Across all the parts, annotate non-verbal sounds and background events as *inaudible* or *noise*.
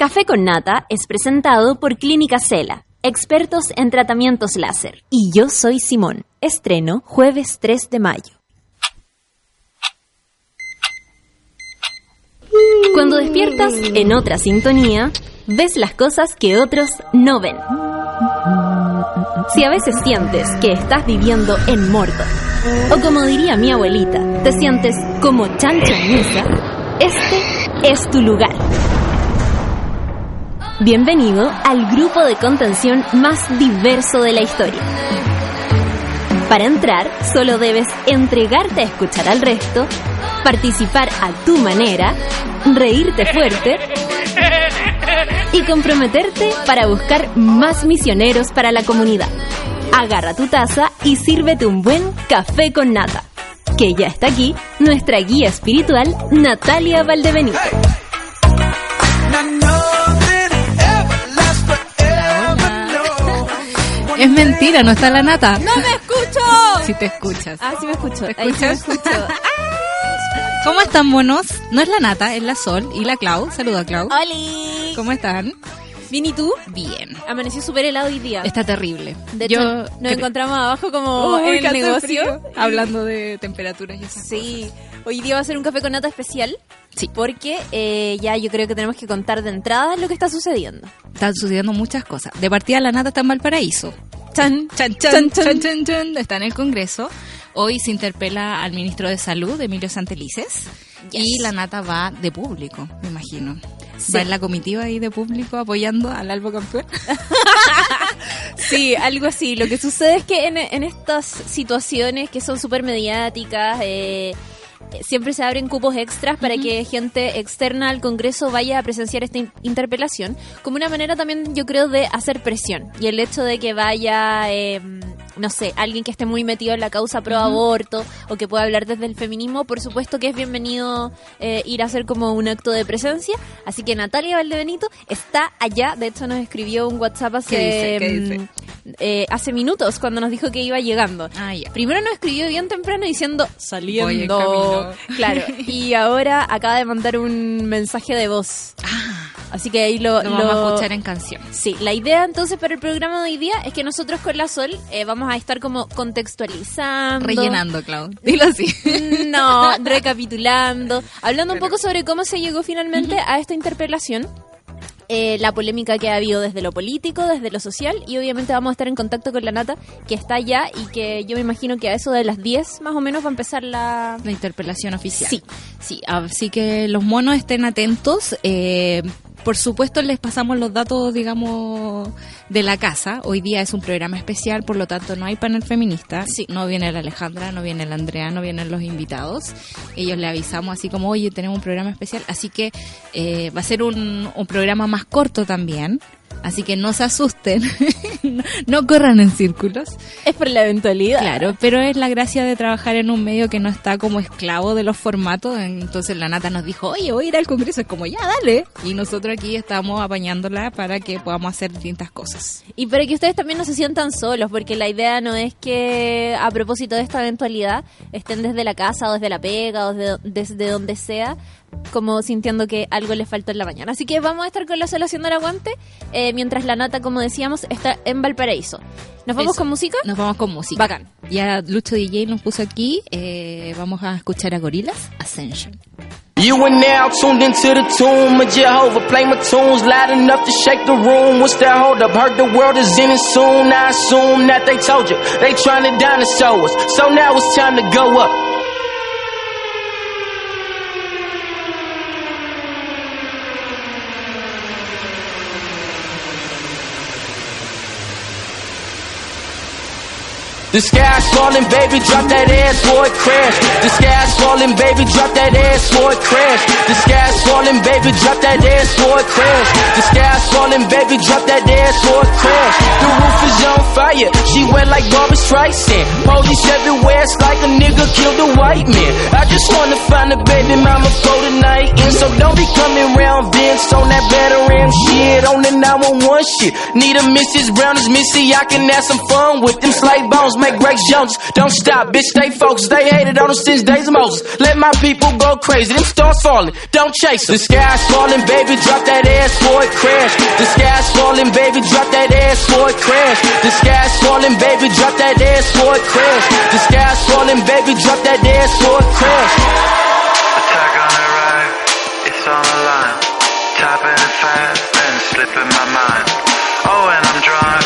Café con Nata es presentado por Clínica Cela, expertos en tratamientos láser. Y yo soy Simón. Estreno jueves 3 de mayo. Cuando despiertas en otra sintonía, ves las cosas que otros no ven. Si a veces sientes que estás viviendo en Mordor, o como diría mi abuelita, te sientes como chancho en misa, este es tu lugar. Bienvenido al grupo de contención más diverso de la historia. Para entrar, solo debes entregarte a escuchar al resto, participar a tu manera, reírte fuerte y comprometerte para buscar más misioneros para la comunidad. Agarra tu taza y sírvete un buen café con nata. Que ya está aquí nuestra guía espiritual, Natalia Valdebenito. Es mentira, no está la nata. ¡No me escucho! Si te escuchas. Ah, sí me escucho. ¿Te Ahí sí me escuchas? escucho. *laughs* ¿Cómo están, monos? No es la nata, es la Sol y la Clau. Saluda, Clau. ¡Oli! ¿Cómo están? Bien, ¿y tú? Bien. Amaneció súper helado hoy día. Está terrible. De hecho, Yo nos encontramos abajo como en el negocio. frío. Hablando de temperaturas y esas Sí, hoy día va a ser un café con nata especial. Sí. Porque eh, ya yo creo que tenemos que contar de entrada lo que está sucediendo. Están sucediendo muchas cosas. De partida, la nata está en Valparaíso. Chan, Chan, chan, chan, chan, chan. Está en el Congreso. Hoy se interpela al ministro de Salud, Emilio Santelices. Yes. Y la nata va de público, me imagino. Sí. Va en la comitiva ahí de público apoyando al Albo Campeón. *laughs* Sí, algo así. Lo que sucede es que en, en estas situaciones que son súper mediáticas, eh, eh, siempre se abren cupos extras para que gente externa al Congreso vaya a presenciar esta in- interpelación, como una manera también, yo creo, de hacer presión. Y el hecho de que vaya, eh, no sé, alguien que esté muy metido en la causa pro aborto o que pueda hablar desde el feminismo, por supuesto que es bienvenido eh, ir a hacer como un acto de presencia. Así que Natalia Valdebenito está allá. De hecho, nos escribió un WhatsApp hace, ¿Qué dice? ¿Qué dice? mm, eh, hace minutos cuando nos dijo que iba llegando. Ah, ya. Primero nos escribió bien temprano diciendo saliendo. Claro. Y ahora acaba de mandar un mensaje de voz. *laughs* Así que ahí lo, Lo vamos a lo- escuchar en canción. Sí, la idea entonces para el programa de hoy día es que nosotros con la Sol eh, vamos a estar como contextualizando. Rellenando, Clau. Dilo así. No, *laughs* recapitulando, hablando un poco sobre cómo se llegó finalmente a esta interpelación. eh, la polémica que ha habido desde lo político, desde lo social y obviamente vamos a estar en contacto con la Nata que está allá y que yo me imagino que a eso de las 10 más o menos va a empezar la... La interpelación oficial. Sí. Sí, así que los monos estén atentos. Eh, por supuesto, les pasamos los datos, digamos, de la casa. Hoy día es un programa especial, por lo tanto, no hay panel feminista. Sí. No viene la Alejandra, no viene la Andrea, no vienen los invitados. Ellos le avisamos así como, oye, tenemos un programa especial. Así que eh, va a ser un, un programa más corto también. Así que no se asusten, *laughs* no, corran en círculos. Es por la eventualidad. Claro, pero es la gracia de trabajar en un medio que no está como esclavo de los formatos. Entonces la Nata nos dijo, oye, voy a ir al Congreso. Es como, ya, dale. Y nosotros aquí estamos apañándola para que podamos hacer distintas cosas. Y para que ustedes también no se sientan solos, porque la idea no es que a propósito de esta eventualidad estén desde la casa o desde la pega o desde, desde donde sea, como sintiendo que algo les faltó en la mañana. Así que vamos a estar con la sola haciendo el aguante, eh, mientras la nata, como decíamos, está en Valparaíso. ¿Nos vamos Eso. con música? Nos vamos con música. Bacán. Ya Lucho DJ nos puso aquí. eh, vamos a escuchar a Gorilas Ascension. You are now tuned into the tomb of Jehovah. Play my tunes loud enough to shake the room. What's that hold up? Heard the world is in it soon. I assume that they told you they trying to dinosaur us. So now it's time to go up. The sky's falling, baby, drop that ass, boy, crash. The sky's falling, baby, drop that ass, boy, crash. The sky's falling, baby, drop that ass, boy, crash. The sky's falling, baby, drop that ass, boy, crash. The roof is on fire, she went like Barbara Streisand. Police everywhere, it's like a nigga killed a white man. I just wanna find a baby mama for tonight, and so don't be coming round Vince on that veteran shit, on the 911 shit. Need a Mrs. Brown as Missy, I can have some fun with them slave bones, make Grace Jones. Don't stop, bitch, stay focused. They hated on us since days of Moses. Let my people go crazy. Them stars falling, don't chase them. The sky's falling, baby, drop that ass for it crash. The sky's falling, baby, drop that ass for it crash. The sky's falling, baby, drop that ass for it crash. The sky's falling, baby, drop that ass for it crash. Attack on the right, it's on the line. Tapping fast and slipping my mind. Oh, and I'm drunk,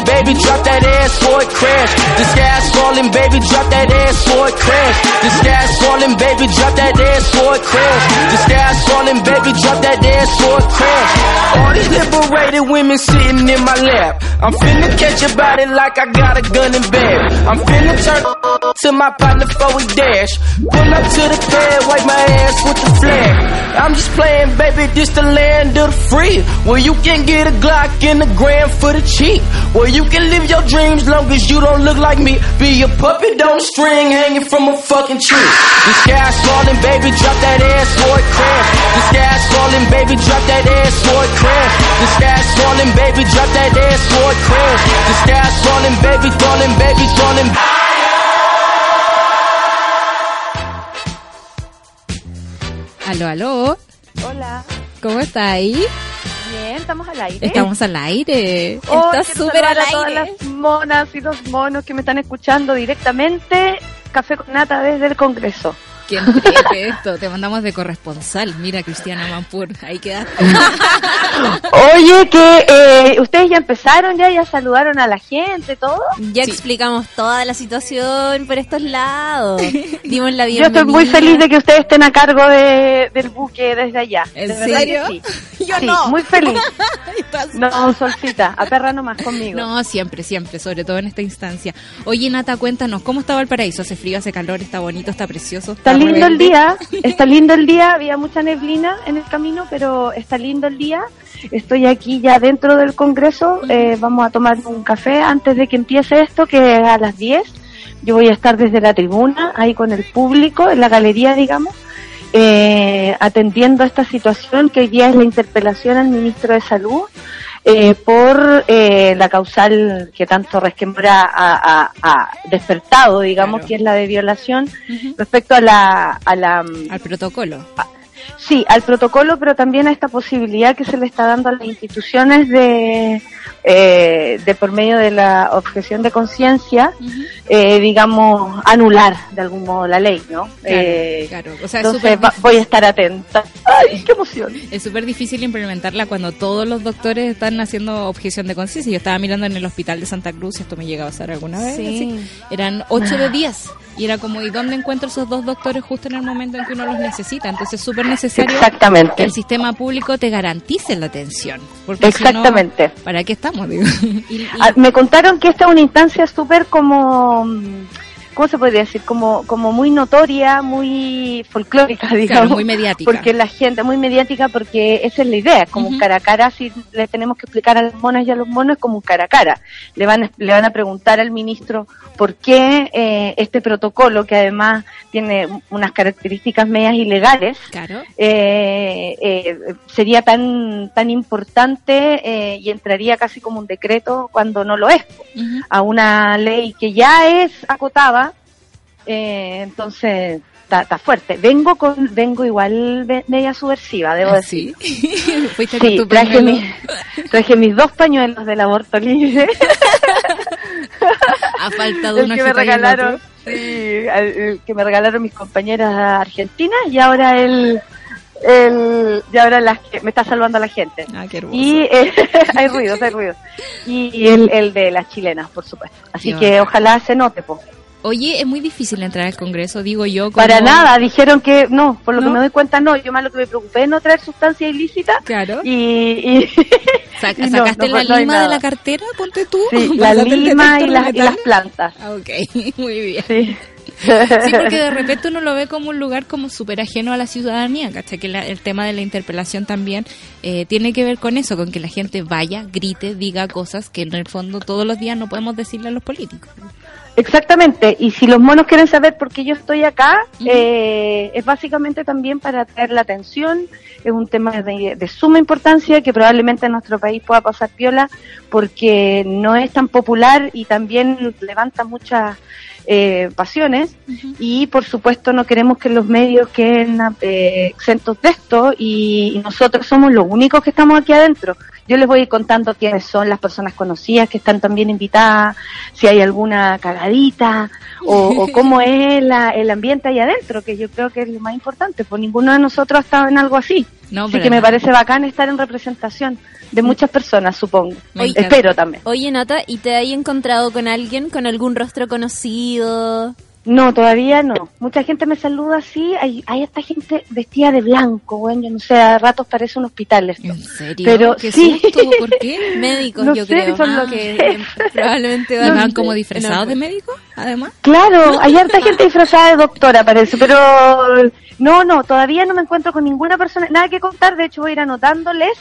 baby, drop that ass for it crash. The sky's falling, baby, drop that ass for it crash. The sky's falling, baby, drop that ass for it crash. The sky's falling, baby, drop that ass for it crash. All these liberated women sitting in my lap. I'm finna catch a body like I got a gun in bed. I'm finna turn to my partner before we dash. Pull up to the pad, wipe my ass with the flag. I'm just playing, baby, this the land of the free. Where you can get a Glock in the gram for the cheap. Where you can live your dreams long as you don't look like me. Be a puppet on a string hanging from a fucking tree. The sky's falling, baby, drop that ass for it crash. The sky's falling, baby, drop that ass for it crash. The sky's falling, baby, drop that ass for it crash. The sky's falling, baby, falling, baby, falling. Aló, aló. Hola. ¿Cómo está ahí? Bien, estamos al aire. Estamos al aire. Oh, quiero súper al a todas aire. las monas y los monos que me están escuchando directamente. Café con nata desde el Congreso. ¿Qué entrete esto? Te mandamos de corresponsal. Mira, Cristiana Mampur. Ahí quedaste. Oye, que eh, ustedes ya empezaron, ya, ya saludaron a la gente, todo. Ya Sí. explicamos toda la situación por estos lados. *laughs* Dimos la Yo bienvenida. estoy muy feliz de que ustedes estén a cargo de, del buque desde allá. ¿En De serio? sí. *laughs* Yo Sí, no. muy feliz. *laughs* No, Solcita, a perra nomás conmigo. No, siempre, siempre, sobre todo en esta instancia. Oye, Nata, cuéntanos, ¿cómo estaba el paraíso? ¿Hace frío, hace calor, está bonito, está precioso? Está lindo el día, *laughs* está lindo el día, había mucha neblina en el camino, pero está lindo el día. Estoy aquí ya dentro del Congreso, eh, vamos a tomar un café antes de que empiece esto, que es a las 10. Yo voy a estar desde la tribuna, ahí con el público, en la galería, digamos, eh, atendiendo esta situación que hoy día es la interpelación al ministro de Salud eh, por eh, la causal que tanto resquemora ha, ha- ha despertado, digamos, Claro. que es la de violación respecto a la, a la mm, Al protocolo. Sí, al protocolo, pero también a esta posibilidad que se le está dando a las instituciones de, eh, de por medio de la objeción de conciencia, eh, digamos, anular de algún modo la ley, ¿no? Claro, Eh, claro. O sea, es entonces va- voy a estar atenta. ¡Ay, qué emoción! Es súper difícil implementarla cuando todos los doctores están haciendo objeción de conciencia. Yo estaba mirando en el hospital de Santa Cruz, esto me llegaba a pasar alguna vez. Sí. así. Eran 8 de 10. Y era como, ¿y dónde encuentro esos dos doctores justo en el momento en que uno los necesita? Entonces es súper necesario que Exactamente. el sistema público te garantice la atención. Porque si no, Exactamente. ¿Para qué estamos? Digo? *laughs* Y- y- Ah, me contaron que esta es una instancia súper como, mm, ¿cómo se podría decir? Como, como muy notoria, muy folclórica, digamos. muy mediática. Porque la gente, muy mediática, porque esa es la idea, como un Ujú. cara a cara, si le tenemos que explicar a las monas y a los monos, es como un cara a cara. Le van, a- le van a preguntar al ministro por qué eh, este protocolo, que además tiene unas características medias ilegales, Claro. eh, eh, sería tan tan importante eh, y entraría casi como un decreto cuando no lo es a una ley que ya es acotada eh, entonces está fuerte. Vengo con vengo igual media subversiva debo Ah, decir. sí. *laughs* Fuiste con sí tu traje mis traje mis dos pañuelos del aborto libre. A falta de una que me regalaron sí, el que me regalaron mis compañeras argentinas y ahora el el y ahora las que me está salvando la gente. Ah, qué y eh, *laughs* hay ruidos hay ruidos. Y el, el de las chilenas por supuesto. Así Qué que ojalá se note po. Oye, es muy difícil entrar al Congreso, digo yo. como- para nada dijeron que no por lo ¿No? que me doy cuenta no yo más lo que me preocupé es no traer sustancia ilícita Claro. y, y *laughs* Sac- y no, ¿Sacaste no, la no lima de la cartera? Ponte tú. sí, *laughs* la lima y, las- y las plantas Ah, Ok, *laughs* muy bien. sí Sí, porque de repente uno lo ve como un lugar como súper ajeno a la ciudadanía, ¿cachai? Que la- el tema de la interpelación también eh, tiene que ver con eso, con que la gente vaya, grite, diga cosas que en el fondo todos los días no podemos decirle a los políticos. Exactamente, y si los monos quieren saber por qué yo estoy acá, eh, es básicamente también para atraer la atención, es un tema de, de suma importancia que probablemente en nuestro país pueda pasar piola porque no es tan popular y también levanta muchas eh, pasiones. Y por supuesto no queremos que los medios queden eh, exentos de esto. Y, y nosotros somos los únicos que estamos aquí adentro. Yo les voy a ir contando quiénes son las personas conocidas que están también invitadas, si hay alguna cagadita o, o *laughs* cómo es la- el ambiente ahí adentro, que yo creo que es lo más importante, pues ninguno de nosotros ha estado en algo así. No, así que me parece bacán estar en representación de muchas personas, supongo. *laughs* Espero también. Oye, Nata, ¿y te hay encontrado con alguien, con algún rostro conocido? No, todavía no. Mucha gente me saluda así. Hay, hay esta gente vestida de blanco, bueno, yo no sé, a ratos parece un hospital esto. ¿En serio? Pero ¿Qué sí. susto? ¿Por qué? *laughs* Médicos, No yo sé, creo. son los que eh, probablemente ¿Y van *laughs* como disfrazados No, de médicos, además? Claro, hay harta gente disfrazada de doctora, parece, pero no, no, todavía no me encuentro con ninguna persona, nada que contar, de hecho voy a ir anotándoles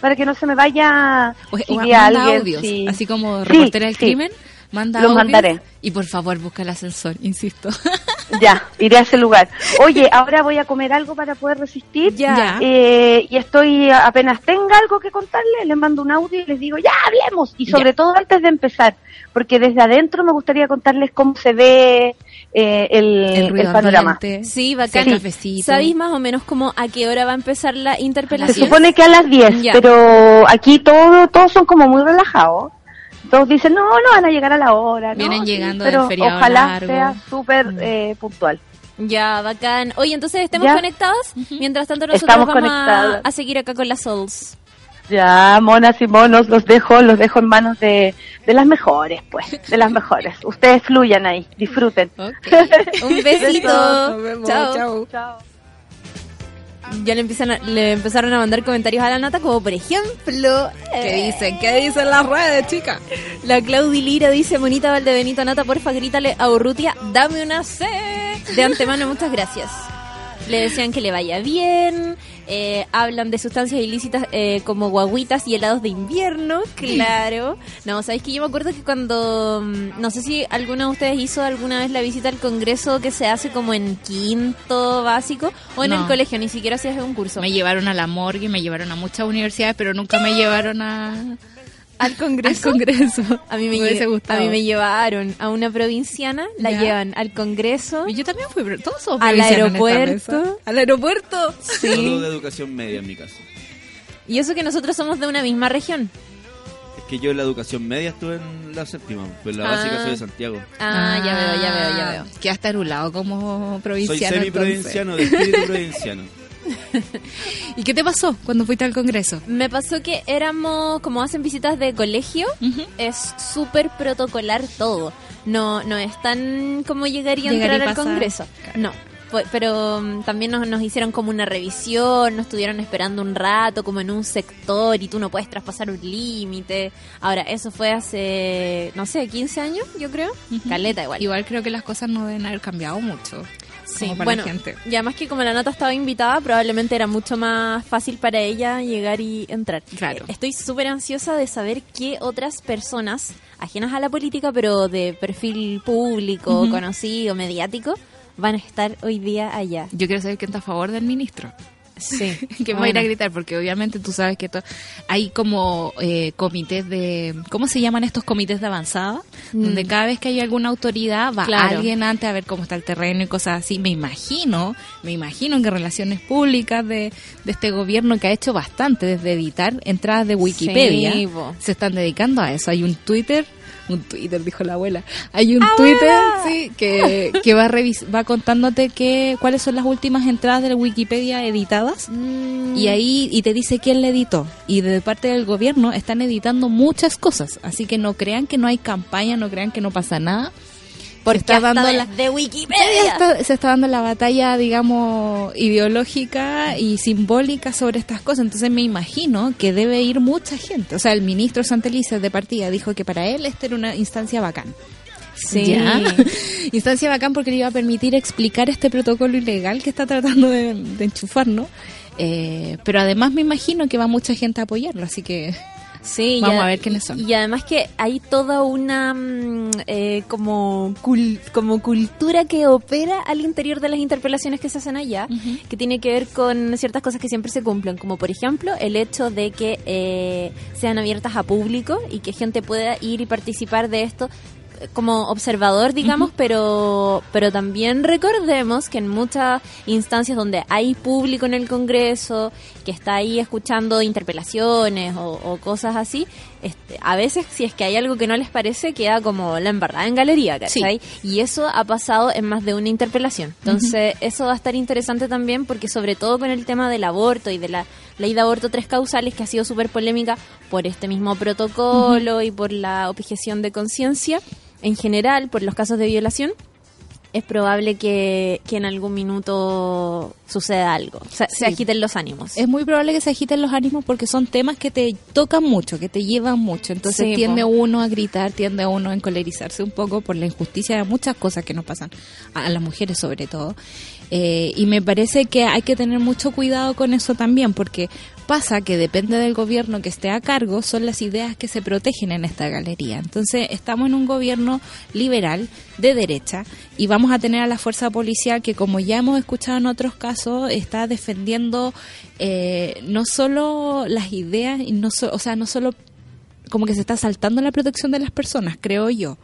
para que no se me vaya si manda alguien, audios, sí. así como Sí, reportera del sí. crimen, manda Los audios. mandaré. Y por favor, busca el ascensor, insisto. *laughs* Ya, iré a ese lugar. *laughs* Oye, ahora voy a comer algo para poder resistir. Ya. Eh, y estoy, apenas tenga algo que contarle, les mando un audio y les digo, ya hablemos. Y sobre Ya. todo antes de empezar, porque desde adentro me gustaría contarles cómo se ve eh, el, el ruido el panorama. ambiente. Sí, bacán. ¿Sabéis más o menos como a qué hora va a empezar la Se interpelación? supone que a las 10, Ya. pero aquí todo, todos son como muy relajados. Todos dicen, no, no van a llegar a la hora. no, Vienen sí, llegando pero del feriado ojalá largo. sea súper eh, puntual. Ya, bacán. Oye, entonces estemos Ya. conectados. Mientras tanto nosotros Estamos vamos a, a seguir acá con las Souls. Ya, monas y monos, los dejo, los dejo en manos de, de las mejores, pues, de las mejores. Ustedes fluyan ahí, disfruten. *laughs* Un besito. Nos vemos, Chao. chao. Ya le empiezan a- le empezaron a mandar comentarios a la nata, como por ejemplo, ¿Qué dicen? ¿Qué dicen las redes, chicas? la Claudi Lira dice, Monita Valdebenito Nata, porfa, grítale a Urrutia, dame una C. De antemano, muchas gracias. Le desean que le vaya bien, eh, hablan de sustancias ilícitas eh, como guaguitas y helados de invierno, claro. No, sabéis que yo me acuerdo que cuando, mm, no sé si alguno de ustedes hizo alguna vez la visita al Congreso que se hace como en quinto básico o en No. el colegio, ni siquiera si hace un curso. Me llevaron a la morgue, me llevaron a muchas universidades, pero nunca me llevaron a, ¿Al Congreso? al Congreso. A mí me, Me hubiese lle- gustado. a mí me llevaron a una provinciana, la Ya. llevan al Congreso, Y yo también fui, todos somos al provincianos en esta aeropuerto. mesa. Al aeropuerto. Solo de educación media en mi caso. Y eso que nosotros somos de una misma región. Es que yo en la educación media estuve en la séptima, pues la Ah. básica soy de Santiago. Ah, ya veo, ya veo, ya veo. Que hasta lado como Soy provinciano. semi-provinciano, de espíritu provinciano. *laughs* *laughs* ¿Y qué te pasó cuando fuiste al Congreso? Me pasó que éramos, como hacen visitas de colegio, es súper protocolar todo. No, no es tan como llegar y Llegar y al. Congreso. No. Fue- Pero mm, también nos, nos hicieron como una revisión, nos estuvieron esperando un rato, como en un sector, y tú no puedes traspasar un límite. Ahora, eso fue hace, no sé, 15 años, yo creo. Caleta igual. Igual creo que las cosas no deben haber cambiado mucho. Sí, como para bueno, la gente. y además que como la nota estaba invitada, probablemente era mucho más fácil para ella llegar y entrar. Claro. Eh, Estoy súper ansiosa de saber qué otras personas, ajenas a la política, pero de perfil público, conocido, mediático, van a estar hoy día allá. Yo quiero saber quién está a favor del ministro. Sí. *laughs* que me voy a ir a gritar porque obviamente tú sabes que hay como eh, comités de ¿cómo se llaman estos comités de avanzada? donde cada vez que hay alguna autoridad va Mm. Claro. alguien antes a ver cómo está el terreno y cosas así me imagino me imagino que relaciones públicas de, de este gobierno que ha hecho bastante desde editar entradas de Wikipedia Sí, se están dedicando a eso hay un Twitter un Twitter, dijo la abuela. Hay un Twitter, sí, que, que va, revis va contándote que, cuáles son las últimas entradas de la Wikipedia editadas. Mm, y ahí y te dice quién le editó. Y de parte del gobierno están editando muchas cosas. Así que no crean que no hay campaña no crean que no pasa nada porque está dando la- de Wikipedia. Está- se está dando la batalla digamos ideológica y simbólica sobre estas cosas entonces me imagino que debe ir mucha gente o sea el ministro Santelices de partida dijo que para él esta era una instancia bacán Sí. Ya. *laughs* Instancia bacán porque le iba a permitir explicar este protocolo ilegal que está tratando de, de enchufarnos. Eh, pero además me imagino que va mucha gente a apoyarlo, así que Sí, Vamos a ver quiénes son. Y además que hay toda una mm, eh, como, cul- como cultura que opera al interior de las interpelaciones que se hacen allá, que tiene que ver con ciertas cosas que siempre se cumplen, como por ejemplo el hecho de que eh, sean abiertas a público y que gente pueda ir y participar de esto como observador, digamos, pero pero también recordemos que en muchas instancias donde hay público en el Congreso que está ahí escuchando interpelaciones o, o cosas así, este, a veces si es que hay algo que no les parece queda como la embarrada en galería, ¿cachai? Y eso ha pasado en más de una interpelación. Entonces eso va a estar interesante también porque sobre todo con el tema del aborto y de la ley de aborto tres causales que ha sido súper polémica por este mismo protocolo y por la objeción de conciencia en general, por los casos de violación, es probable que, que en algún minuto suceda algo, se, agiten los ánimos. es muy probable que se agiten los ánimos porque son temas que te tocan mucho, que te llevan mucho. Entonces Sí, tiende po. uno a gritar, tiende uno a encolerizarse un poco por la injusticia de muchas cosas que nos pasan, a, a las mujeres sobre todo. Eh, y me parece que hay que tener mucho cuidado con eso también, porque pasa que depende del gobierno que esté a cargo, son las ideas que se protegen en esta galería. Entonces estamos en un gobierno liberal, de derecha, y vamos a tener a la fuerza policial que, como ya hemos escuchado en otros casos, está defendiendo eh, no solo las ideas, y no so- o sea, no solo como que se está saltando la protección de las personas, creo yo.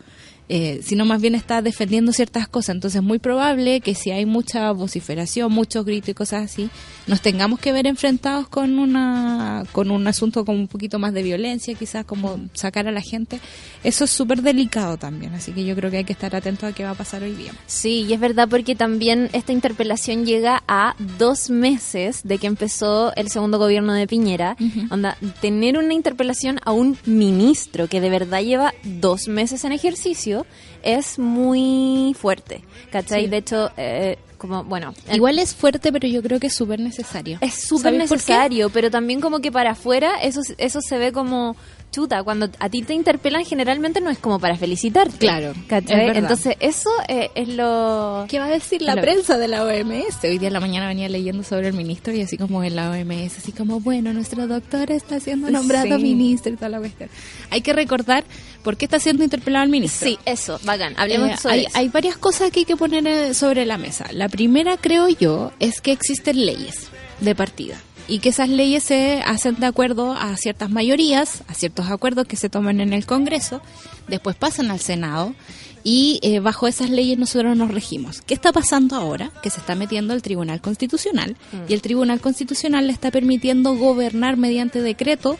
Eh, sino más bien está defendiendo ciertas cosas. Entonces es muy probable que si hay mucha vociferación, muchos gritos y cosas así, nos tengamos que ver enfrentados con una con un asunto como un poquito más de violencia, quizás como sacar a la gente. Eso es súper delicado también, así que yo creo que hay que estar atentos a qué va a pasar hoy día. Sí, y es verdad porque también esta interpelación llega a dos meses de que empezó el segundo gobierno de Piñera. Onda, tener una interpelación a un ministro que de verdad lleva dos meses en ejercicio es muy fuerte, ¿cachai? Sí. De hecho, eh, como, bueno... en- Igual es fuerte, pero yo creo que es súper necesario. es súper necesario, pero también como que para afuera eso, eso se ve como chuta. Cuando a ti te interpelan generalmente no es como para felicitarte. Claro, ¿cachai? es verdad. Entonces eso eh, es lo... ¿Qué va a decir la prensa de la OMS? Hoy día en la mañana venía leyendo sobre el ministro y así como en la OMS, así como, bueno, nuestro doctor está siendo nombrado Sí. ministro y toda la cuestión. Hay que recordar por qué está siendo interpelado el ministro. Sí, eso, bacán. Hablemos Eh, sobre hay, eso. hay varias cosas que hay que poner eh, sobre la mesa. La primera, creo yo, es que existen leyes de partida y que esas leyes se hacen de acuerdo a ciertas mayorías, a ciertos acuerdos que se toman en el Congreso, después pasan al Senado y eh, bajo esas leyes nosotros nos regimos. ¿Qué está pasando ahora? Que se está metiendo el Tribunal Constitucional y el Tribunal Constitucional le está permitiendo gobernar mediante decreto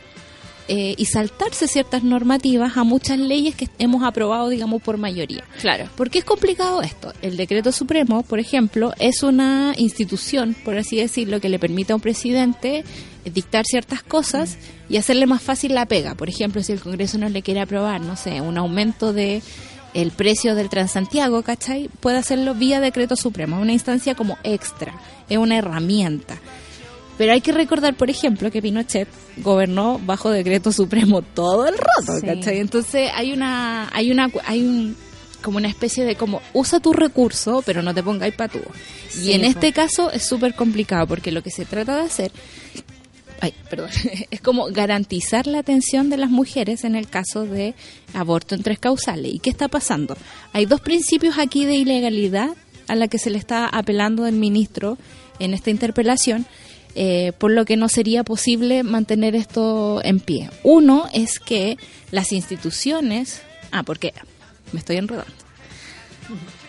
eh, y saltarse ciertas normativas a muchas leyes que hemos aprobado, digamos, por mayoría. Claro. ¿Por qué es complicado esto? El decreto supremo, por ejemplo, es una institución, por así decirlo, que le permite a un presidente dictar ciertas cosas y hacerle más fácil la pega. Por ejemplo, si el Congreso no le quiere aprobar, no sé, un aumento de el precio del Transantiago, ¿cachai? Puede hacerlo vía decreto supremo, es una instancia como extra, es una herramienta. Pero hay que recordar, por ejemplo, que Pinochet gobernó bajo decreto supremo todo el rato, Sí. ¿cachai? Entonces hay una, hay una, hay un, como una especie de como usa tu recurso, pero no te pongáis patúo. Sí, y en po. este caso es súper complicado porque lo que se trata de hacer, ay, perdón, *laughs* es como garantizar la atención de las mujeres en el caso de aborto en tres causales. ¿Y qué está pasando? Hay dos principios aquí de ilegalidad a la que se le está apelando el ministro en esta interpelación, eh, por lo que no sería posible mantener esto en pie. Uno es que las instituciones, ah, porque me estoy enredando.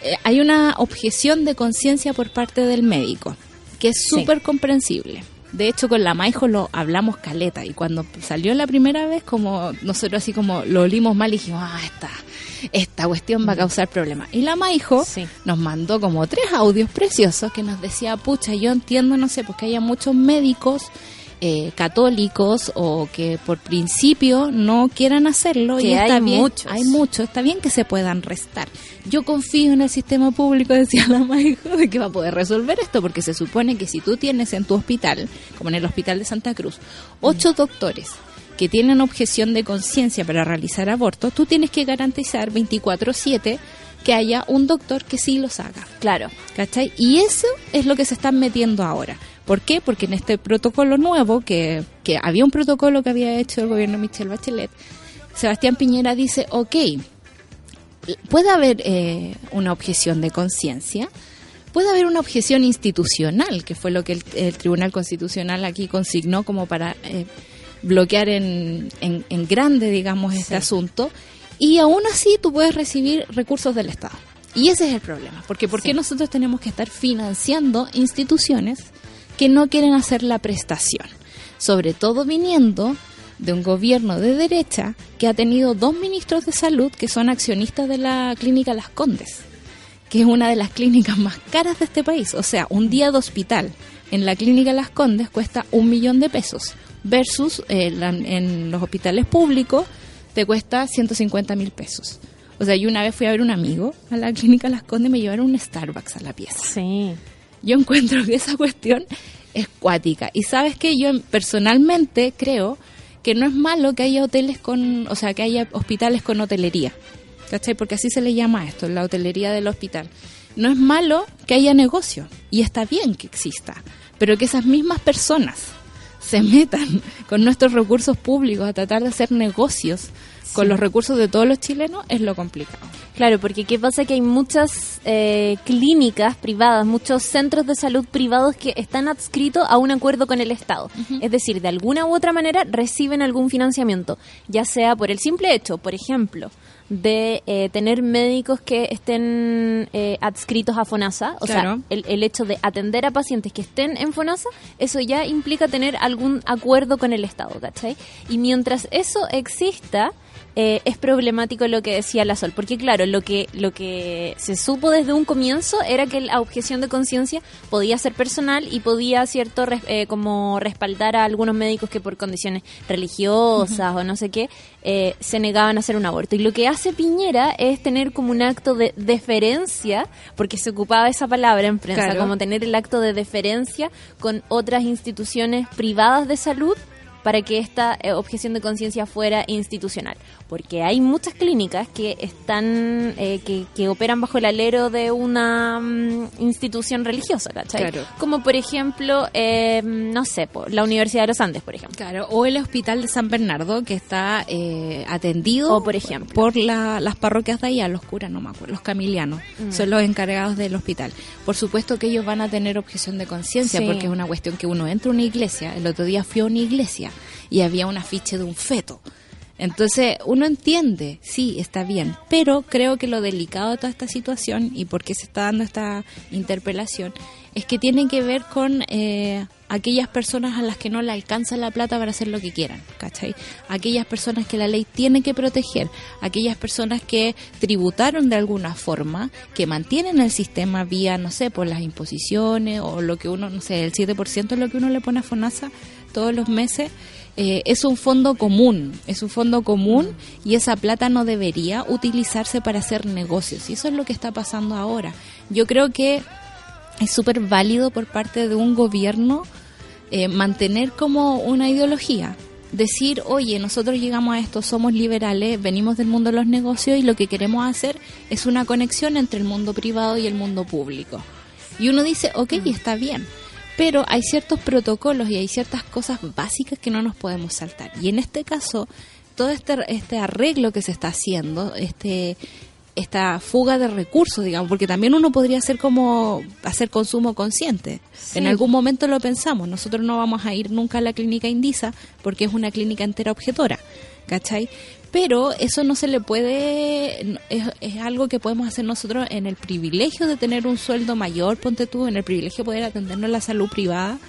Eh, hay una objeción de conciencia por parte del médico, que es Sí. súper comprensible. De hecho, con la Maijo lo hablamos caleta y cuando salió la primera vez, como nosotros así como lo olimos mal y dijimos, ah, esta, esta cuestión va a causar problemas. Y la Maijo Sí. nos mandó como tres audios preciosos que nos decía, pucha, yo entiendo, no sé, porque haya muchos médicos eh, católicos o que por principio no quieran hacerlo Que y está hay bien, muchos. hay muchos, está bien que se puedan restar. Yo confío en el sistema público, *laughs* decía la Maijo, de que va a poder resolver esto, porque se supone que si tú tienes en tu hospital, como en el hospital de Santa Cruz, ocho doctores que tienen objeción de conciencia para realizar abortos, tú tienes que garantizar 24/7 que haya un doctor que sí los haga. Claro. ¿Cachai? Y eso es lo que se están metiendo ahora. ¿Por qué? Porque en este protocolo nuevo, que, que había un protocolo que había hecho el gobierno Michelle Bachelet, Sebastián Piñera dice, ok, puede haber eh, una objeción de conciencia, puede haber una objeción institucional, que fue lo que el, el Tribunal Constitucional aquí consignó como para eh, bloquear en, en, en grande, digamos, este asunto, y aún así tú puedes recibir recursos del Estado. Y ese es el problema, porque ¿por qué nosotros tenemos que estar financiando instituciones que no quieren hacer la prestación? Sobre todo viniendo de un gobierno de derecha que ha tenido dos ministros de salud que son accionistas de la clínica Las Condes, que es una de las clínicas más caras de este país. O sea, un día de hospital en la clínica Las Condes cuesta un millón de pesos versus eh, en los hospitales públicos te cuesta 150 mil pesos. O sea, yo una vez fui a ver un amigo a la clínica Las Condes y me llevaron un Starbucks a la pieza. Sí. Yo encuentro que esa cuestión es cuática. Y sabes que yo personalmente creo que no es malo que haya hoteles con, o sea, que haya hospitales con hotelería. ¿Cachai? Porque así se le llama esto, la hotelería del hospital. No es malo que haya negocio y está bien que exista, pero que esas mismas personas se metan con nuestros recursos públicos a tratar de hacer negocios con los recursos de todos los chilenos es lo complicado. Claro, porque qué pasa que hay muchas eh, clínicas privadas, muchos centros de salud privados que están adscritos a un acuerdo con el Estado. Es decir, de alguna u otra manera reciben algún financiamiento, ya sea por el simple hecho, por ejemplo, de eh, tener médicos que estén eh, adscritos a FONASA, o Claro. sea, el, el hecho de atender a pacientes que estén en FONASA, eso ya implica tener algún acuerdo con el Estado, ¿cachai? Y mientras eso exista, eh, es problemático lo que decía la Sol, porque claro, lo que lo que se supo desde un comienzo era que la objeción de conciencia podía ser personal y podía cierto res- eh, como respaldar a algunos médicos que por condiciones religiosas o no sé qué eh, se negaban a hacer un aborto. Y lo que hace Piñera es tener como un acto de deferencia, porque se ocupaba esa palabra en prensa, Claro. como tener el acto de deferencia con otras instituciones privadas de salud para que esta eh, objeción de conciencia fuera institucional. Porque hay muchas clínicas que están, eh, que, que operan bajo el alero de una mm, institución religiosa, ¿cachai? Claro. Como por ejemplo, eh, no sé, po, la Universidad de los Andes, por ejemplo. Claro, o el hospital de San Bernardo que está eh, atendido O, por ejemplo. por la- las parroquias de allá, los curas, no me acuerdo, los camilianos, Mm. son los encargados del hospital. Por supuesto que ellos van a tener objeción de conciencia Sí. porque es una cuestión que uno entra a una iglesia, el otro día fui a una iglesia y había un afiche de un feto. Entonces, uno entiende, sí, está bien, pero creo que lo delicado de toda esta situación y por qué se está dando esta interpelación es que tiene que ver con eh, aquellas personas a las que no le alcanza la plata para hacer lo que quieran, ¿cachai? Aquellas personas que la ley tiene que proteger, aquellas personas que tributaron de alguna forma, que mantienen el sistema vía, no sé, por las imposiciones o lo que uno, no sé, el 7% es lo que uno le pone a FONASA todos los meses. Eh, es un fondo común, es un fondo común y esa plata no debería utilizarse para hacer negocios. Y eso es lo que está pasando ahora. Yo creo que es súper válido por parte de un gobierno eh, mantener como una ideología. Decir, oye, nosotros llegamos a esto, somos liberales, venimos del mundo de los negocios y lo que queremos hacer es una conexión entre el mundo privado y el mundo público. Y uno dice, ok, está bien. Pero hay ciertos protocolos y hay ciertas cosas básicas que no nos podemos saltar. Y en este caso, todo este, este arreglo que se está haciendo, este esta fuga de recursos, digamos, porque también uno podría hacer como hacer consumo consciente. En algún momento lo pensamos, nosotros no vamos a ir nunca a la clínica Indisa porque es una clínica entera objetora, ¿cachai? Pero eso no se le puede, es, es algo que podemos hacer nosotros en el privilegio de tener un sueldo mayor, ponte tú, en el privilegio de poder atendernos en la salud privada,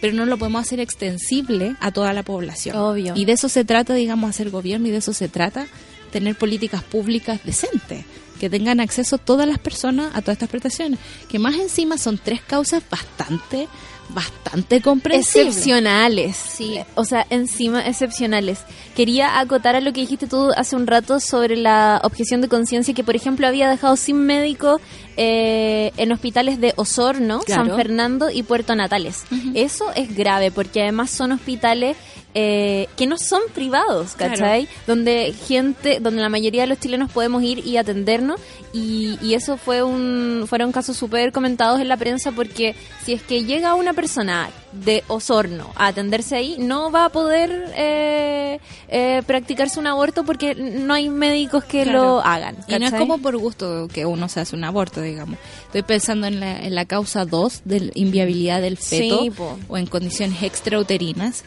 pero no lo podemos hacer extensible a toda la población. Obvio. Y de eso se trata, digamos, hacer gobierno y de eso se trata tener políticas públicas decentes, que tengan acceso todas las personas a todas estas prestaciones, que más encima son tres causas bastante, bastante comprensibles. Excepcionales. Sí. O sea, encima excepcionales. Quería acotar a lo que dijiste tú hace un rato sobre la objeción de conciencia que, por ejemplo, había dejado sin médico eh, en hospitales de Osorno, Claro. San Fernando y Puerto Natales. Eso es grave porque además son hospitales eh, que no son privados, ¿cachai? Donde gente, donde la mayoría de los chilenos podemos ir y atendernos y, y eso fue un, fueron casos súper comentados en la prensa porque si es que llega una persona de Osorno a atenderse ahí, no va a poder eh, eh, practicarse un aborto porque no hay médicos que Claro. lo hagan. Y no es como por gusto que uno se hace un aborto, digamos. Estoy pensando en la, en la causa 2 de inviabilidad del feto Sí, o en condiciones extrauterinas,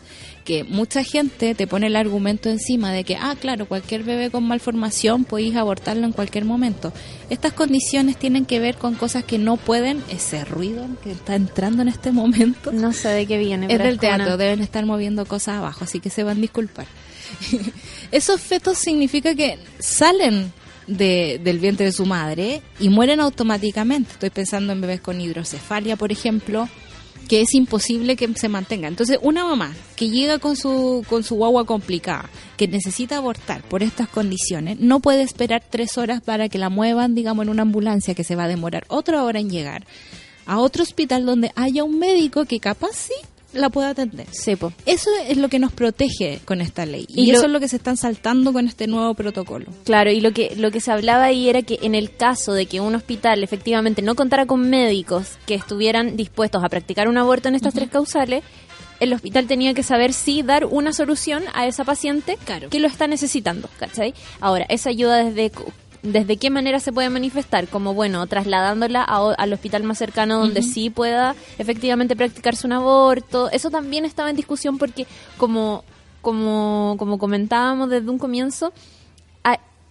que mucha gente te pone el argumento encima de que, ah, claro, cualquier bebé con malformación podéis abortarlo en cualquier momento. Estas condiciones tienen que ver con cosas que no pueden, ese ruido que está entrando en este momento. No sé de qué viene. Es pero del teatro, deben estar moviendo cosas abajo, así que se van a disculpar. *laughs* Esos fetos significa que salen de- del vientre de su madre y mueren automáticamente. Estoy pensando en bebés con hidrocefalia, por ejemplo, que es imposible que se mantenga. Entonces, una mamá que llega con su, con su guagua complicada, que necesita abortar por estas condiciones, no puede esperar tres horas para que la muevan, digamos, en una ambulancia que se va a demorar otra hora en llegar a otro hospital donde haya un médico que capaz sí la pueda atender. Sí, po. Eso es lo que nos protege con esta ley. Y, Y lo- eso es lo que se están saltando con este nuevo protocolo. Claro, y lo que lo que se hablaba ahí era que en el caso de que un hospital efectivamente no contara con médicos que estuvieran dispuestos a practicar un aborto en estas tres causales, el hospital tenía que saber si dar una solución a esa paciente Claro. que lo está necesitando, ¿cachai? Ahora, esa ayuda desde desde qué manera se puede manifestar, como bueno, trasladándola a al hospital más cercano donde sí pueda efectivamente practicarse un aborto, eso también estaba en discusión porque como como como comentábamos desde un comienzo,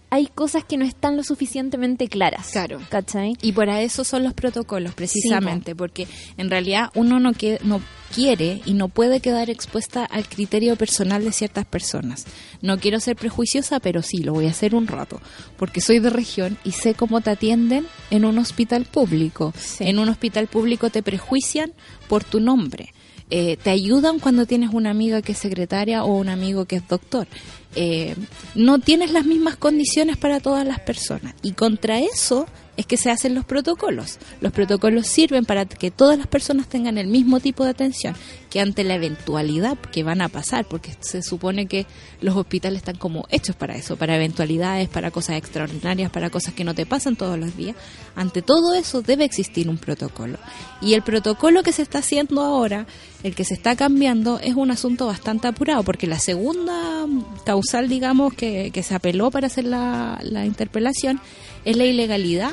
hay, cosas que no están lo suficientemente claras. Claro. ¿Cachai? Y para eso son los protocolos, precisamente, porque en realidad uno no, que, no quiere y no puede quedar expuesta al criterio personal de ciertas personas. No quiero ser prejuiciosa, pero sí, lo voy a hacer un rato, porque soy de región y sé cómo te atienden en un hospital público. Sí. En un hospital público te prejuician por tu nombre. Eh, te ayudan cuando tienes una amiga que es secretaria o un amigo que es doctor. Eh, no tienes las mismas condiciones para todas las personas. Y contra eso es que se hacen los protocolos. Los protocolos sirven para que todas las personas tengan el mismo tipo de atención, que ante la eventualidad que van a pasar, porque se supone que los hospitales están como hechos para eso, para eventualidades, para cosas extraordinarias, para cosas que no te pasan todos los días. Ante todo eso debe existir un protocolo. Y el protocolo que se está haciendo ahora, el que se está cambiando, es un asunto bastante apurado, porque la segunda causal, digamos, que, que se apeló para hacer la, la interpelación es la ilegalidad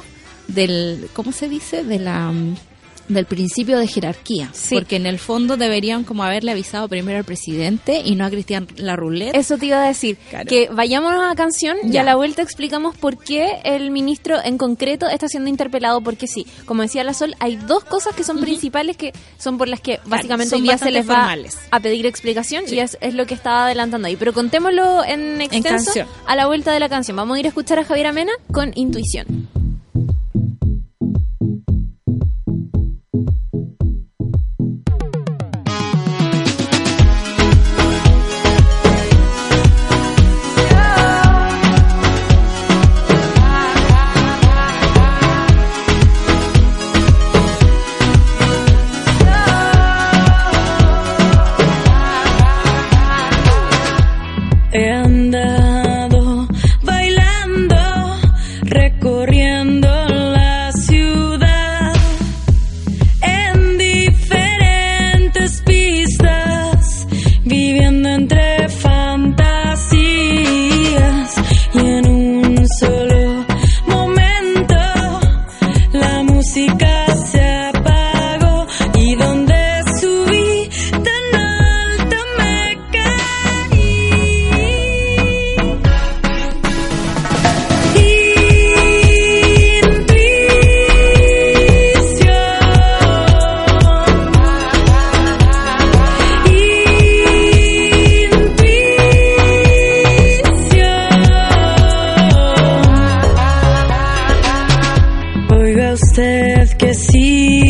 del, ¿cómo se dice? De la del principio de jerarquía, Sí. porque en el fondo deberían como haberle avisado primero al presidente y no a Cristian Larroulet. Eso te iba a decir. Claro. Que vayámonos a la canción y a la vuelta explicamos por qué el ministro en concreto está siendo interpelado. Porque sí, como decía la Sol, hay dos cosas que son principales que son por las que básicamente hoy día se les va formales. a pedir explicación y es, es lo que estaba adelantando ahí. Pero contémoslo en extenso a la vuelta de la canción. Vamos a ir a escuchar a Javier Amena con Intuición. usted que sí.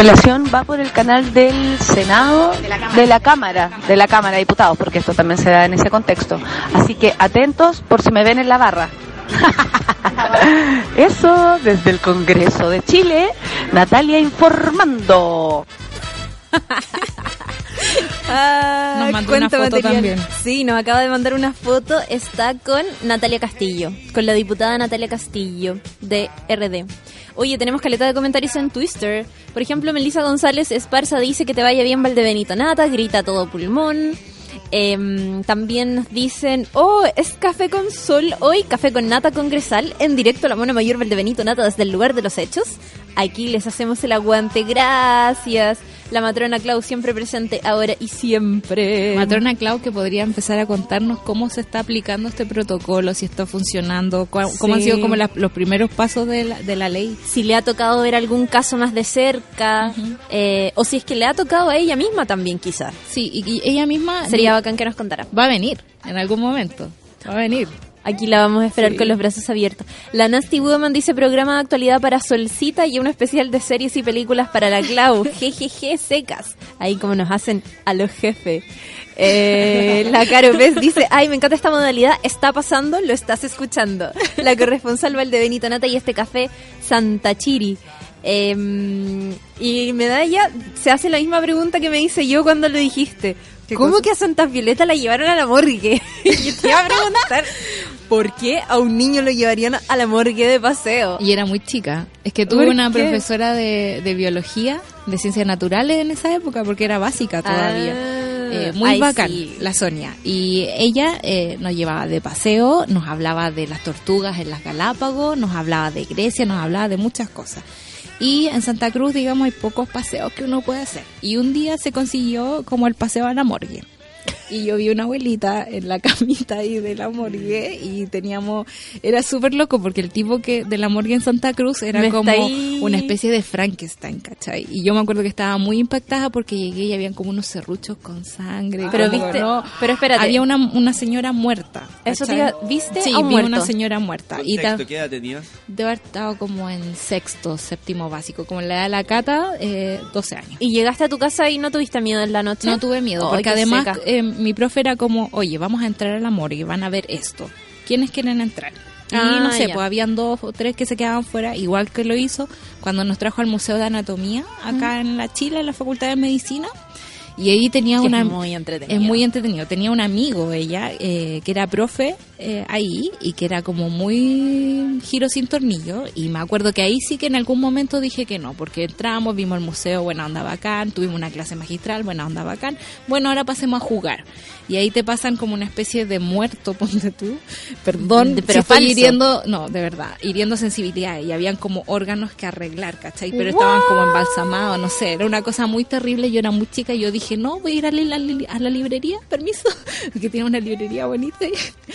Interpelación va por el canal del Senado, de la, Cámara. de la Cámara de Diputados, porque esto también se da en ese contexto. Así que atentos por si me ven en la barra. *laughs* Eso desde el Congreso de Chile, Natalia informando. Ah, *laughs* Nos mandó una foto también. Sí, nos acaba de mandar una foto. Está con Natalia Castillo, con la diputada Natalia Castillo de RD. Oye, tenemos caleta de comentarios en Twitter. Por ejemplo, Melissa González Esparza dice que te vaya bien Valdebenito Nata, grita todo pulmón. Em, también nos dicen, oh, es café con sol hoy, café con nata congresal, en directo a la mona mayor Valdebenito Nata desde el lugar de los hechos. Aquí les hacemos el aguante, gracias. La matrona Clau siempre presente, ahora y siempre. Matrona Clau que podría empezar a contarnos cómo se está aplicando este protocolo, si está funcionando, cómo han sido como la- los primeros pasos de la, de la ley. si le ha tocado ver algún caso más de cerca, eh, o si es que le ha tocado a ella misma también quizás. Sí, y, y ella misma Sería bacán que nos contara. va a venir en algún momento. Va a venir. Aquí la vamos a esperar Sí. con los brazos abiertos. La Nasty Woman dice programa de actualidad para Solcita y uno especial de series y películas para la Clau. *laughs* Jejeje, secas. Ahí como nos hacen a los jefes. Eh, la Caro Pez dice, ay, me encanta esta modalidad, está pasando, lo estás escuchando. La corresponsal Valdebenito Nata y este café Santa Chiri. Eh, y Medalla se hace la misma pregunta que me hice yo cuando lo dijiste. ¿Cómo que a Santa Violeta la llevaron a la morgue? *laughs* y te iba a preguntar, ¿por qué a un niño lo llevarían a la morgue de paseo? Y era muy chica. Es que ¿Por tuve una qué? profesora de, de biología, de ciencias naturales en esa época, porque era básica todavía. Ah, Eh, muy ay, bacán, sí. la Sonia. Y ella eh, nos llevaba de paseo, nos hablaba de las tortugas en las Galápagos, nos hablaba de Grecia, nos hablaba de muchas cosas. Y en Santa Cruz, digamos, hay pocos paseos que uno puede hacer. Y un día se consiguió como el paseo a la morgue. Y yo vi una abuelita en la *laughs* camita ahí de la morgue y teníamos, era súper loco porque el tipo que de la morgue en Santa Cruz era Me como ahí- una especie de Frankenstein, ¿cachai? Y yo me acuerdo que estaba muy impactada porque llegué y habían como unos serruchos con sangre. Pero como, viste- ¿no? pero espérate. Había una, una señora muerta. Eso te ¿cachai? iba- ¿viste Sí, a vi muerto? una señora muerta. Y ¿Qué edad tenías? debe haber estado como en sexto, séptimo básico, como en la edad de la cata, eh, 12 años. ¿Y llegaste a tu casa y no tuviste miedo en la noche? No tuve miedo, Ay, porque además seca. Mi profe era como, oye, vamos a entrar a la morgue, van a ver esto. ¿Quiénes quieren entrar? Y Ah, no sé, ya. pues habían dos o tres que se quedaban fuera, igual que lo hizo cuando nos trajo al Museo de Anatomía, acá en la Chile, en la Facultad de Medicina. Y ahí tenía una... es muy entretenido. Es muy entretenido. Tenía un amigo ella, eh, que era profe eh, ahí y que era como muy giro sin tornillo. Y me acuerdo que ahí sí que en algún momento dije que no, porque entramos, vimos el museo, buena onda bacán, tuvimos una clase magistral, buena onda bacán. Bueno, ahora pasemos a jugar. Y ahí te pasan como una especie de muerto, *laughs* ponte tú. Perdón, De- pero pero estoy falso. hiriendo, no, de verdad, hiriendo sensibilidad. Y habían como órganos que arreglar, ¿cachai? Pero estaban como embalsamados, no sé, era una cosa muy terrible. Yo era muy chica y yo dije, no, voy a ir a la, a la librería, permiso, *laughs* que tiene una librería bonita. y-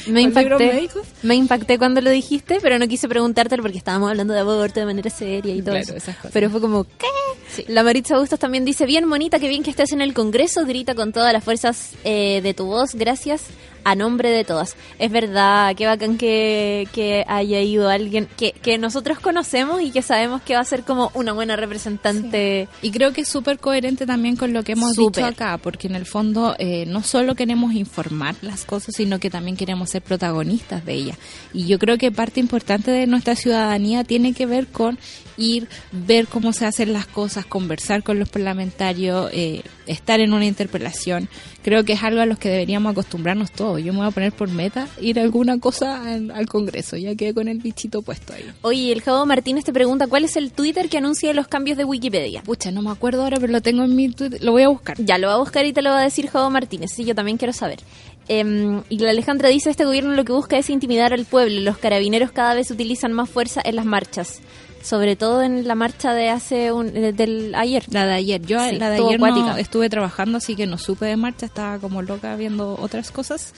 *laughs* Me impacté, me impacté cuando lo dijiste, pero no quise preguntártelo porque estábamos hablando de aborto de manera seria y todo Claro, eso. esas cosas. Pero fue como, ¿qué? La Maritza Bustos también dice, bien monita, qué bien que estés en el Congreso, grita con todas las fuerzas eh, de tu voz, gracias a nombre de todas. Es verdad, qué bacán que, que haya ido alguien que, que nosotros conocemos y que sabemos que va a ser como una buena representante. Y creo que es súper coherente también con lo que hemos dicho acá, porque en el fondo eh, no solo queremos informar las cosas, sino que también queremos ser protagonistas de ellas. Y yo creo que parte importante de nuestra ciudadanía tiene que ver con ir, ver cómo se hacen las cosas, conversar con los parlamentarios, eh, estar en una interpelación. Creo que es algo a los que deberíamos acostumbrarnos todos. Yo me voy a poner por meta ir a alguna cosa al, al Congreso, ya quedé con el bichito puesto ahí. Oye, el Javo Martínez te pregunta cuál es el Twitter que anuncia los cambios de Wikipedia. Pucha, no me acuerdo ahora, pero lo tengo en mi Twitter, lo voy a buscar. Ya lo va a buscar y te lo va a decir Javo Martínez. Sí, yo también quiero saber. Em, y la Alejandra dice, este gobierno lo que busca es intimidar al pueblo. Los carabineros cada vez utilizan más fuerza en las marchas. Sobre todo en la marcha de hace un, del ayer. La de ayer. Yo Sí, la de ayer no estuve trabajando, así que no supe de marcha, estaba como loca viendo otras cosas.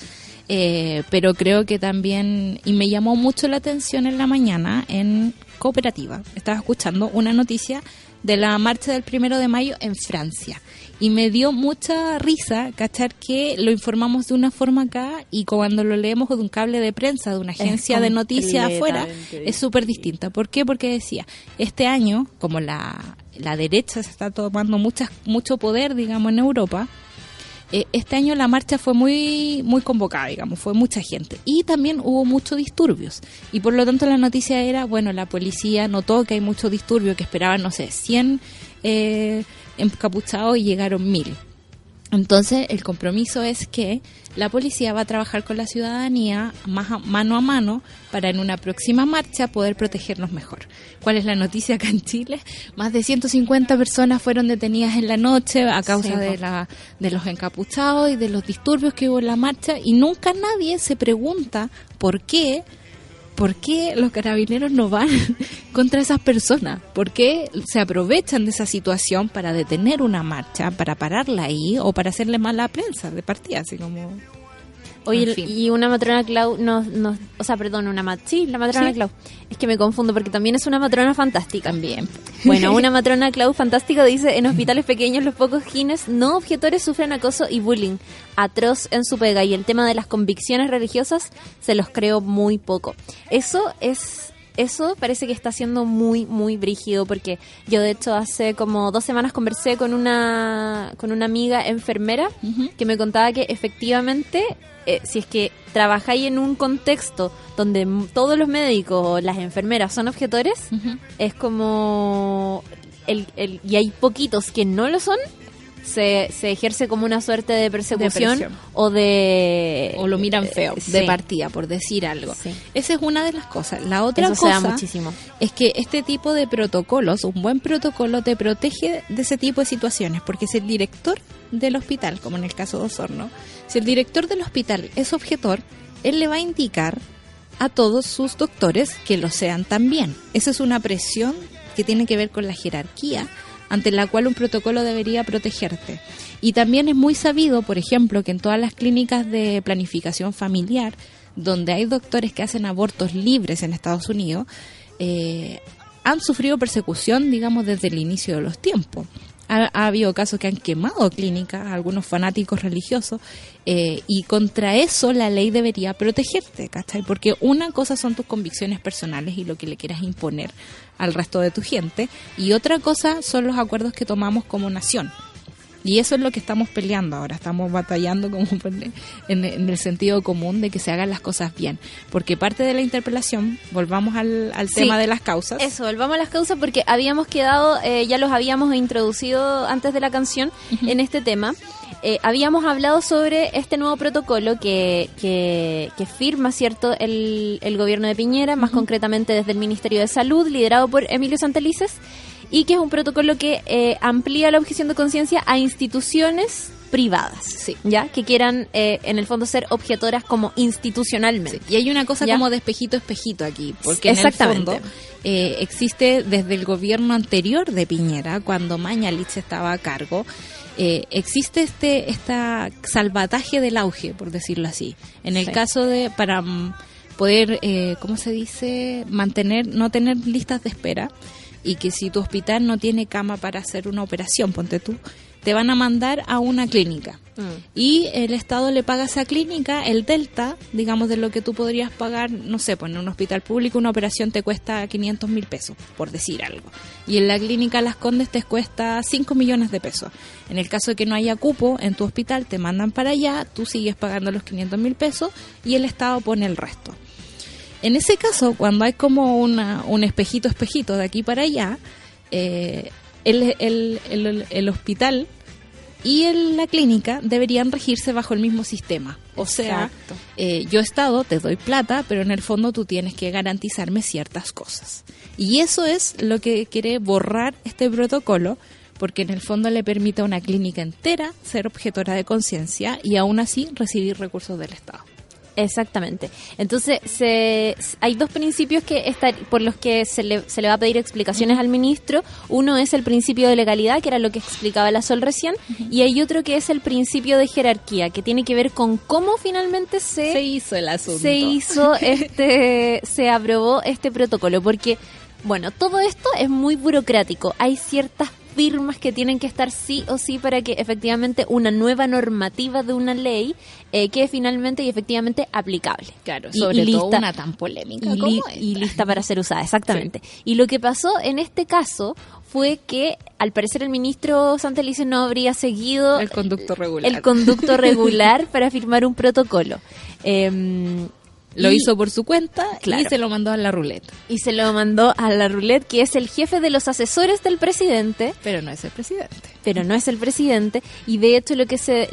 Eh, pero creo que también, y me llamó mucho la atención en la mañana en Cooperativa, estaba escuchando una noticia de la marcha del primero de mayo en Francia. Y me dio mucha risa cachar que lo informamos de una forma acá y cuando lo leemos de un cable de prensa de una agencia de noticias afuera es súper distinta. ¿Por qué? Porque decía, este año, como la, la derecha se está tomando muchas, mucho poder, digamos, en Europa, eh, este año la marcha fue muy muy convocada, digamos, fue mucha gente. Y también hubo muchos disturbios. Y por lo tanto la noticia era, bueno, la policía notó que hay mucho disturbio, que esperaban, no sé, 100 eh, encapuchados y llegaron mil. Entonces, el compromiso es que la policía va a trabajar con la ciudadanía más a- mano a mano para en una próxima marcha poder protegernos mejor. ¿Cuál es la noticia acá en Chile? Más de 150 personas fueron detenidas en la noche a causa Sí, de, po. la, de los encapuchados y de los disturbios que hubo en la marcha y nunca nadie se pregunta por qué ¿Por qué los carabineros no van *laughs* contra esas personas? ¿Por qué se aprovechan de esa situación para detener una marcha, para pararla ahí o para hacerle mal a la prensa de partida? Así como. Oye, En fin. y una matrona Clau nos, nos, o sea, perdón, una mat, sí, la matrona Sí. Clau. Es que me confundo porque también es una matrona fantástica. También. Bueno, *laughs* una matrona Clau fantástica dice, en hospitales pequeños los pocos gines no objetores sufren acoso y bullying atroz en su pega y el tema de las convicciones religiosas se los creo muy poco. Eso es eso parece que está siendo muy muy brígido porque yo de hecho hace como dos semanas conversé con una con una amiga enfermera que me contaba que efectivamente eh, si es que trabajáis en un contexto donde todos los médicos o las enfermeras son objetores es como el, el- y hay poquitos que no lo son se, se ejerce como una suerte de persecución o de O lo miran feo, Eh, de sí. partida, por decir algo. Sí. Esa es una de las cosas. La otra Eso se da cosa muchísimo. es que este tipo de protocolos, un buen protocolo, te protege de ese tipo de situaciones. Porque si el director del hospital, como en el caso de Osorno, si el director del hospital es objetor, él le va a indicar a todos sus doctores que lo sean también. Esa es una presión que tiene que ver con la jerarquía ante la cual un protocolo debería protegerte. Y también es muy sabido, por ejemplo, que en todas las clínicas de planificación familiar, donde hay doctores que hacen abortos libres en Estados Unidos, eh, han sufrido persecución, digamos, desde el inicio de los tiempos. Ha, ha habido casos que han quemado clínicas, algunos fanáticos religiosos, eh, y contra eso la ley debería protegerte, ¿cachai? Porque una cosa son tus convicciones personales y lo que le quieras imponer al resto de tu gente, y otra cosa son los acuerdos que tomamos como nación. Y eso es lo que estamos peleando ahora, estamos batallando como *laughs* en, en el sentido común de que se hagan las cosas bien. Porque parte de la interpelación, volvamos al, al Sí. tema de las causas. Eso, volvamos a las causas porque habíamos quedado, eh, ya los habíamos introducido antes de la canción en este tema. Eh, habíamos hablado sobre este nuevo protocolo que, que, que firma, ¿cierto?, el, el gobierno de Piñera, más concretamente desde el Ministerio de Salud, liderado por Emilio Santelices, y que es un protocolo que eh, amplía la objeción de conciencia a instituciones privadas, Sí. ya que quieran eh, en el fondo ser objetoras como institucionalmente. Sí, Y hay una cosa ¿Ya? como de espejito espejito aquí, porque en el fondo eh, existe desde el gobierno anterior de Piñera, cuando Mañalich estaba a cargo, eh, existe este esta salvataje del auge, por decirlo así. En el Sí. caso de para mm, poder, eh, ¿cómo se dice? Mantener, no tener listas de espera. Y que si tu hospital no tiene cama para hacer una operación, ponte tú, te van a mandar a una clínica. Y el Estado le paga a esa clínica el delta, digamos, de lo que tú podrías pagar, no sé, pues en un hospital público una operación te cuesta 500 mil pesos, por decir algo. Y en la clínica Las Condes te cuesta 5 millones de pesos. En el caso de que no haya cupo en tu hospital, te mandan para allá, tú sigues pagando los 500 mil pesos y el Estado pone el resto. En ese caso, cuando hay como una, un espejito, espejito de aquí para allá, eh, el, el- el- el hospital y la clínica deberían regirse bajo el mismo sistema. O sea, eh, yo Estado te doy plata, pero en el fondo tú tienes que garantizarme ciertas cosas. Y eso es lo que quiere borrar este protocolo, porque en el fondo le permite a una clínica entera ser objetora de conciencia y aún así recibir recursos del Estado. Exactamente. Entonces, se, hay dos principios que estar, por los que se le, se le va a pedir explicaciones al ministro. Uno es el principio de legalidad, que era lo que explicaba la Sol recién, y hay otro que es el principio de jerarquía, que tiene que ver con cómo finalmente se, Se hizo el asunto. se hizo *laughs* este, se aprobó este protocolo, porque, bueno, todo esto es muy burocrático. Hay ciertas firmas que tienen que estar sí o sí para que efectivamente una nueva normativa de una ley eh, quede finalmente y efectivamente aplicable. Claro, Y- sobre y todo lista- una tan polémica y, como li- esta. y lista para ser usada, exactamente. Y lo que pasó en este caso fue que al parecer el ministro Santelice no habría seguido El conducto regular. el conducto regular para firmar un protocolo. Em, Lo y- hizo por su cuenta Claro. y se lo mandó a la ruleta. y se lo mandó a la roulette, que es el jefe de los asesores del presidente, Pero no es el presidente. pero no es el presidente. Y de hecho lo que se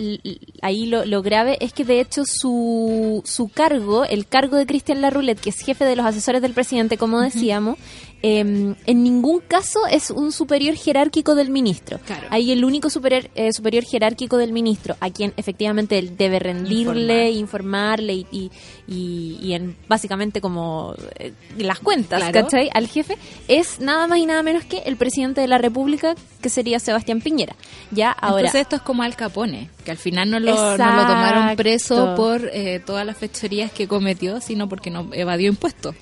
ahí lo, lo grave es que de hecho su, su cargo, el cargo de Cristian Larroulet, que es jefe de los asesores del presidente, como decíamos, em, en ningún caso es un superior jerárquico del ministro. Claro. Ahí el único superior, eh, superior jerárquico del ministro, a quien efectivamente él debe rendirle, informarle y, y, y- y en básicamente como eh, las cuentas, Claro. ¿cachai? Al jefe, es nada más y nada menos que el presidente de la República, que sería Sebastián Piñera. Ya ahora. Entonces esto es como Al Capone, que al final no lo, no lo tomaron preso por eh, todas las fechorías que cometió, sino porque no evadió impuestos.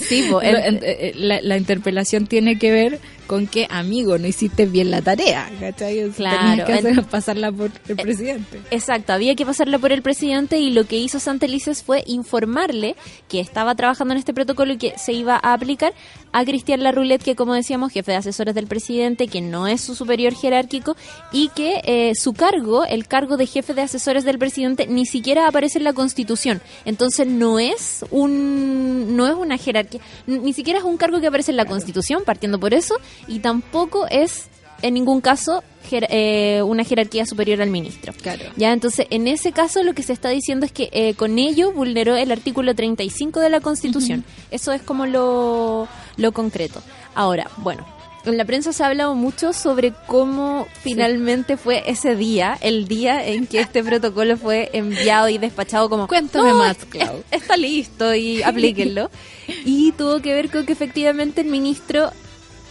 sí, po, *laughs* el- eh, la, la interpelación tiene que ver con que, amigo, no hiciste bien la tarea, ¿cachai? Claro, tenías que hacer- pasarla por el presidente. Exacto, había que pasarla por el presidente y lo que hizo Santelices fue informarle que estaba trabajando en este protocolo y que se iba a aplicar a Cristian Larroulet, que como decíamos, jefe de asesores del presidente, que no es su superior jerárquico y que eh, su cargo, el cargo de jefe de asesores del presidente, ni siquiera aparece en la Constitución. Entonces no es un no es una jerarquía, ni siquiera es un cargo que aparece en la Constitución, partiendo por eso, y tampoco es en ningún caso jer- eh, una jerarquía superior al ministro. Claro. Ya, entonces, en ese caso lo que se está diciendo es que eh, con ello vulneró el artículo 35 de la Constitución. Eso es como lo, lo concreto. Ahora, bueno, en la prensa se ha hablado mucho sobre cómo finalmente fue ese día, el día en que este protocolo fue enviado y despachado como... Cuéntame "No, más, es- Clau". *laughs* Está listo y aplíquenlo. *laughs* y tuvo que ver con que efectivamente el ministro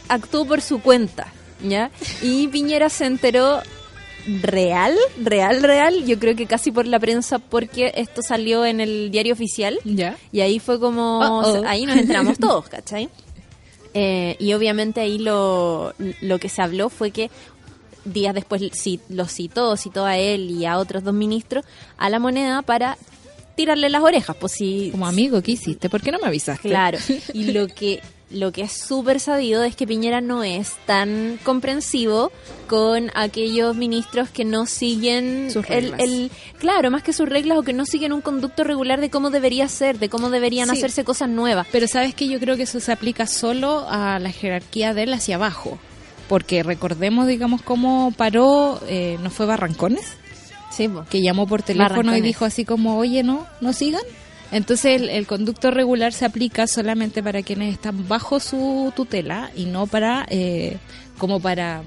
actuó por su cuenta, ¿ya? Y Piñera se enteró real, real, real, yo creo que casi por la prensa porque esto salió en el diario oficial ¿Ya? y ahí fue como, ahí nos enteramos *laughs* todos, ¿cachai? Eh, y obviamente ahí lo, lo que se habló fue que días después ci- lo citó, citó a él y a otros dos ministros a la moneda para tirarle las orejas, pues si, Como amigo, ¿qué hiciste? ¿Por qué no me avisaste? Claro, *laughs* y lo que lo que es súper sabido es que Piñera no es tan comprensivo con aquellos ministros que no siguen Sus reglas. el- claro, más que sus reglas o que no siguen un conducto regular de cómo debería ser, de cómo deberían Sí. hacerse cosas nuevas. Pero sabes que yo creo que eso se aplica solo a la jerarquía de él hacia abajo. Porque recordemos, digamos, cómo paró, eh, ¿no fue Barrancones? Sí, que llamó por teléfono y dijo así como, oye, no, no sigan. Entonces el, el conducto regular se aplica solamente para quienes están bajo su tutela y no para, eh, como para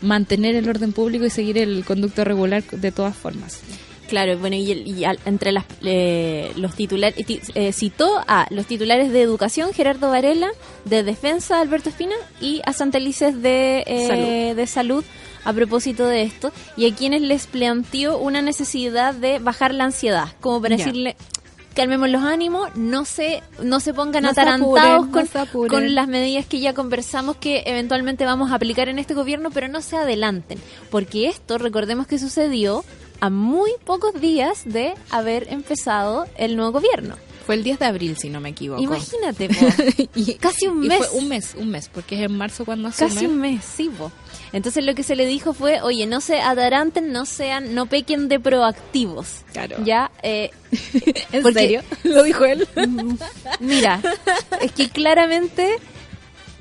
mantener el orden público y seguir el conducto regular de todas formas. Claro, bueno, y, y al- entre las, eh, los titulares, ti- eh, citó a los titulares de Educación, Gerardo Varela, de Defensa, Alberto Espina, y a Santelices de, eh, Salud. de Salud a propósito de esto, y a quienes les planteó una necesidad de bajar la ansiedad, como para decirle, calmemos los ánimos, no se, no se pongan No atarantados apuren, con, las medidas que ya conversamos que eventualmente vamos a aplicar en este gobierno, pero no se adelanten, porque esto, recordemos que sucedió a muy pocos días de haber empezado el nuevo gobierno. Fue el 10 de abril, si no me equivoco. Imagínate, *laughs* po. Y- casi un y mes. fue un mes, un mes, porque es en marzo cuando asumen. Casi un mes, sí, po. Entonces lo que se le dijo fue, oye, no se ataranten, no sean, no pequen de proactivos. Claro. Ya, eh, *laughs* ¿En Porque- serio? Lo dijo él. *laughs* mira, es que claramente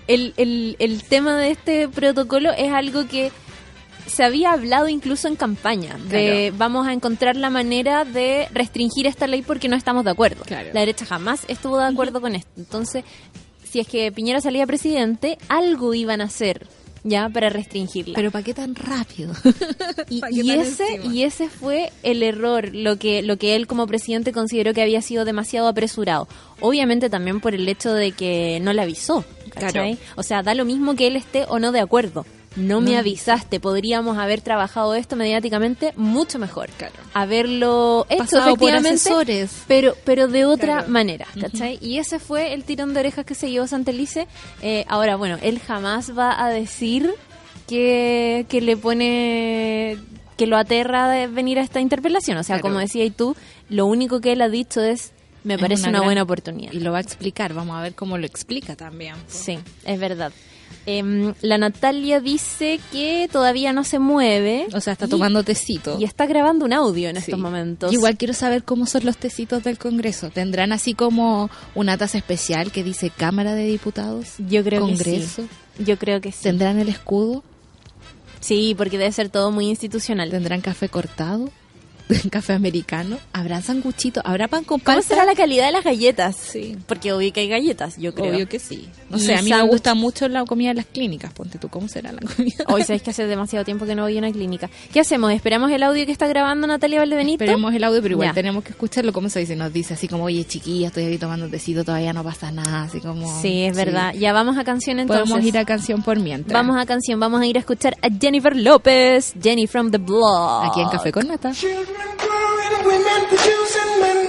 el, el, el tema de este protocolo es algo que se había hablado incluso en campaña, de Claro. vamos a encontrar la manera de restringir esta ley porque no estamos de acuerdo. Claro. La derecha jamás estuvo de acuerdo con esto. Entonces, si es que Piñera salía presidente, algo iban a hacer ya para restringirla. Pero ¿para qué tan rápido? *laughs* Y, ¿Para qué y tan ese encima? y ese fue el error, lo que lo que él como presidente consideró que había sido demasiado apresurado. Obviamente también por el hecho de que no le avisó, ¿cachai? O sea, da lo mismo que él esté o no de acuerdo. No me avisaste, podríamos haber trabajado esto mediáticamente mucho mejor. Claro. Haberlo hecho Pasado por asesores. pero pero de otra Claro. manera, ¿cachai? Y ese fue el tirón de orejas que se llevó Santelice. Eh, ahora, bueno, él jamás va a decir que, que le pone que lo aterra de venir a esta interpelación. O sea, Claro. como decía y tú, lo único que él ha dicho es me Es parece una, gran- buena oportunidad. Y lo va a explicar, vamos a ver cómo lo explica también. Sí, es verdad. Em, la Natalia dice que todavía no se mueve. O sea, está y- tomando tecito. Y está grabando un audio en Sí. estos momentos. Igual quiero saber cómo son los tecitos del Congreso. ¿Tendrán así como una taza especial que dice Cámara de Diputados? Yo creo que Congreso. sí. Yo creo que sí. ¿Tendrán el escudo? Sí, porque debe ser todo muy institucional. ¿Tendrán café cortado? *laughs* ¿Café americano? ¿Habrá sanguchito? ¿Habrá pan con ¿Cómo palta? será la calidad de las galletas? Sí. Porque obvio que hay galletas, yo creo. Obvio que sí. No sé, a mí me gusta mucho la comida de las clínicas. Ponte tú, ¿cómo será la comida? Hoy sabéis que hace demasiado tiempo que no voy a una clínica. ¿Qué hacemos? ¿Esperamos el audio que está grabando Natalia Valdebenito? Esperemos el audio, pero igual Ya. tenemos que escucharlo. ¿Cómo se dice? Nos dice así como, oye, chiquilla, estoy ahí tomando tecito, todavía no pasa nada. Así como... Sí, es verdad. Ya vamos a canción entonces. Podemos ir a canción por mientras. Vamos a canción, vamos a ir a escuchar a Jennifer López, Jenny from the Block. Aquí en Café con Nata. Children growing, women producing, men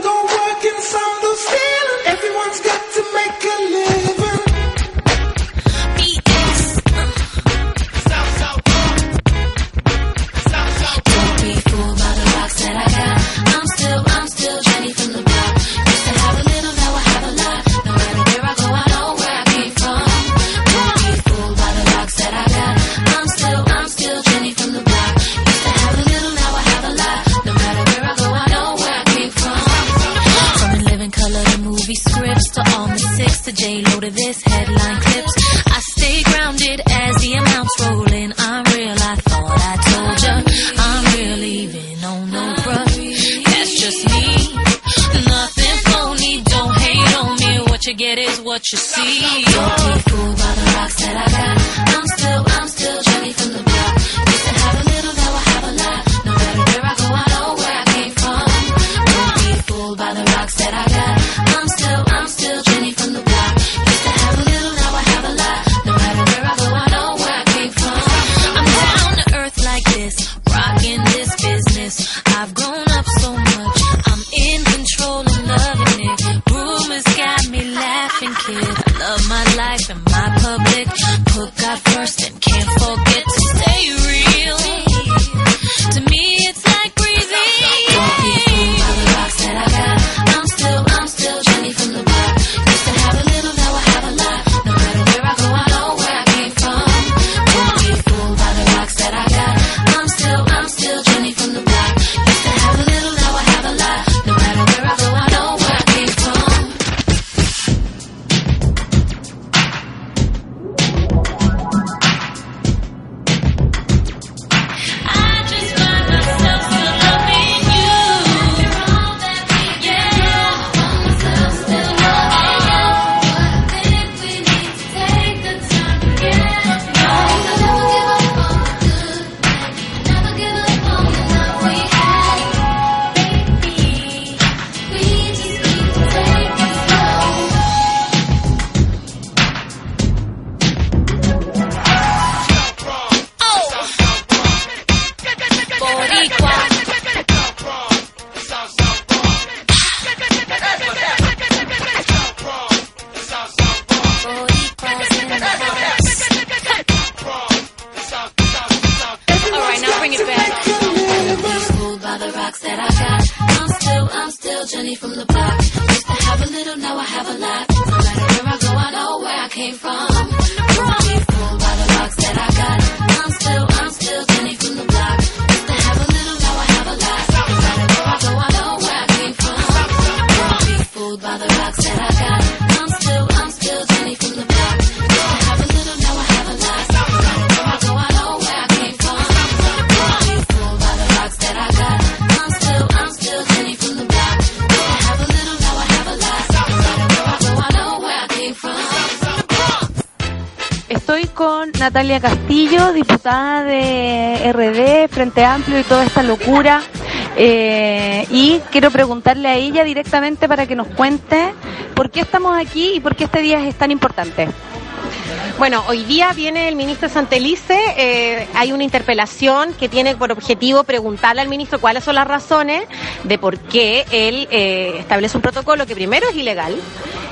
Estoy con Natalia Castillo, diputada de RD, Frente Amplio y toda esta locura. Eh, y quiero preguntarle a ella directamente para que nos cuente por qué estamos aquí y por qué este día es tan importante. Bueno, hoy día viene el ministro Santelice, eh, hay una interpelación que tiene por objetivo preguntarle al ministro cuáles son las razones de por qué él eh, establece un protocolo que primero es ilegal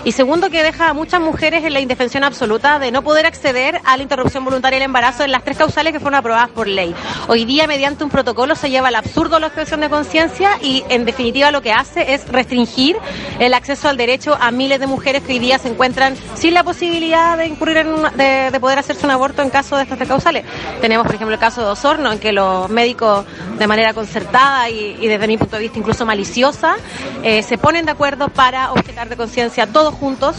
y segundo que deja a muchas mujeres en la indefensión absoluta de no poder acceder a la interrupción voluntaria del embarazo en las tres causales que fueron aprobadas por ley. Hoy día mediante un protocolo se lleva al absurdo la objeción de conciencia y en definitiva lo que hace es restringir el acceso al derecho a miles de mujeres que hoy día se encuentran sin la posibilidad de incurrir en una- de, de poder hacerse un aborto en caso de estas causales. Tenemos, por ejemplo, el caso de Osorno, en que los médicos, de manera concertada y, y desde mi punto de vista incluso maliciosa, eh, se ponen de acuerdo para objetar de conciencia todos juntos.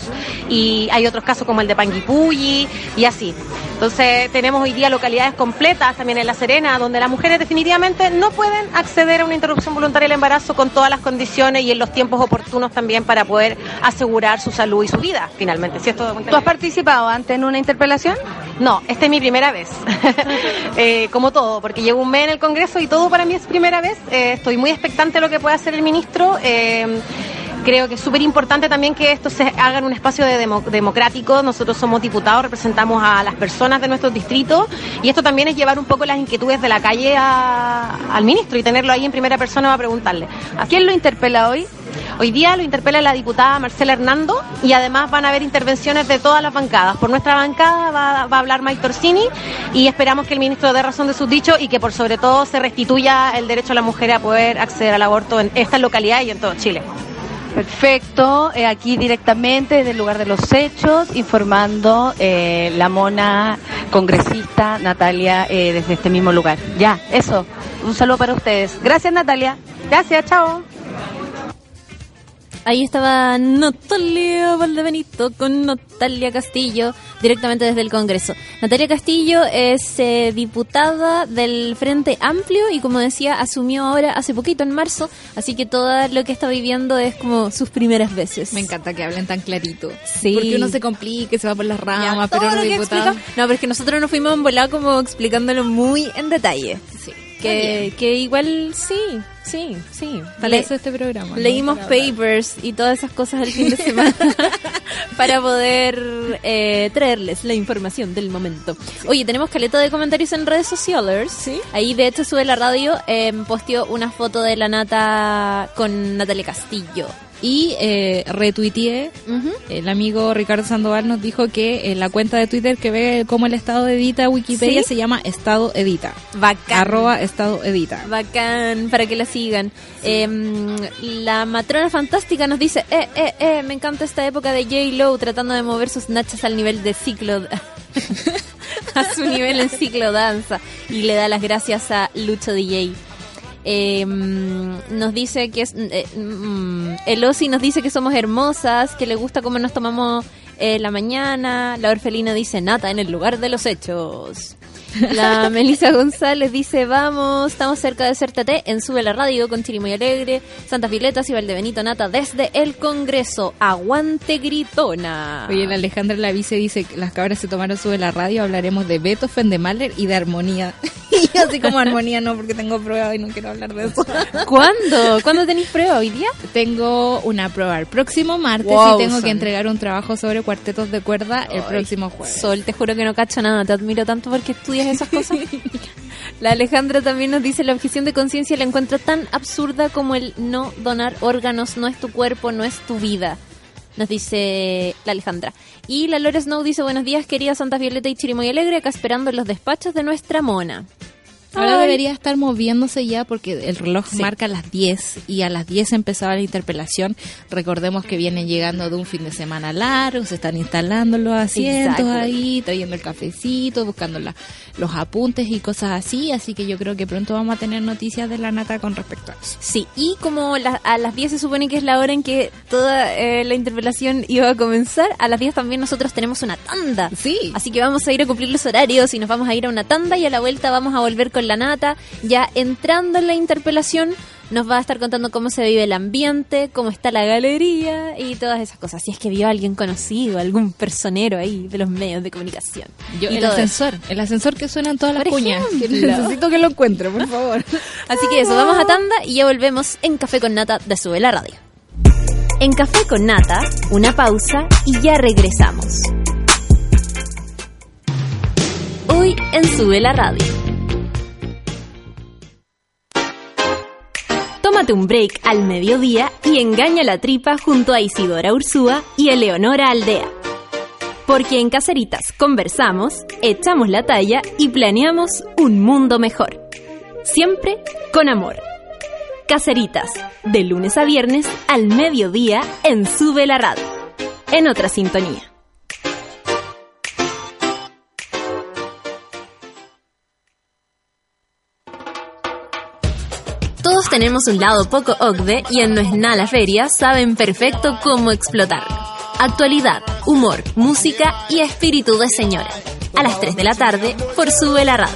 Y hay otros casos como el de Panguipulli y así. Entonces, tenemos hoy día localidades completas, también en La Serena, donde las mujeres definitivamente no pueden acceder a una interrupción voluntaria del embarazo con todas las condiciones y en los tiempos oportunos también para poder asegurar su salud y su vida, finalmente. Si esto ¿Tú has participado antes en una interpelación? no, esta es mi primera vez. *laughs* Eh, como todo, porque llevo un mes en el Congreso y todo para mí es primera vez. Eh, estoy muy expectante de lo que pueda hacer el ministro. Eh, creo que es súper importante también que esto se haga en un espacio de demo- democrático. Nosotros somos diputados, representamos a las personas de nuestros distritos y esto también es llevar un poco las inquietudes de la calle al ministro y tenerlo ahí en primera persona para preguntarle. ¿A quién lo interpela hoy? Hoy día lo interpela la diputada Marcela Hernando y además van a haber intervenciones de todas las bancadas. Por nuestra bancada va, va a hablar Mike Torsini y esperamos que el ministro dé razón de sus dichos y que por sobre todo se restituya el derecho a la mujer a poder acceder al aborto en estas localidades y en todo Chile. Perfecto, eh, aquí directamente desde el lugar de los hechos, informando eh, la mona congresista Natalia eh, desde este mismo lugar. Ya, eso, un saludo para ustedes. Gracias Natalia. Gracias, chao. Ahí estaba Natalia Valdebenito con Natalia Castillo, directamente desde el Congreso. Natalia Castillo es eh, diputada del Frente Amplio y como decía, asumió ahora hace poquito, en marzo, así que todo lo que está viviendo es como sus primeras veces. Me encanta que hablen tan clarito. Sí. Porque uno se complique, se va por las ramas, pero diputados... explicamos- No, pero es que nosotros nos fuimos en volado como explicándolo muy en detalle. Sí. Que, que igual sí, sí, sí. Para Le- eso este programa. Leímos papers y todas esas cosas el fin de semana *laughs* para poder eh, traerles la información del momento. Oye, tenemos caleta de comentarios en redes sociales. Sí. Ahí, de hecho, sube la radio, eh, posteó una foto de la nata con Natalia Castillo. Y eh, retuiteé, el amigo Ricardo Sandoval nos dijo que en la cuenta de Twitter que ve cómo el Estado edita Wikipedia ¿Sí? se llama Estado Edita. Bacán. Arroba Estado Edita. Bacán, para que la sigan. Em, la matrona fantástica nos dice, eh, eh, eh, me encanta esta época de J-Lo tratando de mover sus nachas al nivel de ciclo... *laughs* a su nivel en ciclo danza. Y le da las gracias a Lucho DJ. Em, nos dice que es... eh, mm, el Osi nos dice que somos hermosas, que le gusta cómo nos tomamos eh, la mañana. La orfelina dice, nata en el lugar de los hechos. La *laughs* Melissa González dice, vamos, estamos cerca de ser TT en Sube la Radio con Chirimoy Alegre, Santa Filetas y Valdebenito Nata desde el Congreso. Aguante gritona. Oye, la Alejandra la vice dice las cabras se tomaron sube la radio, hablaremos de Beethoven, de Mahler y de armonía. *laughs* y así como armonía no, porque tengo prueba y no quiero hablar de eso. *laughs* ¿Cuándo? ¿Cuándo tenéis prueba? ¿Hoy día? tengo una prueba el próximo martes Wow, y tengo Son. que entregar un trabajo sobre cuartetos de cuerda el próximo jueves. Sol, te juro que no cacho nada, te admiro tanto porque estudias esas cosas. La Alejandra también nos dice, la objeción de conciencia la encuentro tan absurda como el no donar órganos, no es tu cuerpo, no es tu vida. Nos dice la Alejandra. Y la Lore Snow dice, buenos días querida Santa Violeta y Chirimoy Alegre, acá esperando los despachos de nuestra mona. Ahora Ay. debería estar moviéndose ya porque el reloj Sí. marca las 10 y a las 10 empezaba la interpelación. Recordemos que vienen llegando de un fin de semana largo, se están instalando los asientos Exacto. ahí, trayendo el cafecito, buscando la- los apuntes y cosas así. Así que yo creo que pronto vamos a tener noticias de la nata con respecto a eso. Sí, y como la- a las 10 se supone que es la hora en que toda eh, la interpelación iba a comenzar, a las 10 también nosotros tenemos una tanda. Sí. Así que vamos a ir a cumplir los horarios y nos vamos a ir a una tanda y a la vuelta vamos a volver con la nata. Ya entrando en la interpelación nos va a estar contando cómo se vive el ambiente, cómo está la galería y todas esas cosas. Si es que vio a alguien conocido, algún personero ahí de los medios de comunicación. Yo, Y el eso. ascensor, el ascensor que suena en todas las Por cuñas. Ejemplo. necesito que lo encuentre, por favor. *laughs* Así que eso, vamos a tanda y ya volvemos en Café con Nata de Sube la Radio. En Café con Nata, una pausa y ya regresamos. Hoy en Sube la Radio. Un break al mediodía y engaña la tripa junto a Isidora Ursúa y Eleonora Aldea. Porque en Caceritas conversamos, echamos la talla y planeamos un mundo mejor. Siempre con amor. Caceritas, de lunes a viernes al mediodía en Sube la Radio. En otra sintonía. Tenemos un lado poco OCDE y en No es nada la feria saben perfecto cómo explotarlo. Actualidad, humor, música y espíritu de señora. A las 3 de la tarde por Sube la Radio.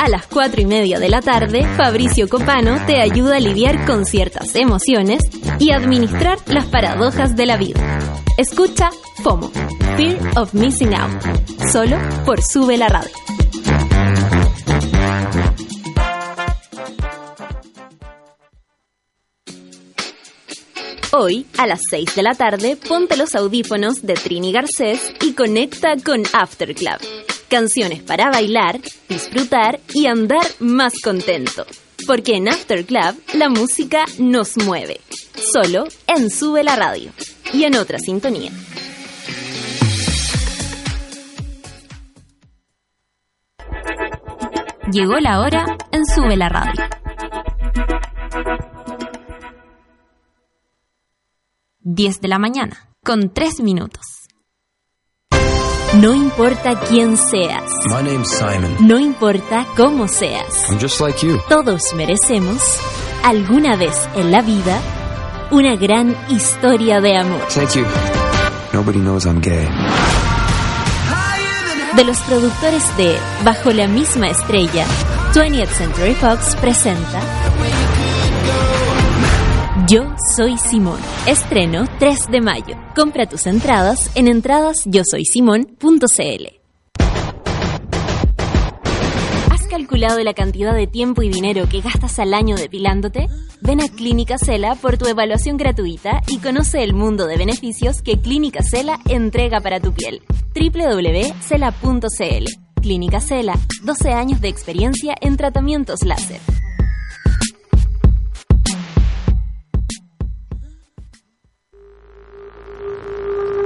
A las 4 y media de la tarde, Fabricio Copano te ayuda a lidiar con ciertas emociones y administrar las paradojas de la vida. Escucha FOMO, Fear of Missing Out, solo por Sube la Radio. Hoy, a las 6 de la tarde, ponte los audífonos de Trini Garcés y conecta con After Club. Canciones para bailar, disfrutar y andar más contento. Porque en After Club la música nos mueve. Solo en Sube la Radio. Y en otra sintonía. Llegó la hora en Sube la Radio. 10 de la mañana, con 3 minutos. No importa quién seas, My name's Simon. no importa cómo seas, I'm just like you. todos merecemos, alguna vez en la vida, una gran historia de amor. Thank you. Nobody knows I'm gay. De los productores de Bajo la misma estrella, 20th Century Fox presenta Yo soy Simón. Estreno 3 de mayo. Compra tus entradas en entradasyosoysimón.cl. ¿Has calculado la cantidad de tiempo y dinero que gastas al año depilándote? Ven a Clínica Cela por tu evaluación gratuita y conoce el mundo de beneficios que Clínica Cela entrega para tu piel. www.cela.cl Clínica Cela, 12 años de experiencia en tratamientos láser.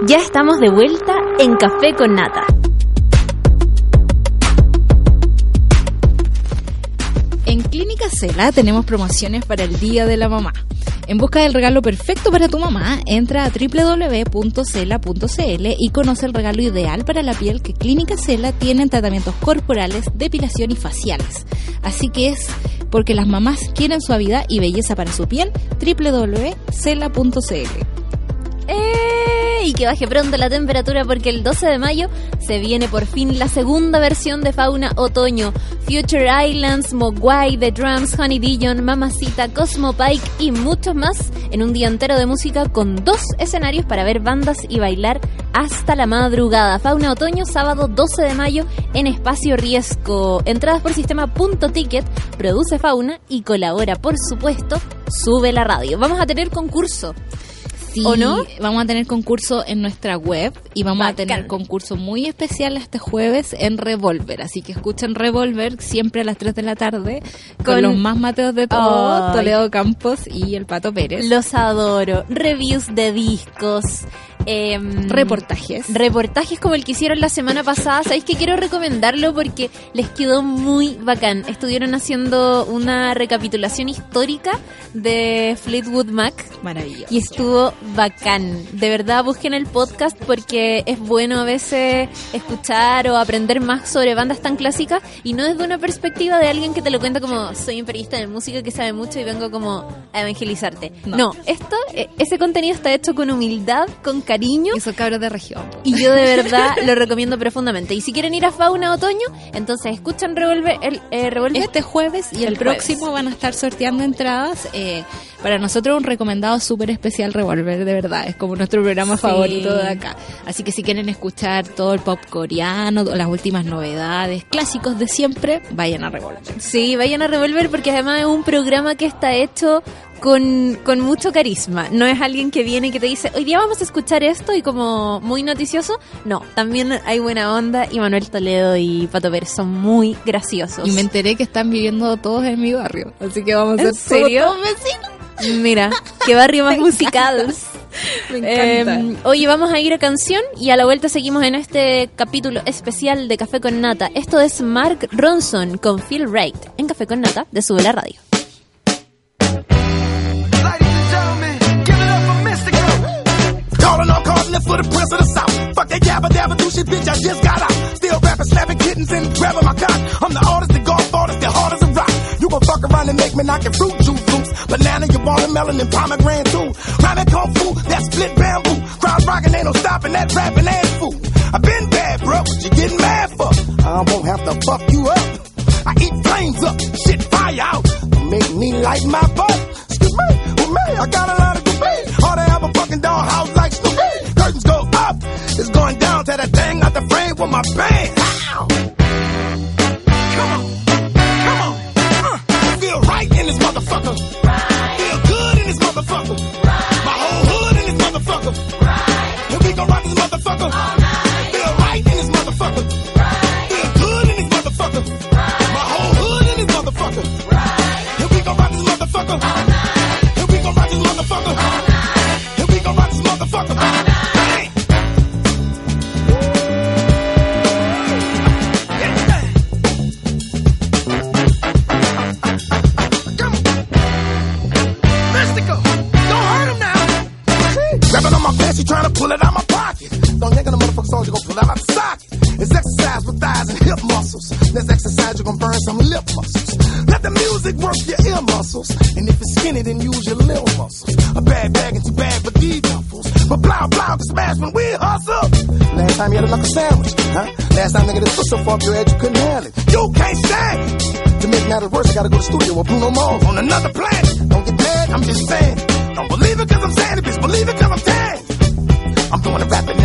Ya estamos de vuelta en Café con Nata. En Clínica Cela tenemos promociones para el Día de la Mamá. En busca del regalo perfecto para tu mamá, entra a www.cela.cl y conoce el regalo ideal para la piel que Clínica Cela tiene en tratamientos corporales, depilación y faciales. Así que es porque las mamás quieren suavidad y belleza para su piel, www.cela.cl. ¡Eh! Y que baje pronto la temperatura porque el 12 de mayo se viene por fin la segunda versión de Fauna Otoño. Future Islands, Mogwai, The Drums, Honey Dijon, Mamacita, Cosmo Pike y muchos más en un día entero de música con dos escenarios para ver bandas y bailar hasta la madrugada. Fauna Otoño, sábado 12 de mayo en Espacio Riesgo. Entradas por sistema punto ticket, produce Fauna y colabora, por supuesto, sube la radio. Vamos a tener concurso. Sí, ¿O no? Vamos a tener concurso en nuestra web y vamos a tener concurso muy especial este jueves en Revolver. Así que escuchen Revolver siempre a las 3 de la tarde con, Con- los más mateos de todo. Toledo Campos y el Pato Pérez. Los adoro. Reviews de discos. Em, reportajes. Reportajes como el que hicieron la semana pasada. ¿Sabéis que quiero recomendarlo? Porque les quedó muy bacán. Estuvieron haciendo una recapitulación histórica de Fleetwood Mac. Maravilloso. Y estuvo bacán. De verdad, busquen el podcast porque es bueno a veces escuchar o aprender más sobre bandas tan clásicas y no desde una perspectiva de alguien que te lo cuenta como soy un periodista de música que sabe mucho y vengo como a evangelizarte. No. No, esto, eh, ese contenido está hecho con humildad, con cariño Y son cabros de región. y yo de verdad *laughs* lo recomiendo profundamente. Y si quieren ir a Fauna Otoño, entonces escuchan Revolver, el, eh, Revolver Este jueves y el, El jueves. próximo van a estar sorteando entradas. eh, para nosotros un recomendado súper especial Revolver, de verdad. Es como nuestro programa Sí. favorito de acá. Así que si quieren escuchar todo el pop coreano, las últimas novedades, clásicos de siempre, vayan a Revolver. Sí, vayan a Revolver porque además es un programa que está hecho con, con mucho carisma. No es alguien que viene y que te dice, hoy día vamos a escuchar esto y como muy noticioso. No, también hay buena onda y Manuel Toledo y Pato Pérez son muy graciosos. Y me enteré que están viviendo todos en mi barrio. Así que vamos a ¿En ser serio? todos vecinos. Mira, qué barrio más musical. *laughs* Me encanta. Eh, oye, vamos a ir a canción y a la vuelta seguimos en este capítulo especial de Café con Nata. Esto es Mark Ronson con Phil Wright en Café con Nata de Sube la Radio. Ladies and gentlemen, give it up for the prince of the south. Fuck that yabba dabba do shit, bitch, I just got out. Still rapping, slapping kittens and grabbing my cock. I'm the artist, the golf artist, the hard as a rock. You gon' fuck around and make me knock your fruit juice loose. Banana, your watermelon, and pomegranate too. Rhyming kung fu, that split bamboo. Crowd rocking, ain't no stopping that rapping ass fool. I been bad, bro, what you getting mad for? I won't have to fuck you up. I eat flames up, shit fire out. Make me light my butt. Excuse me, with me, I got a lot of debate. All they have a fucking dollhouse like Snoopy. Curtains go up, it's going down to that thing out the frame with my bang. Last time a sandwich, huh? Last time nigga, this was so fuck your head, you couldn't handle it. You can't stand it. To make matters worse, I gotta go to the studio with Bruno Mars on another planet. Don't get mad, I'm just saying. Don't believe it cause I'm saying it, bitch. Believe it cause I'm saying. I'm doing the rapping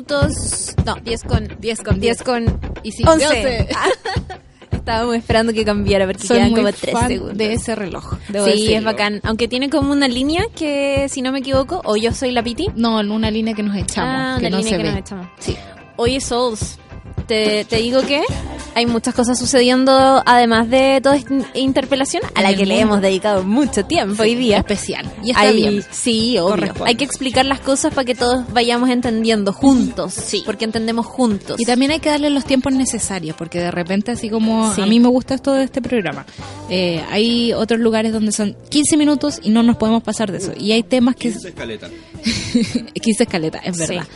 minutos. No, 10 con 10 con 10 con Y sí, 11. 11. *laughs* Estábamos esperando que cambiara porque Soy quedan muy como 3 fan segundos. de ese reloj. debo Sí, decirlo. es bacán. Aunque tiene como una línea que, si no me equivoco, o yo soy la Piti. No, una línea que nos echamos. Ah, que una no línea se que ve. nos echamos. Sí. Oye, Souls, te, te digo que hay muchas cosas sucediendo, además de toda esta interpelación, a la que le hemos dedicado mucho tiempo hoy día. Especial. Y está Hay- bien. Sí, obvio. Hay que explicar las cosas para que todos vayamos entendiendo juntos. Sí. Porque entendemos juntos. Y también hay que darle los tiempos necesarios, porque de repente, así como Sí. a mí me gusta esto de este programa, eh, hay otros lugares donde son 15 minutos y no nos podemos pasar de eso. Y hay temas que... 15 escaletas. *laughs* 15 escaletas, es verdad.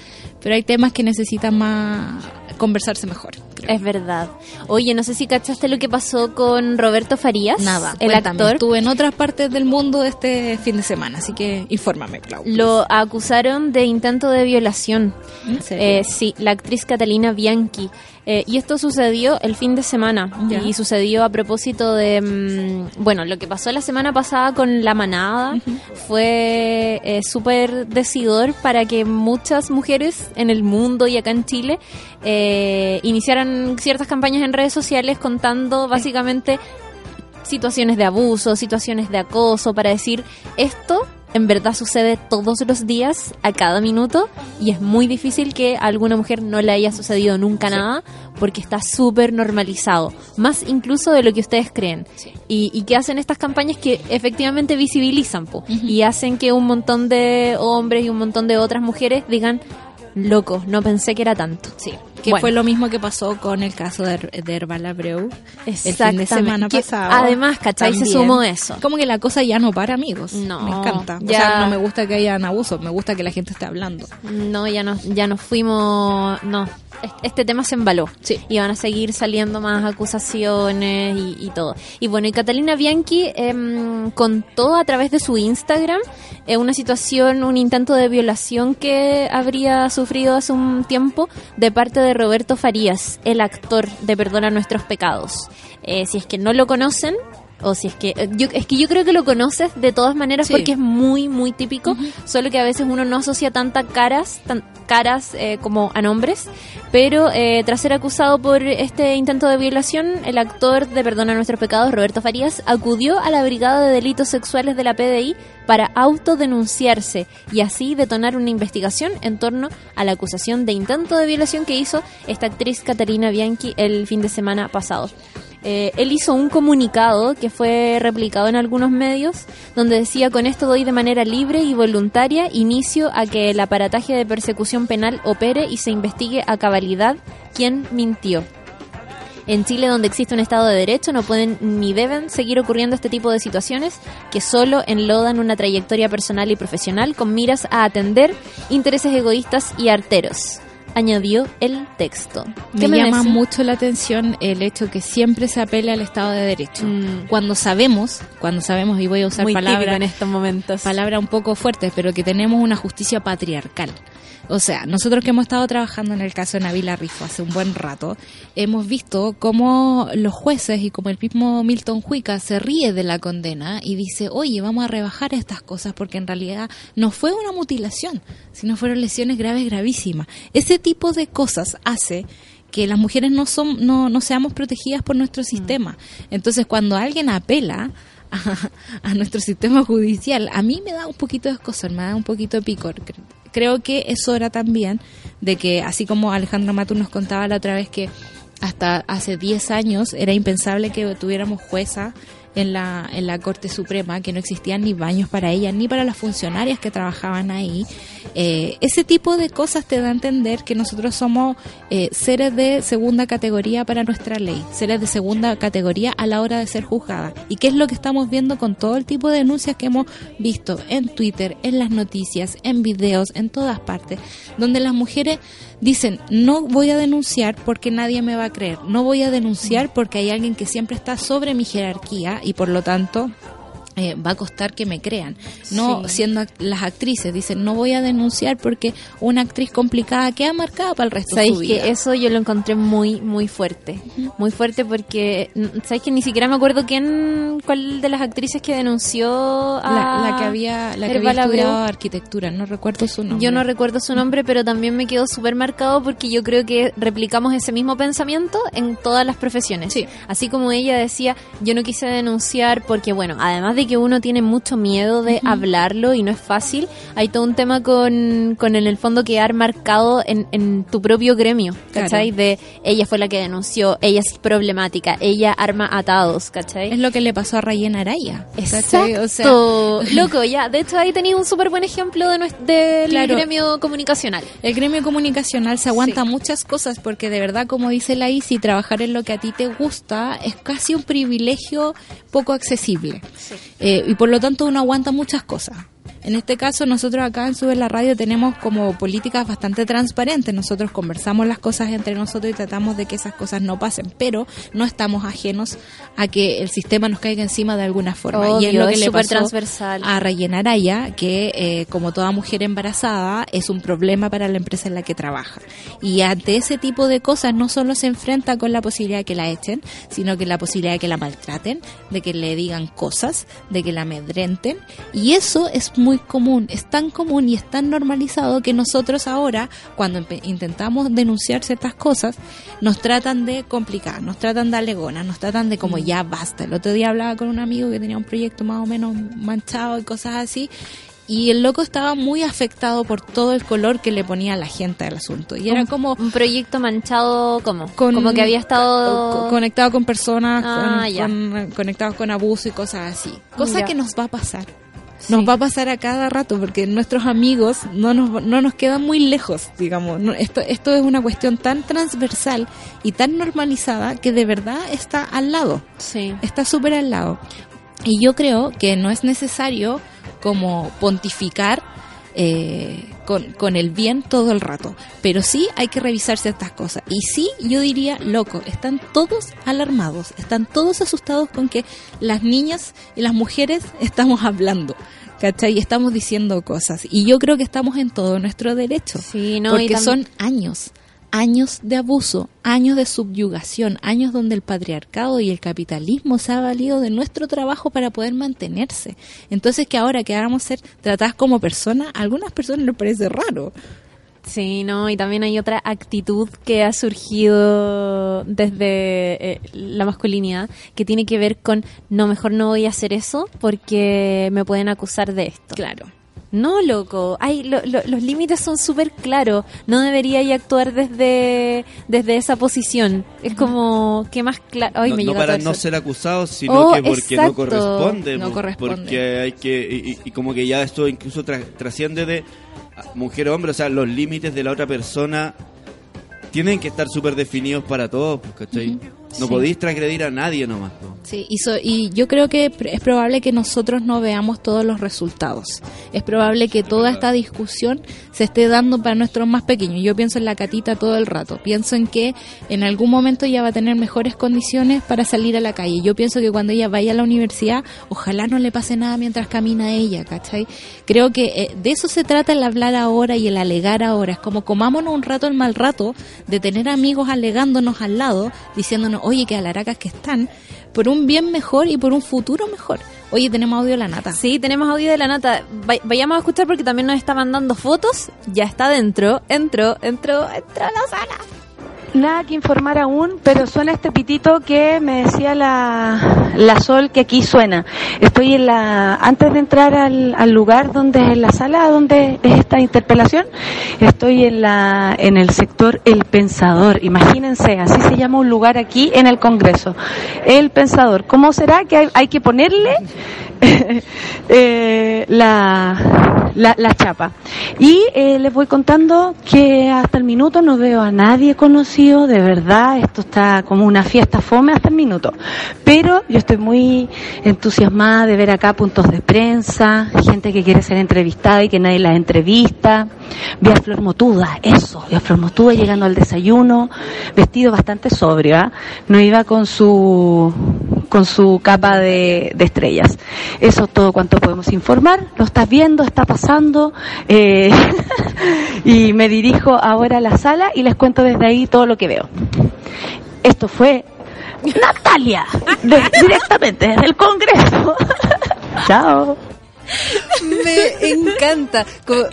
Pero hay temas que necesitan más conversarse mejor. creo. Es verdad. Oye, no sé si cachaste lo que pasó con Roberto Farías. Nada, el cuéntame. actor. Estuve en otras partes del mundo este fin de semana, así que infórmame, Clau. Lo acusaron de intento de violación. ¿En serio? Eh, sí, la actriz Catalina Bianchi. Eh, y esto sucedió el fin de semana. Y sucedió a propósito de. mm, bueno, lo que pasó la semana pasada con La Manada fue eh, súper decidor para que muchas mujeres en el mundo y acá en Chile eh, iniciaran ciertas campañas en redes sociales contando básicamente situaciones de abuso, situaciones de acoso, para decir esto en verdad sucede todos los días, a cada minuto, y es muy difícil que a alguna mujer no le haya sucedido nunca nada, porque está súper normalizado, más incluso de lo que ustedes creen. Y, y que hacen estas campañas que efectivamente visibilizan, po, y hacen que un montón de hombres y un montón de otras mujeres digan, loco, no pensé que era tanto. Sí, que Bueno. fue lo mismo que pasó con el caso de, de Herbal Abreu el fin de semana Que pasado. además, ¿cachai? Se sumó eso. Como que la cosa ya no para, amigos. No, Me encanta. O sea, no me gusta que hayan abusos, me gusta que la gente esté hablando. No, ya nos, ya nos fuimos. No, es- este tema se embaló. Sí. Y van a seguir saliendo más acusaciones y, y todo. Y bueno, y Catalina Bianchi em, contó a través de su Instagram eh, una situación, un intento de violación que habría sufrido hace un tiempo de parte de Roberto Farías, el actor de Perdona Nuestros Pecados. Eh, si es que no lo conocen. O si es que eh, yo es que yo creo que lo conoces de todas maneras Sí. porque es muy muy típico, solo que a veces uno no asocia tantas caras, tan, caras eh, como a nombres, pero eh, tras ser acusado por este intento de violación, el actor de Perdona Nuestros Pecados, Roberto Farías, acudió a la Brigada de Delitos Sexuales de la PDI para autodenunciarse y así detonar una investigación en torno a la acusación de intento de violación que hizo esta actriz Catalina Bianchi el fin de semana pasado. Eh, él hizo un comunicado que fue replicado en algunos medios donde decía con esto doy de manera libre y voluntaria inicio a que el aparataje de persecución penal opere y se investigue a cabalidad quién mintió. En Chile, donde existe un Estado de Derecho, no pueden ni deben seguir ocurriendo este tipo de situaciones que solo enlodan una trayectoria personal y profesional con miras a atender intereses egoístas y arteros. Añadió el texto. Me ¿Qué llama mucho la atención el hecho que siempre se apele al Estado de Derecho. Mm. Cuando sabemos, cuando sabemos, y voy a usar palabras en estos momentos. palabra un poco fuertes, pero que tenemos una justicia patriarcal. O sea, nosotros que hemos estado trabajando en el caso de Navila Rifo hace un buen rato, hemos visto cómo los jueces y como el mismo Milton Huica se ríe de la condena y dice, oye, vamos a rebajar estas cosas porque en realidad no fue una mutilación, sino fueron lesiones graves, gravísimas. Ese tipo de cosas hace que las mujeres no son no, no seamos protegidas por nuestro sistema. Entonces, cuando alguien apela a, a nuestro sistema judicial, a mí me da un poquito de escosor, me da un poquito de picor. Cre- Creo que es hora también de que, así como Alejandro Matu nos contaba la otra vez que hasta hace 10 años era impensable que tuviéramos jueza en la, en la Corte Suprema, que no existían ni baños para ellas, ni para las funcionarias que trabajaban ahí. Eh, ese tipo de cosas te da a entender que nosotros somos eh, seres de segunda categoría para nuestra ley, seres de segunda categoría a la hora de ser juzgada. ¿Y qué es lo que estamos viendo con todo el tipo de denuncias que hemos visto en Twitter, en las noticias, en videos, en todas partes, donde las mujeres dicen, no voy a denunciar porque nadie me va a creer, no voy a denunciar porque hay alguien que siempre está sobre mi jerarquía y por lo tanto eh, va a costar que me crean. No Sí. siendo act- las actrices, dicen, no voy a denunciar porque una actriz complicada queda marcada para el resto de su vida. que eso yo lo encontré muy, muy fuerte. Muy fuerte porque, mm, ¿sabéis que ni siquiera me acuerdo quién, cuál de las actrices que denunció a la, la que había, la que había estudiado arquitectura, no recuerdo su nombre. Yo no recuerdo su nombre, pero también me quedó súper marcado porque yo creo que replicamos ese mismo pensamiento en todas las profesiones. Sí. Así como ella decía, yo no quise denunciar porque, bueno, además de que uno tiene mucho miedo de hablarlo y no es fácil, hay todo un tema con, con en el fondo quedar marcado en, en tu propio gremio, ¿cachai? Claro. De ella fue la que denunció, ella es problemática, ella arma atados, ¿cachai? Es lo que le pasó a Rayena Araya. ¿cachai? Exacto. O sea, Loco, ya. De hecho, ahí tenéis un súper buen ejemplo de nues- del Claro. gremio comunicacional. El gremio comunicacional se aguanta Sí. muchas cosas porque de verdad, como dice la Isi, trabajar en lo que a ti te gusta es casi un privilegio poco accesible. Eh, y por lo tanto uno aguanta muchas cosas. En este caso, nosotros acá en Sube la Radio tenemos como políticas bastante transparentes. Nosotros conversamos las cosas entre nosotros y tratamos de que esas cosas no pasen, pero no estamos ajenos a que el sistema nos caiga encima de alguna forma. y es Obvio, lo que es le pasó transversal. a Rayena Araya, que eh, como toda mujer embarazada es un problema para la empresa en la que trabaja. Y ante ese tipo de cosas no solo se enfrenta con la posibilidad de que la echen, sino que la posibilidad de que la maltraten, de que le digan cosas, de que la amedrenten. Y eso es muy común, es tan común y es tan normalizado que nosotros ahora, cuando intentamos denunciar ciertas cosas, nos tratan de complicar, nos tratan de alegonas, nos tratan de como ya basta. El otro día hablaba con un amigo que tenía un proyecto más o menos manchado y cosas así. Y el loco estaba muy afectado por todo el color que le ponía la gente al asunto. Y era como Un proyecto manchado, ¿cómo? con- como que había estado... co- conectado con personas, Ah, con- con- conectados con abuso y cosas así. Cosa Ya. que nos va a pasar. Nos va a pasar a cada rato porque nuestros amigos no nos, no nos quedan muy lejos, digamos. No, esto, esto es una cuestión tan transversal y tan normalizada que de verdad está al lado. Sí. Está súper al lado. Y yo creo que no es necesario como pontificar eh, con, con el bien todo el rato. Pero sí hay que revisar ciertas cosas. Y sí, yo diría, loco, están todos alarmados, están todos asustados con que las niñas y las mujeres *laughs* estamos hablando. ¿Cachai? Y estamos diciendo cosas. Y yo creo que estamos en todo nuestro derecho. Sí, no, porque son años, años de abuso, años de subyugación, años donde el patriarcado y el capitalismo se ha valido de nuestro trabajo para poder mantenerse. Entonces que ahora queramos ser tratadas como personas, a algunas personas les parece raro. Sí, no, y también hay otra actitud que ha surgido desde eh, la masculinidad que tiene que ver con, no, mejor no voy a hacer eso porque me pueden acusar de esto. Claro. No, loco, hay, lo- lo- los límites son súper claros, no debería y actuar desde, desde esa posición. Es como, ¿qué más claro? Ay, no, me no llega para no ser acusados, sino Oh, que porque exacto. no corresponde. No po- corresponde. Porque hay que. Y, como que ya esto incluso tra- trasciende de mujer o hombre, o sea, los límites de la otra persona tienen que estar súper definidos para todos, pues, ¿cachai? No Sí. podéis transgredir a nadie nomás. Sí, y, so- y yo creo que es probable que nosotros no veamos todos los resultados. Es probable que toda esta discusión se esté dando para nuestros más pequeños. Yo pienso en la catita todo el rato. Pienso en que en algún momento ella va a tener mejores condiciones para salir a la calle. Yo pienso que cuando ella vaya a la universidad, ojalá no le pase nada mientras camina ella, ¿cachai? Creo que eh, de eso se trata el hablar ahora y el alegar ahora. Es como comámonos un rato el mal rato de tener amigos alegándonos al lado, diciéndonos, oye, que alaracas que están, por un bien mejor y por un futuro mejor. Oye, tenemos audio de la nata. Sí, tenemos audio de la nata. Vay- vayamos a escuchar porque también nos está mandando fotos. Ya está dentro, entró, entró, entró la sala. Nada que informar aún, pero suena este pitito que me decía la, la Sol que aquí suena. Estoy en la, antes de entrar al, al lugar donde es la sala donde es esta interpelación, estoy en la, en el sector El Pensador. Imagínense, así se llama un lugar aquí en el Congreso. El Pensador. ¿Cómo será que hay, hay que ponerle *laughs* eh, la, la, chapa? Y eh, les voy contando que hasta el minuto no veo a nadie conocido, de verdad, esto está como una fiesta fome hasta el minuto. Pero yo estoy muy entusiasmada de ver acá puntos de prensa, gente que quiere ser entrevistada y que nadie la entrevista. Vi a Flor Motuda, eso, vi a Flor Motuda llegando al desayuno, vestido bastante sobrio, ¿ah? no iba con su con su capa de, de estrellas. Eso es todo cuanto podemos informar. Lo estás viendo, está pasando. eh, *laughs* y me dirijo ahora a la sala y les cuento desde ahí todo lo que veo. Esto fue Natalia, directamente desde el Congreso. *laughs* Chao. Me encanta.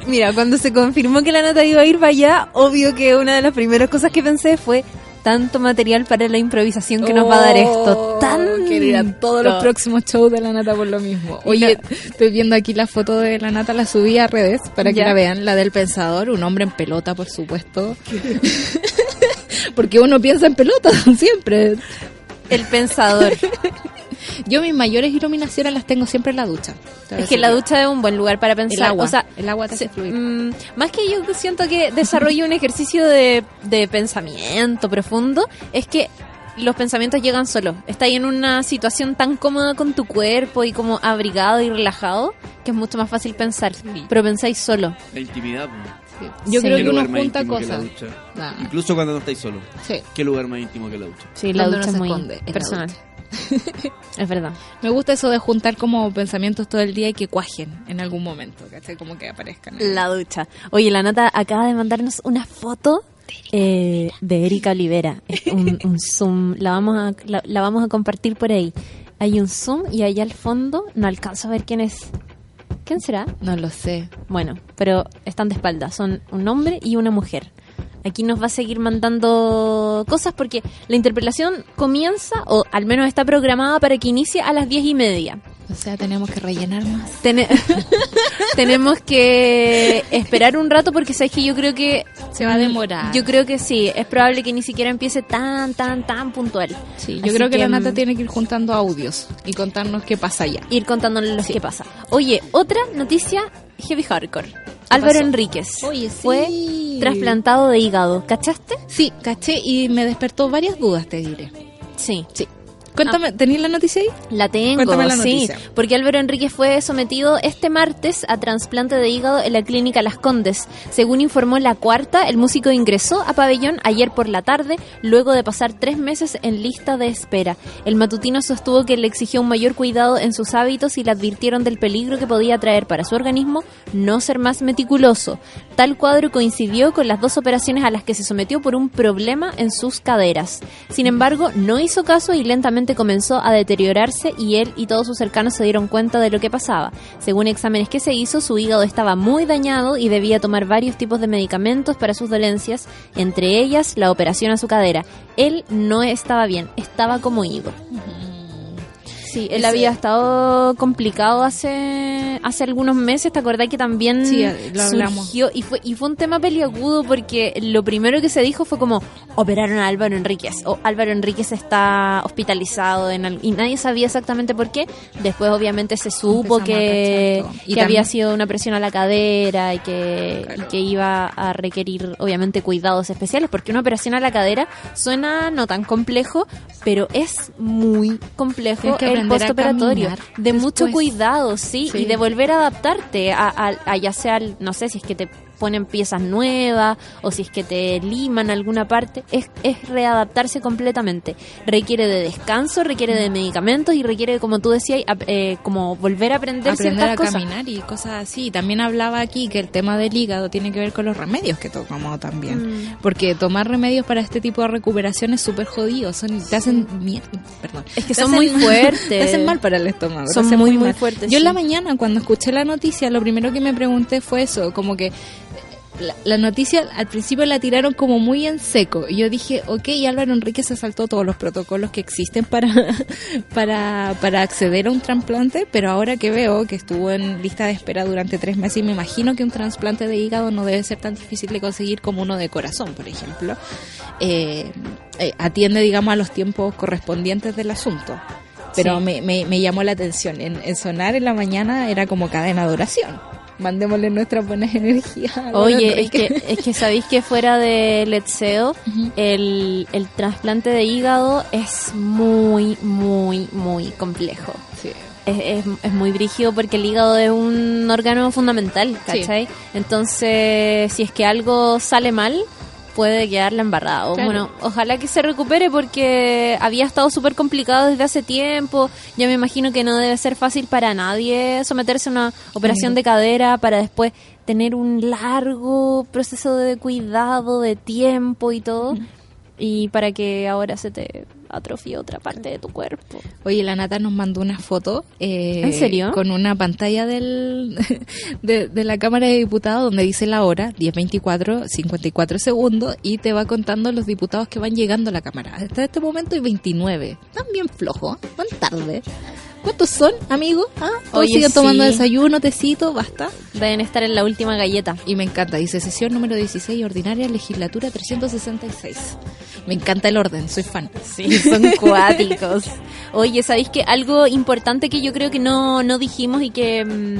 Mira, cuando se confirmó que la nota iba a ir para allá, obvio que una de las primeras cosas que pensé fue tanto material para la improvisación que nos va a dar esto. Oh, Tan Quiero ir a todos los próximos shows de la Nata por lo mismo. Oye, estoy viendo aquí la foto de la Nata, la subí a redes para que Ya. la vean, la del pensador, un hombre en pelota, por supuesto. *laughs* Porque uno piensa en pelota *laughs* siempre. El pensador. *laughs* Yo mis mayores iluminaciones las tengo siempre en la ducha. Es que la ducha es un buen lugar para pensar. El agua, o sea, el agua te hace fluir. mm, más que yo siento que desarrollo un ejercicio de, de pensamiento profundo, es que los pensamientos llegan solos. Estás ahí en una situación tan cómoda con tu cuerpo y como abrigado y relajado que es mucho más fácil pensar. Pero pensáis solo. La intimidad. Yo Sí. creo ¿Qué que uno junta cosas. Incluso cuando no estáis solo. Sí. ¿Qué lugar más íntimo que la ducha? Sí, la ducha es muy esconde, personal. Es verdad. Me gusta eso de juntar como pensamientos todo el día y que cuajen en algún momento, ¿cachai? Como que aparezcan. ahí. La ducha. Oye, la Nata acaba de mandarnos una foto eh, de Erika Olivera. Es Un, un zoom. La vamos, a, la, la vamos a compartir por ahí. Hay un zoom y allá al fondo no alcanzo a ver quién es. ¿Quién será? No lo sé. Bueno, pero están de espalda. Son un hombre y una mujer. Aquí nos va a seguir mandando cosas porque la interpelación comienza, o al menos está programada para que inicie a las diez y media. O sea, tenemos que rellenar más. Tene- *laughs* tenemos que esperar un rato porque sabes que yo creo que Se va a demorar. yo creo que sí es probable que ni siquiera empiece tan tan tan puntual Sí, yo Así creo que, la Nata mm, tiene que ir juntando audios y contarnos qué pasa allá. ir contándoles lo que pasa oye otra noticia heavy hardcore Álvaro pasó? Enríquez Oye, sí. fue trasplantado de hígado ¿cachaste? Sí, caché y me despertó varias dudas, te diré. sí Sí. Cuéntame, ¿tenías la noticia ahí? La tengo, Cuéntame la sí. Porque Álvaro Enríquez fue sometido este martes a trasplante de hígado en la clínica Las Condes. Según informó La Cuarta, el músico ingresó a pabellón ayer por la tarde, luego de pasar tres meses en lista de espera. El matutino sostuvo que le exigió un mayor cuidado en sus hábitos y le advirtieron del peligro que podía traer para su organismo no ser más meticuloso. Tal cuadro coincidió con las dos operaciones a las que se sometió por un problema en sus caderas. Sin embargo, no hizo caso y lentamente comenzó a deteriorarse y él y todos sus cercanos se dieron cuenta de lo que pasaba. Según exámenes que se hizo, su hígado estaba muy dañado y debía tomar varios tipos de medicamentos para sus dolencias, entre ellas la operación a su cadera. Él no estaba bien, estaba como ido. Sí, él había estado complicado hace hace algunos meses, ¿te acordás que también Sí, lo hablamos. surgió y fue y fue un tema peliagudo porque lo primero que se dijo fue como operaron a Álvaro Enríquez o Álvaro Enríquez está hospitalizado en al- y nadie sabía exactamente por qué. Después obviamente se supo Empezamos que. Y que había sido una presión a la cadera y que, Claro. y que iba a requerir obviamente cuidados especiales porque una operación a la cadera suena no tan complejo, pero es muy complejo el postoperatorio. De mucho cuidado, sí, Sí. y de volver a adaptarte a, a- a ya sea, no sé si es que te ponen piezas nuevas o si es que te liman alguna parte, es, es readaptarse completamente. Requiere de descanso, requiere de medicamentos y requiere, como tú decías, ap- eh, como volver a aprender, aprender a ciertas cosas. caminar y cosas así. También hablaba aquí que el tema del hígado tiene que ver con los remedios que tomamos también. Mm. Porque tomar remedios para este tipo de recuperación es súper jodido. Son, te hacen mierda. Perdón. Es que Te son muy *laughs* fuertes. Te hacen mal para el estómago. Son muy, fuertes, Yo en la mañana, cuando escuché la noticia, lo primero que me pregunté fue eso. Como que la, la noticia al principio la tiraron como muy en seco. Y yo dije, ok, Álvaro Enrique se saltó todos los protocolos que existen para, *laughs* para, para acceder a un trasplante, pero ahora que veo que estuvo en lista de espera durante tres meses y me imagino que un trasplante de hígado no debe ser tan difícil de conseguir como uno de corazón, por ejemplo, eh, eh, atiende, digamos, a los tiempos correspondientes del asunto. Pero Sí. me, me, me llamó la atención. En, en sonar en la mañana era como cadena de oración. Mandémosle nuestras buenas energías. Oye, es que, es que sabéis que fuera de Letseo, el, el trasplante de hígado es muy, muy, muy complejo. Sí. Es, es, es muy brígido porque el hígado es un órgano fundamental, Sí. ¿cachai? Entonces, si es que algo sale mal, puede quedarla embarrada. O, Claro. Bueno, ojalá que se recupere porque había estado súper complicado desde hace tiempo. Ya me imagino que no debe ser fácil para nadie someterse a una operación de cadera para después tener un largo proceso de cuidado, de tiempo y todo. Y para que ahora se te atrofie otra parte de tu cuerpo. Oye, la Nata nos mandó una foto. eh, ¿En serio? Con una pantalla del, *laughs* de, de la Cámara de Diputados donde dice la hora, 10.24, 54 segundos, y te va contando los diputados que van llegando a la Cámara. Hasta este momento hay 29. Están bien flojos, van tarde. ¿Cuántos son, amigos? ¿Ah? ¿Todos Oye, siguen tomando sí. desayuno, tecito, basta? Deben estar en la última galleta. Y me encanta, dice sesión número 16, ordinaria, legislatura 366. Me encanta el orden, soy fan. Sí, son *laughs* cuáticos. Oye, ¿sabéis que algo importante que yo creo que no, no dijimos y que, mm,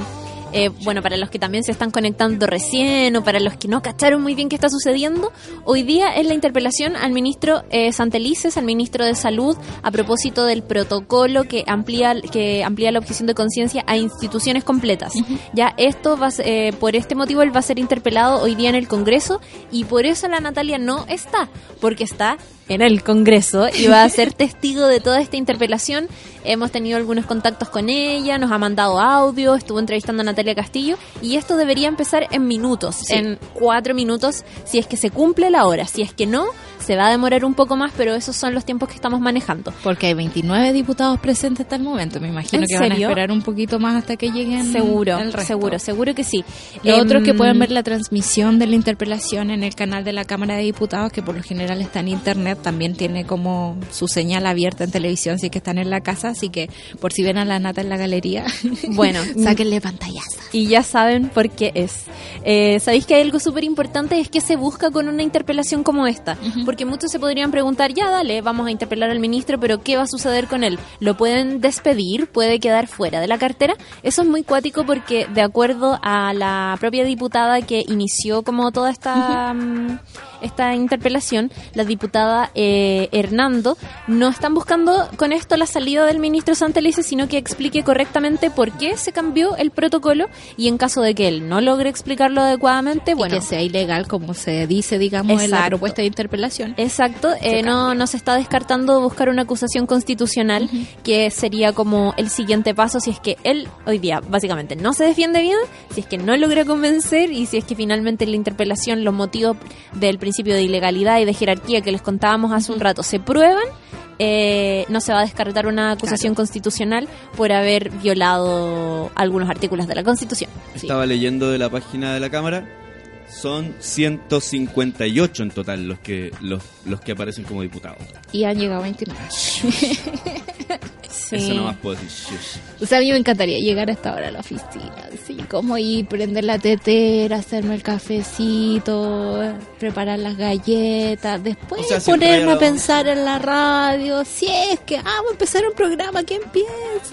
eh, bueno, para los que también se están conectando recién o para los que no cacharon muy bien qué está sucediendo, hoy día es la interpelación al ministro eh, Santelices, al ministro de Salud, a propósito del protocolo que amplía, que amplía la objeción de conciencia a instituciones completas. Ya esto va eh, por este motivo él va a ser interpelado hoy día en el Congreso y por eso la Natalia no está, porque está en el Congreso y va a ser testigo de toda esta interpelación. Hemos tenido algunos contactos con ella, nos ha mandado audio, estuvo entrevistando a Natalia Castillo y esto debería empezar en minutos, en cuatro minutos, si es que se cumple la hora. Si es que no, se va a demorar un poco más, pero esos son los tiempos que estamos manejando. Porque hay 29 diputados presentes hasta el momento. Me imagino ¿En que van a esperar un poquito más hasta que lleguen. Seguro, el resto. seguro, seguro que sí. Lo otro es que pueden ver la transmisión de la interpelación en el canal de la Cámara de Diputados, que por lo general está en internet, también tiene como su señal abierta en televisión si es que están en la casa, así que por si ven a la nata en la galería, *laughs* Bueno, sáquenle pantallazo. y ya saben por qué es. Eh, Sabéis que hay algo súper importante, es que se busca con una interpelación como esta. Porque muchos se podrían preguntar, ya dale, vamos a interpelar al ministro, pero ¿qué va a suceder con él? ¿Lo pueden despedir? ¿Puede quedar fuera de la cartera? Eso es muy cuático porque de acuerdo a la propia diputada que inició como toda esta... mm, esta interpelación, la diputada eh, Hernando, no están buscando con esto la salida del ministro Santelice, sino que explique correctamente por qué se cambió el protocolo y en caso de que él no logre explicarlo adecuadamente, bueno, que sea ilegal, como se dice, digamos, en la propuesta de interpelación. Exacto, eh, no, no se está descartando buscar una acusación constitucional, que sería como el siguiente paso si es que él hoy día básicamente no se defiende bien, si es que no logra convencer y si es que finalmente en la interpelación los motivos del principio de ilegalidad y de jerarquía que les contábamos hace un rato se prueban. eh, no se va a descartar una acusación constitucional por haber violado algunos artículos de la Constitución. Estaba leyendo de la página de la Cámara. Son 158 en total los que los, los que aparecen como diputados. Y han llegado 29. *laughs* Eso nomás puedo decir. O sea, a mí me encantaría llegar a esta hora a la oficina, así como ir, prender la tetera, hacerme el cafecito, preparar las galletas, después O sea, ponerme a pensar en la radio, si es que, ah, vamos a empezar un programa, que empiece.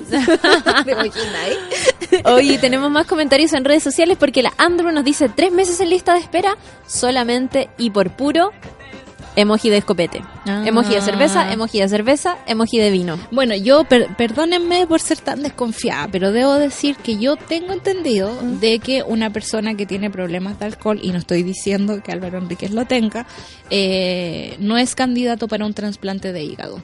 *laughs* ¿Te imaginas? Oye, tenemos más comentarios en redes sociales porque la Andrew nos dice tres meses en lista de espera solamente y por puro emoji de escopete. Ah. Emoji de cerveza, emoji de cerveza, emoji de vino. Bueno, yo, per- perdónenme por ser tan desconfiada, pero debo decir que yo tengo entendido de que una persona que tiene problemas de alcohol, y no estoy diciendo que Álvaro Enríquez lo tenga, eh, no es candidato para un trasplante de hígado.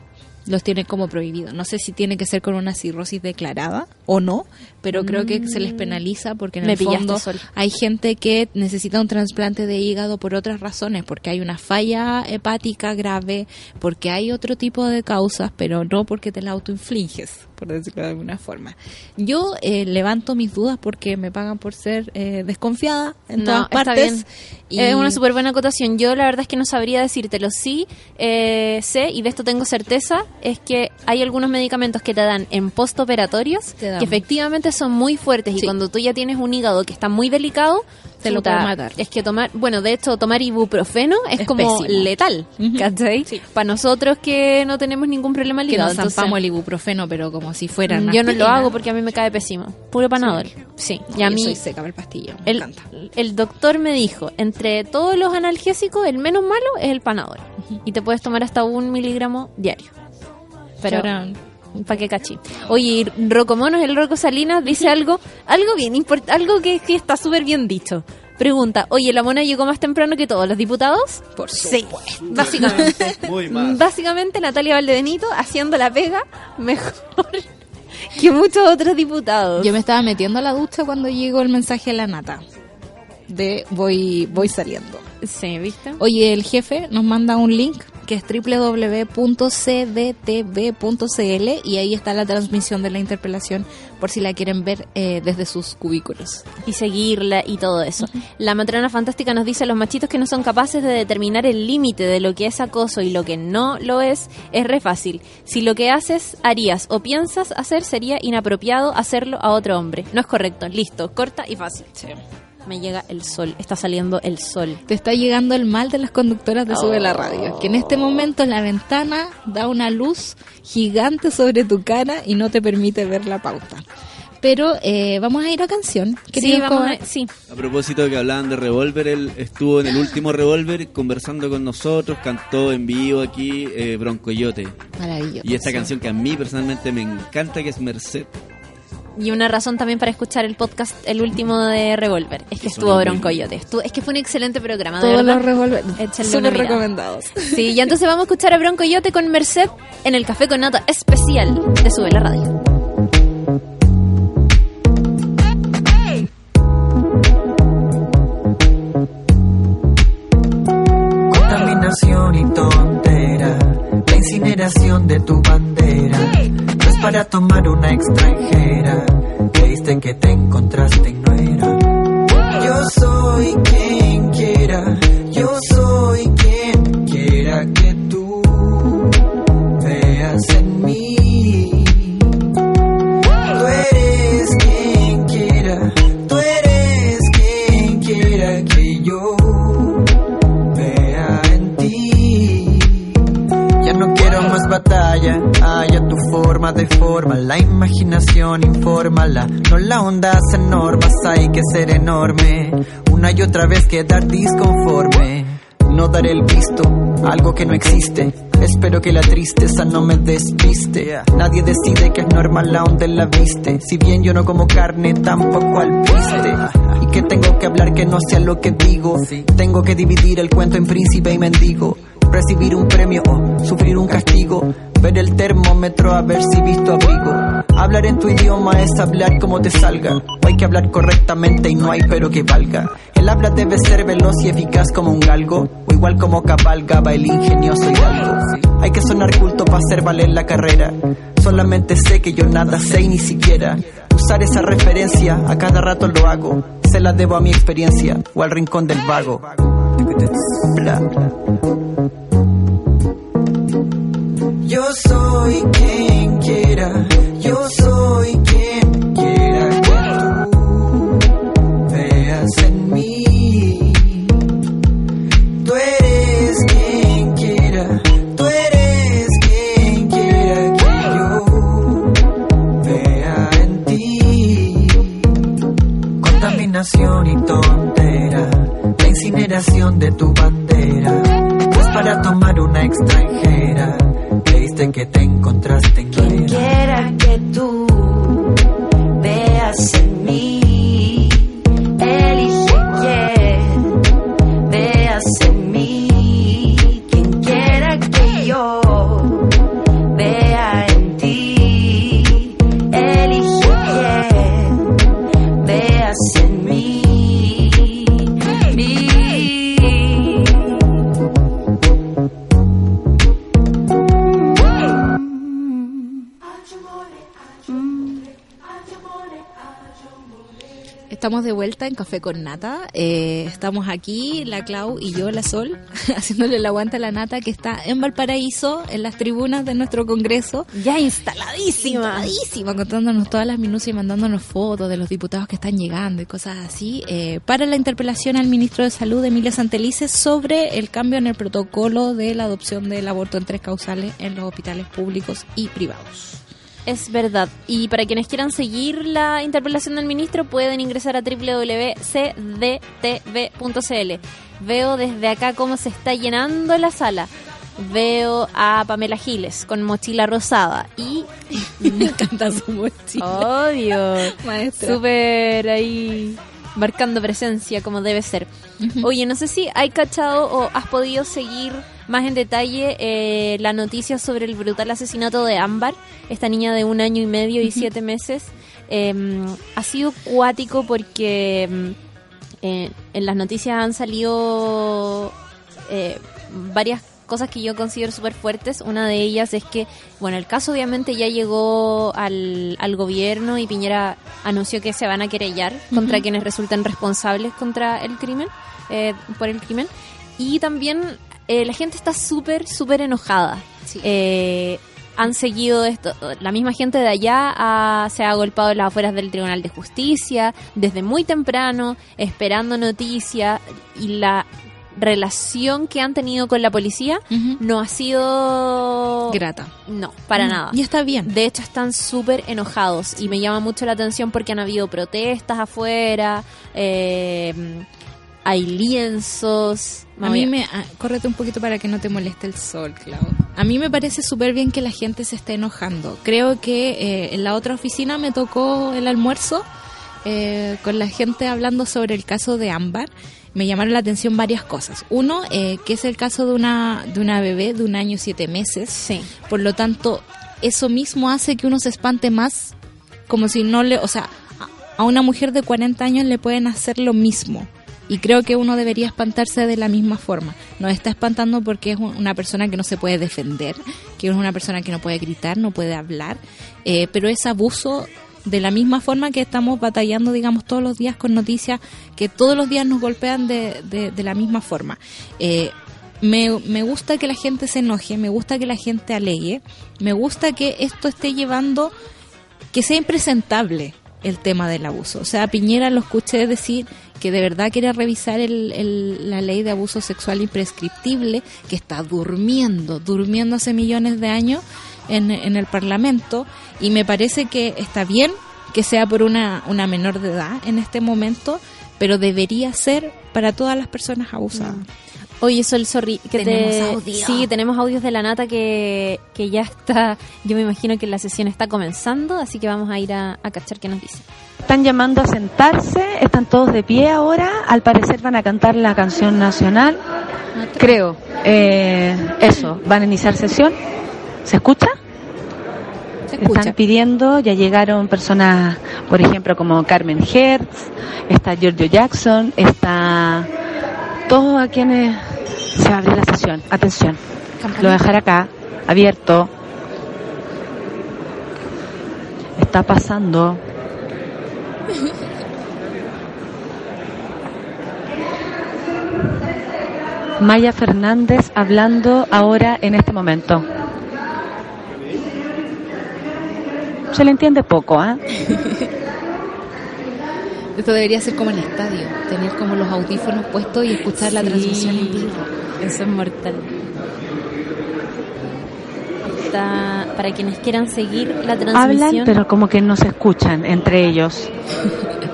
Los tiene como prohibido. No sé si tiene que ser con una cirrosis declarada o no, pero creo que se les penaliza porque en Me el fondo Sol. hay gente que necesita un trasplante de hígado por otras razones, porque hay una falla hepática grave, porque hay otro tipo de causas, pero no porque te la autoinfliges, por decirlo de alguna forma. Yo eh, levanto mis dudas porque me pagan por ser eh, desconfiada en No, todas partes. bien. y- Es una súper buena acotación. Yo la verdad es que no sabría decírtelo. Sí, eh, sé, y de esto tengo certeza, es que hay algunos medicamentos que te dan en postoperatorios Que efectivamente son muy fuertes y cuando tú ya tienes un hígado que está muy delicado, Te lo puede matar. Es que tomar, bueno, de hecho tomar ibuprofeno es, Es como pésimo. letal. ¿cachai? Sí. Para nosotros que no tenemos ningún problema al que hígado. nos entonces- zampamos el ibuprofeno, pero como si fuera Mm, yo no lo hago porque a mí me cae pésimo. Puro panadol. Sí. Y a mí soy seca para el pastillo, me el, encanta. el doctor me dijo, entre todos los analgésicos, el menos malo es el panadol. Y te puedes tomar hasta un miligramo diario. Pero, ¿para qué cachí? Oye, y Rocco Monos, el Rocco Salinas, dice algo algo bien algo que, que está súper bien dicho. Pregunta, oye, ¿la mona llegó más temprano que todos los diputados? Por Sí, básicamente. *laughs* Muy más. Básicamente Natalia Valdebenito haciendo la pega mejor *laughs* que muchos otros diputados. Yo me estaba metiendo a la ducha cuando llegó el mensaje a la nata. De voy, voy saliendo. Sí, ¿viste? Oye, el jefe nos manda un link que es www.cdtv.cl y ahí está la transmisión de la interpelación por si la quieren ver eh, desde sus cubículos. y seguirla y todo eso. La matrona fantástica nos dice los machitos que no son capaces de determinar el límite de lo que es acoso y lo que no lo es, es re fácil. Si lo que haces, harías o piensas hacer sería inapropiado hacerlo a otro hombre. No es correcto. Listo, corta y fácil. Me llega el sol, está saliendo el sol. Te está llegando el mal de las conductoras de Sube la Oh. Radio, que en este momento la ventana da una luz gigante sobre tu cara y no te permite ver la pauta. Pero eh, vamos a ir a canción. Sí, vamos a- sí. A propósito de que hablaban de Revolver, él estuvo en el último Revolver conversando con nosotros, cantó en vivo aquí eh, Broncoyote. Maravilloso. Y esta canción que a mí personalmente me encanta, que es Merced. Y una razón también para escuchar el podcast, el último de Revolver, es que estuvo Broncoyote. Estuvo- es que fue un excelente programa, de Todos los revolver súper recomendados. Sí, y entonces vamos a escuchar a Broncoyote con Merced en el Café con Nata especial de Sube la Radio. Contaminación y tontera, la incineración de tu bandera. No es para tomar una extranjera, creíste que te encontraste y no era. Yo soy quien quiera, yo soy haya tu forma de forma, la imaginación infórmala, no la onda en normas, hay que ser enorme, una y otra vez quedar disconforme. No daré el visto, algo que no existe. Espero que la tristeza no me despiste. Nadie decide que es normal la onda en la viste. Si bien yo no como carne, tampoco al piste. Y que tengo que hablar que no sea lo que digo. Tengo que dividir el cuento en príncipe y mendigo. Recibir un premio o sufrir un castigo. Ver el termómetro a ver si visto abrigo. Hablar en tu idioma es hablar como te salga. O hay que hablar correctamente y no hay pero que valga. El habla debe ser veloz y eficaz como un galgo. O igual como cabalgaba el ingenioso hidalgo. Hay que sonar culto para hacer valer la carrera. Solamente sé que yo nada sé y ni siquiera usar esa referencia. A cada rato lo hago. Se la debo a mi experiencia o al rincón del vago. Yo soy quien quiera, yo soy quien quiera que tú veas en mí. Tú eres quien quiera, tú eres quien quiera que yo vea en ti. Contaminación y tontera, la incineración de tu bandera. Es para tomar una extranjera, creíste que te encontraste en Quien quiera que tú veas en en Café con Nata. Eh, estamos aquí, la Clau y yo, la Sol, *laughs* haciéndole el aguante a la Nata que está en Valparaíso, en las tribunas de nuestro congreso. Ya instaladísima. Instaladísima, contándonos todas las minucias y mandándonos fotos de los diputados que están llegando y cosas así, eh, para la interpelación al ministro de Salud, Emilio Santelice, sobre el cambio en el protocolo de la adopción del aborto en tres causales en los hospitales públicos y privados. Es verdad. Y para quienes quieran seguir la interpelación del ministro, pueden ingresar a www.cdtv.cl. Veo desde acá cómo se está llenando la sala. Veo a Pamela Giles con mochila rosada y *laughs* Me encanta su mochila. obvio, *laughs* Maestra. súper ahí marcando presencia como debe ser. Oye, no sé si hay cachado o has podido seguir más en detalle eh, la noticia sobre el brutal asesinato de Ámbar, esta niña de un año y medio y siete meses. Eh, ha sido cuático porque mm, eh, en las noticias han salido eh, varias cosas que yo considero súper fuertes. Una de ellas es que, bueno, el caso obviamente ya llegó al, al gobierno y Piñera anunció que se van a querellar contra quienes resultan responsables contra el crimen, eh, por el crimen. Y también eh, la gente está súper, súper enojada. Eh, han seguido esto, la misma gente de allá ha- se ha golpeado en las afueras del Tribunal de Justicia desde muy temprano, esperando noticias y la relación que han tenido con la policía no ha sido Grata. No, para Mm, nada. y está bien. De hecho, están súper enojados y me llama mucho la atención porque han habido protestas afuera, eh, hay lienzos. A mí me... ah, córrete un poquito para que no te moleste el sol, Clau. A mí me parece súper bien que la gente se esté enojando. Creo que eh, en la otra oficina me tocó el almuerzo eh, con la gente hablando sobre el caso de Ámbar. Me llamaron la atención varias cosas. Uno, eh, que es el caso de una, de una bebé de un año y siete meses. Sí. Por lo tanto, eso mismo hace que uno se espante más como si no le... O sea, a- a una mujer de 40 años le pueden hacer lo mismo. Y creo que uno debería espantarse de la misma forma. Nos está espantando porque es un- una persona que no se puede defender, que es una persona que no puede gritar, no puede hablar, eh, pero es abuso de la misma forma que estamos batallando, digamos, todos los días con noticias que todos los días nos golpean de, de- la misma forma. Eh, me, me gusta que la gente se enoje, me gusta que la gente alegue, me gusta que esto esté llevando que sea impresentable el tema del abuso. O sea, Piñera lo escuché decir que de verdad quiere revisar el- la ley de abuso sexual imprescriptible, que está durmiendo, durmiendo hace millones de años en, el Parlamento, y me parece que está bien que sea por una, una menor de edad en este momento, pero debería ser para todas las personas abusadas. Oye, Sol, sorry, que Tenemos te... audio. Sí, tenemos audios de la nata que, que ya está, yo me imagino que la sesión está comenzando, así que vamos a ir a, a cachar qué nos dice. Están llamando a sentarse, están todos de pie ahora, al parecer van a cantar la canción nacional, creo. Eh, eso, van a iniciar sesión. ¿Se escucha? Se escucha. Están pidiendo, ya llegaron personas, por ejemplo, como Carmen Hertz, está Giorgio Jackson, está todos a quienes se va a abrir la sesión. Atención, lo voy a dejar acá, abierto. Está pasando. Maya Fernández hablando ahora en este momento. Se le entiende poco, ¿ah? *laughs* Esto debería ser como en el estadio, tener como los audífonos puestos y escuchar la transmisión en vivo. Eso es mortal. Está, para quienes quieran seguir la transmisión. Hablan, pero como que no se escuchan entre ellos. *laughs*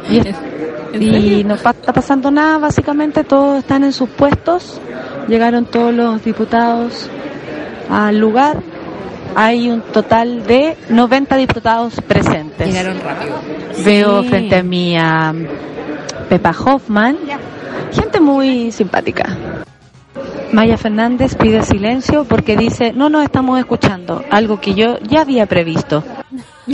Y, es- y no pa- está pasando nada, básicamente todos están en sus puestos. Llegaron todos los diputados al lugar. Hay un total de 90 diputados presentes. Llegaron rápido. Veo Sí. frente a mí a Pepa Hoffman, gente muy simpática. Maya Fernández pide silencio porque dice, no nos estamos escuchando, algo que yo ya había previsto. *laughs*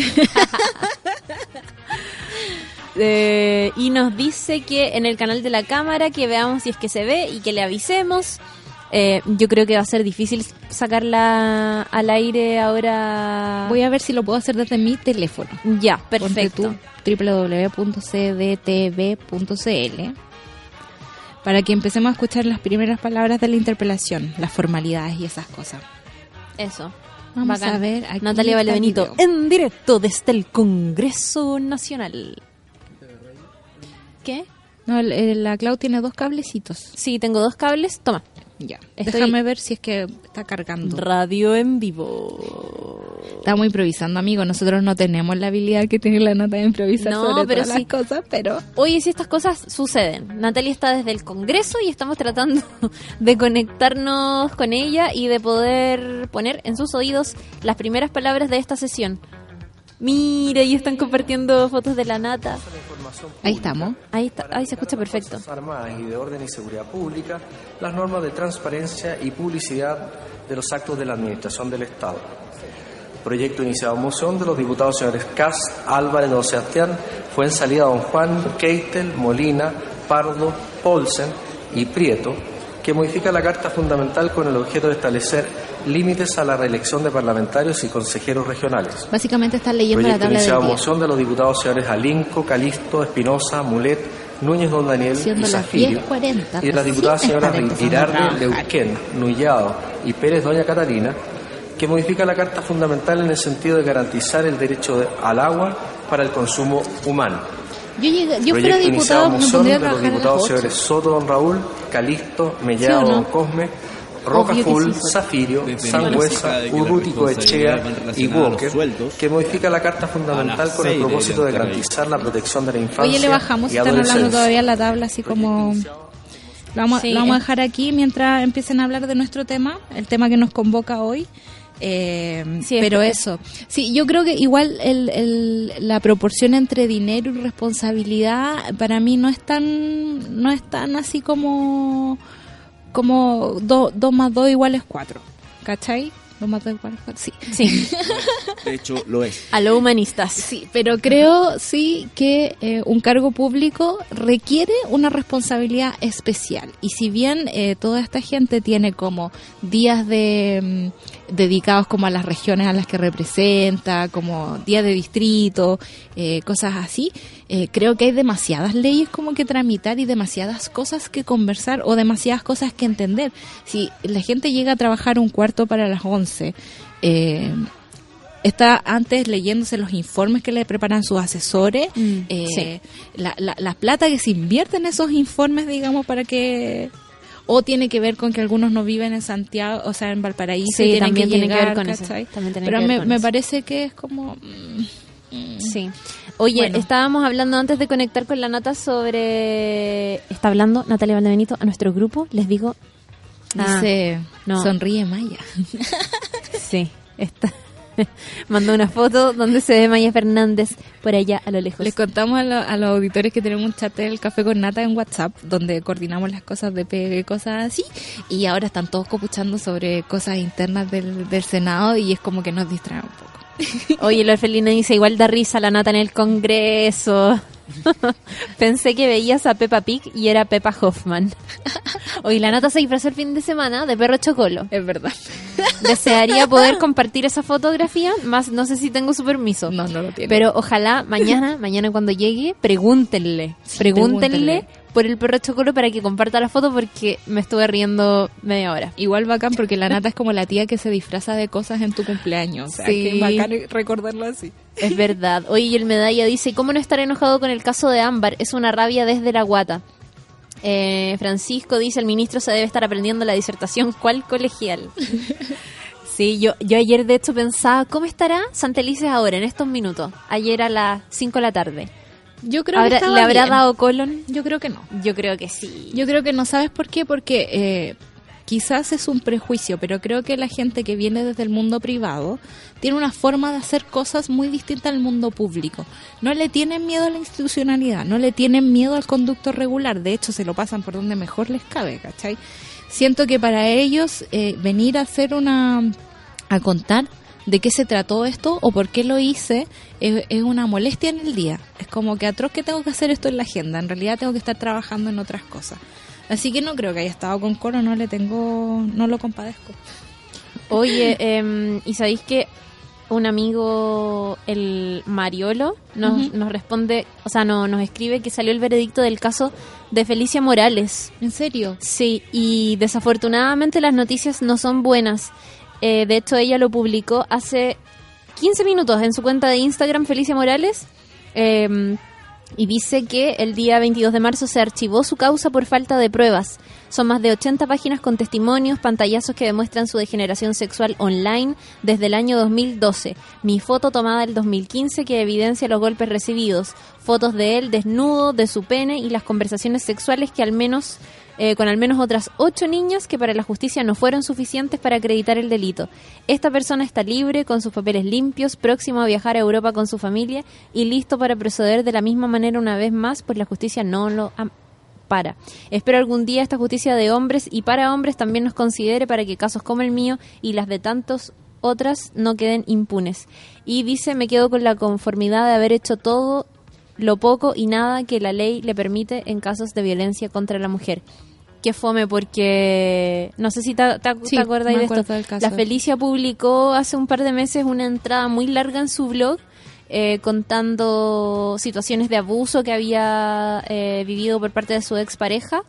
Eh, y nos dice que en el canal de la cámara que veamos si es que se ve y que le avisemos. Eh, yo creo que va a ser difícil sacarla al aire ahora. Voy a ver si lo puedo hacer desde mi teléfono. Ya, perfecto. www.cdtv.cl para que empecemos a escuchar las primeras palabras de la interpelación, las formalidades y esas cosas. Eso. Vamos Bacán. a ver aquí Natalia video. en directo desde el Congreso Nacional. ¿Qué? No, la Clau tiene dos cablecitos. Sí, tengo dos cables. Toma. Ya. Estoy- Déjame ver si es que está cargando. Radio en vivo. Estamos improvisando, amigo. Nosotros no tenemos la habilidad que tiene la nota de improvisar No, sobre pero todas sí. las cosas, pero Oye, si estas cosas suceden. Natalia está desde el Congreso y estamos tratando *laughs* de conectarnos con ella y de poder poner en sus oídos las primeras palabras de esta sesión. Mira, y están compartiendo fotos de la nata. Ahí estamos. Ahí, está, ahí se escucha perfecto. Armadas y de Orden y Seguridad Pública las normas de transparencia y publicidad de los actos de la Administración del Estado. Proyecto iniciado en moción de los diputados señores Cas, Álvarez, Don Sebastián, fue en salida Don Juan, Keitel, Molina, Pardo, Polsen y Prieto, que modifica la Carta Fundamental con el objeto de establecer límites a la reelección de parlamentarios y consejeros regionales. Básicamente están leyendo la Proyecto tabla iniciado del día. moción de los diputados señores Alinco, Calisto, Espinosa, Mulet, Núñez Don Daniel Siendo y Zafirio, 10:40, y de las diputadas señoras trabajar. Leuquén, Nullado y Pérez Doña Catalina, que modifica la Carta Fundamental en el sentido de garantizar el derecho de- al agua para el consumo humano. Yo, llegué- yo fuera Proyecto iniciado diputado, me moción pondría a de los diputados 8. señores Soto Don Raúl, Calisto, Mellado ¿Sí o no? Don Cosme, Sí. Zafirio, Sangüesa, Urrutico, Echea y Walker, que modifica la Carta Fundamental con el propósito de garantizar la protección de la infancia Oye, le bajamos, y están hablando todavía en la tabla, así como... Lo vamos, Sí, lo vamos a es- dejar aquí mientras empiecen a hablar de nuestro tema, el tema que nos convoca hoy. Eh, Sí, pero es- eso, sí, yo creo que igual el, el- la proporción entre dinero y responsabilidad para mí no es tan, no es tan así como, como 2 más 2 iguales 4, ¿cachai? 2 más 2 iguales 4, sí. Sí, *laughs* De hecho, lo es. a lo humanistas. Sí, pero creo sí que eh, un cargo público requiere una responsabilidad especial. Y si bien eh, toda esta gente tiene como días de mm, dedicados como a las regiones a las que representa, como días de distrito, eh, cosas así, eh, creo que hay demasiadas leyes como que tramitar y demasiadas cosas que conversar o demasiadas cosas que entender. Si la gente llega a trabajar un cuarto para las 11, eh, está antes leyéndose los informes que le preparan sus asesores, Mm, eh, sí. la, la, la plata que se invierte en esos informes, digamos, para que... O tiene que ver con que algunos no viven en Santiago, o sea, en Valparaíso, Sí, y también que tiene que ver llegar, con eso, también tiene Pero que ver me, con me eso. parece que es como... mm, mm. Sí. Oye, Bueno. estábamos hablando antes de conectar con la nota sobre... Está hablando Natalia Valdebenito a nuestro grupo. Les digo... Ah, Dice, no. sonríe Maya. sí, *laughs* está... *laughs* Mandó una foto donde se ve Maya Fernández por allá a lo lejos. Les contamos a, lo- a los auditores que tenemos un chat del Café con Nata en WhatsApp, donde coordinamos las cosas de PG, cosas así, y ahora están todos copuchando sobre cosas internas del, del Senado y es como que nos distrae un poco. Oye, *laughs* la Orfelina dice, igual da risa la nata en el Congreso. *laughs* Pensé que veías a Peppa Pig y era Peppa Hoffman. *laughs* Oye, la nata se disfrazó el fin de semana de perro chocolo. Es verdad. *laughs* Desearía poder compartir esa fotografía, más no sé si tengo su permiso. No, no lo tiene. Pero ojalá mañana, mañana cuando llegue, pregúntenle, Sí, pregúntenle pregúntenle. por el perro chocolo para que comparta la foto porque me estuve riendo media hora. Igual bacán porque la Nata es como la tía que se disfraza de cosas en tu cumpleaños. O sea, Sí. que bacán recordarlo así. Es verdad. Oye, y el medalla dice, ¿cómo no estar enojado con el caso de Ámbar? Es una rabia desde la guata. Eh, Francisco dice, el ministro se debe estar aprendiendo la disertación, ¿cuál colegial? *laughs* Sí, yo, yo ayer de hecho pensaba, ¿cómo estará Santelices ahora, en estos minutos? Ayer a las 5 de la tarde. Yo creo ¿Habrá- que ¿Le habrá bien. dado colon? Yo creo que no. Yo creo que sí. Yo creo que no sabes por qué, porque eh, quizás es un prejuicio, pero creo que la gente que viene desde el mundo privado tiene una forma de hacer cosas muy distinta al mundo público. No le tienen miedo a la institucionalidad, no le tienen miedo al conducto regular, de hecho se lo pasan por donde mejor les cabe, ¿cachai? Siento que para ellos eh, venir a hacer una... a contar de qué se trató esto o por qué lo hice es, es una molestia en el día. Es como que atroz que tengo que hacer esto en la agenda. En realidad tengo que estar trabajando en otras cosas. Así que no creo que haya estado con coro, no le tengo, no lo compadezco. Oye, em, ¿y sabéis que un amigo, el Mariolo, nos, nos responde, o sea, no, nos escribe que salió el veredicto del caso de Felicia Morales? ¿En serio? Sí, y desafortunadamente las noticias no son buenas. Eh, de hecho, ella lo publicó hace 15 minutos en su cuenta de Instagram, Felicia Morales. eh, y dice que el día 22 de marzo se archivó su causa por falta de pruebas. Son más de 80 páginas con testimonios, pantallazos que demuestran su degeneración sexual online desde el año 2012. Mi foto tomada el 2015 que evidencia los golpes recibidos. Fotos de él desnudo, de su pene y las conversaciones sexuales que al menos eh, con al menos otras ocho niñas que para la justicia no fueron suficientes para acreditar el delito. Esta persona está libre, con sus papeles limpios, próximo a viajar a Europa con su familia y listo para proceder de la misma manera una vez más, pues la justicia no lo para. Espero algún día esta justicia de hombres y para hombres también nos considere para que casos como el mío y las de tantos otras no queden impunes. Y dice, me quedo con la conformidad de haber hecho todo lo poco y nada que la ley le permite en casos de violencia contra la mujer. Qué fome porque no sé si te, te, Sí, te acuerdas de esto. acuerdo del caso. La Felicia publicó hace un par de meses una entrada muy larga en su blog eh, contando situaciones de abuso que había eh, vivido por parte de su expareja,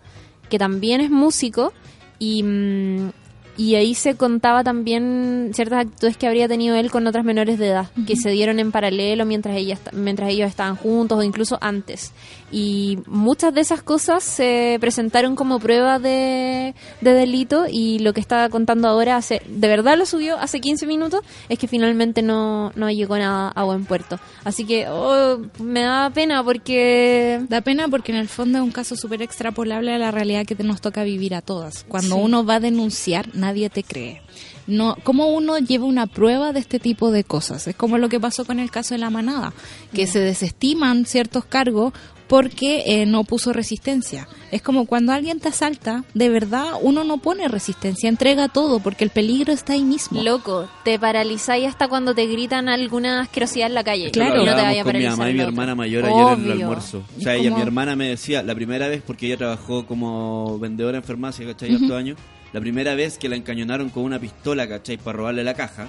que también es músico, y, mm, y ahí se contaba también ciertas actitudes que habría tenido él con otras menores de edad, que se dieron en paralelo mientras, ella, mientras ellos estaban juntos o incluso antes. Y muchas de esas cosas se presentaron como prueba de, de delito y lo que estaba contando ahora, hace, de verdad lo subió hace 15 minutos, es que finalmente no, no llegó nada a buen puerto. Así que oh, me da pena porque... Da pena porque en el fondo es un caso súper extrapolable a la realidad que nos toca vivir a todas. Cuando Sí. uno va a denunciar, nadie te cree. No, ¿Cómo uno lleva una prueba de este tipo de cosas? Es como lo que pasó con el caso de la manada, que se desestiman ciertos cargos porque eh, no puso resistencia. Es como cuando alguien te asalta, de verdad uno no pone resistencia, entrega todo porque el peligro está ahí mismo. Loco, te paralizáis hasta cuando te gritan alguna asquerosidad en la calle. Claro, y no te vaya a con mi paralizar. mamá y mi hermana mayor ayer en el almuerzo. O sea, ella, mi hermana me decía, la primera vez, porque ella trabajó como vendedora en farmacia, ¿cachai? Hartos años. La primera vez que la encañonaron con una pistola, ¿cachai? Para robarle la caja,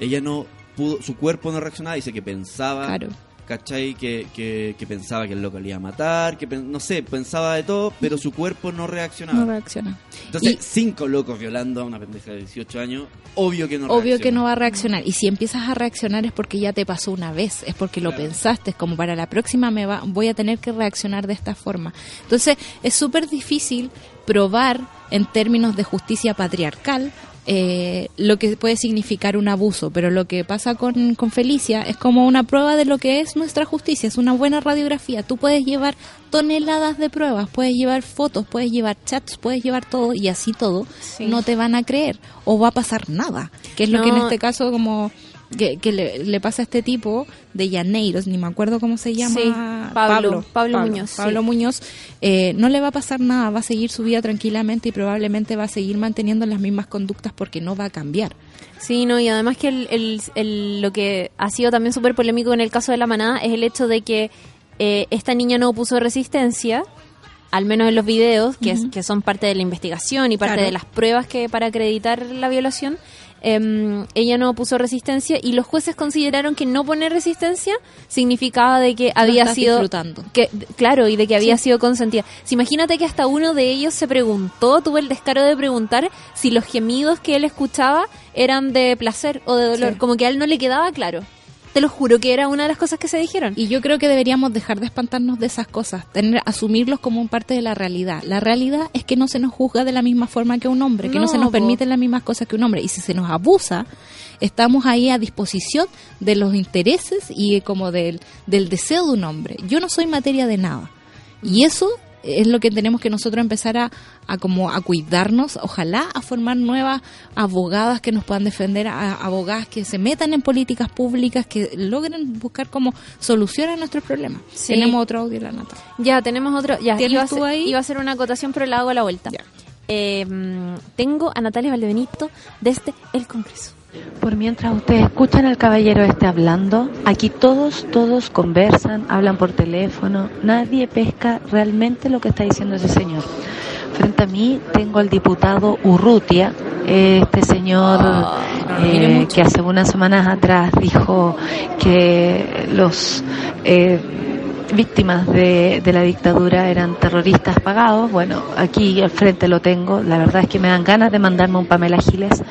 ella no pudo, su cuerpo no reaccionaba, dice que pensaba, Claro. ¿Cachai? Que, que, que pensaba que el loco le iba a matar, que no sé, pensaba de todo, pero su cuerpo no reaccionaba. No reacciona. Entonces, Y- cinco locos violando a una pendeja de 18 años, obvio que no Obvio reacciona. que no va a reaccionar. Y si empiezas a reaccionar es porque ya te pasó una vez, es porque lo pensaste, es como para la próxima me va, voy a tener que reaccionar de esta forma. Entonces es súper difícil probar en términos de justicia patriarcal eh, lo que puede significar un abuso, pero lo que pasa con, con Felicia es como una prueba de lo que es nuestra justicia, es una buena radiografía. Tú puedes llevar toneladas de pruebas, puedes llevar fotos, puedes llevar chats, puedes llevar todo y así todo, Sí. no te van a creer o va a pasar nada, que es lo que en este caso como que, que le, le pasa a este tipo de Llaneiros, ni me acuerdo cómo se llama. Sí, Pablo, Pablo Muñoz, sí. Pablo Muñoz, eh, no le va a pasar nada, va a seguir su vida tranquilamente y probablemente va a seguir manteniendo las mismas conductas porque no va a cambiar. Sí, no, y además que el, el- el- lo que ha sido también súper polémico en el caso de la manada es el hecho de que eh, esta niña no opuso resistencia, al menos en los videos, que, es- Ujú. que son parte de la investigación y parte Claro. de las pruebas que para acreditar la violación, em, ella no opuso resistencia y los jueces consideraron que no poner resistencia significaba de que había sido disfrutando. que claro y de que había Sí. sido consentida. Si imagínate que hasta uno de ellos se preguntó, tuvo el descaro de preguntar si los gemidos que él escuchaba eran de placer o de dolor, Sí. como que a él no le quedaba claro. Te lo juro que era una de las cosas que se dijeron. Y yo creo que deberíamos dejar de espantarnos de esas cosas, tener, asumirlos como un parte de la realidad. La realidad es que no se nos juzga de la misma forma que un hombre, que no, No, se nos permiten las mismas cosas que un hombre. Y si se nos abusa, estamos ahí a disposición de los intereses y como del, del deseo de un hombre. Yo no soy materia de nada. Y eso es lo que tenemos que nosotros empezar a, a como a cuidarnos, ojalá a formar nuevas abogadas que nos puedan defender, a, abogadas que se metan en políticas públicas, que logren buscar como solución a nuestros problemas. Sí. Tenemos otro audio, la nota. Ya, tenemos otro. Ya, ¿Tienes iba a, ser, ahí? iba a hacer una acotación, pero la hago a la vuelta. Eh, tengo a Natalia Valdebenito desde el Congreso. Por mientras ustedes escuchan al caballero este hablando, aquí todos, todos conversan, hablan por teléfono, nadie pesca realmente lo que está diciendo ese señor. Frente a mí tengo al diputado Urrutia, este señor eh, que hace unas semanas atrás dijo que los eh, víctimas de, de la dictadura eran terroristas pagados. Bueno, aquí al frente lo tengo. La verdad es que me dan ganas de mandarme un Pamela Giles,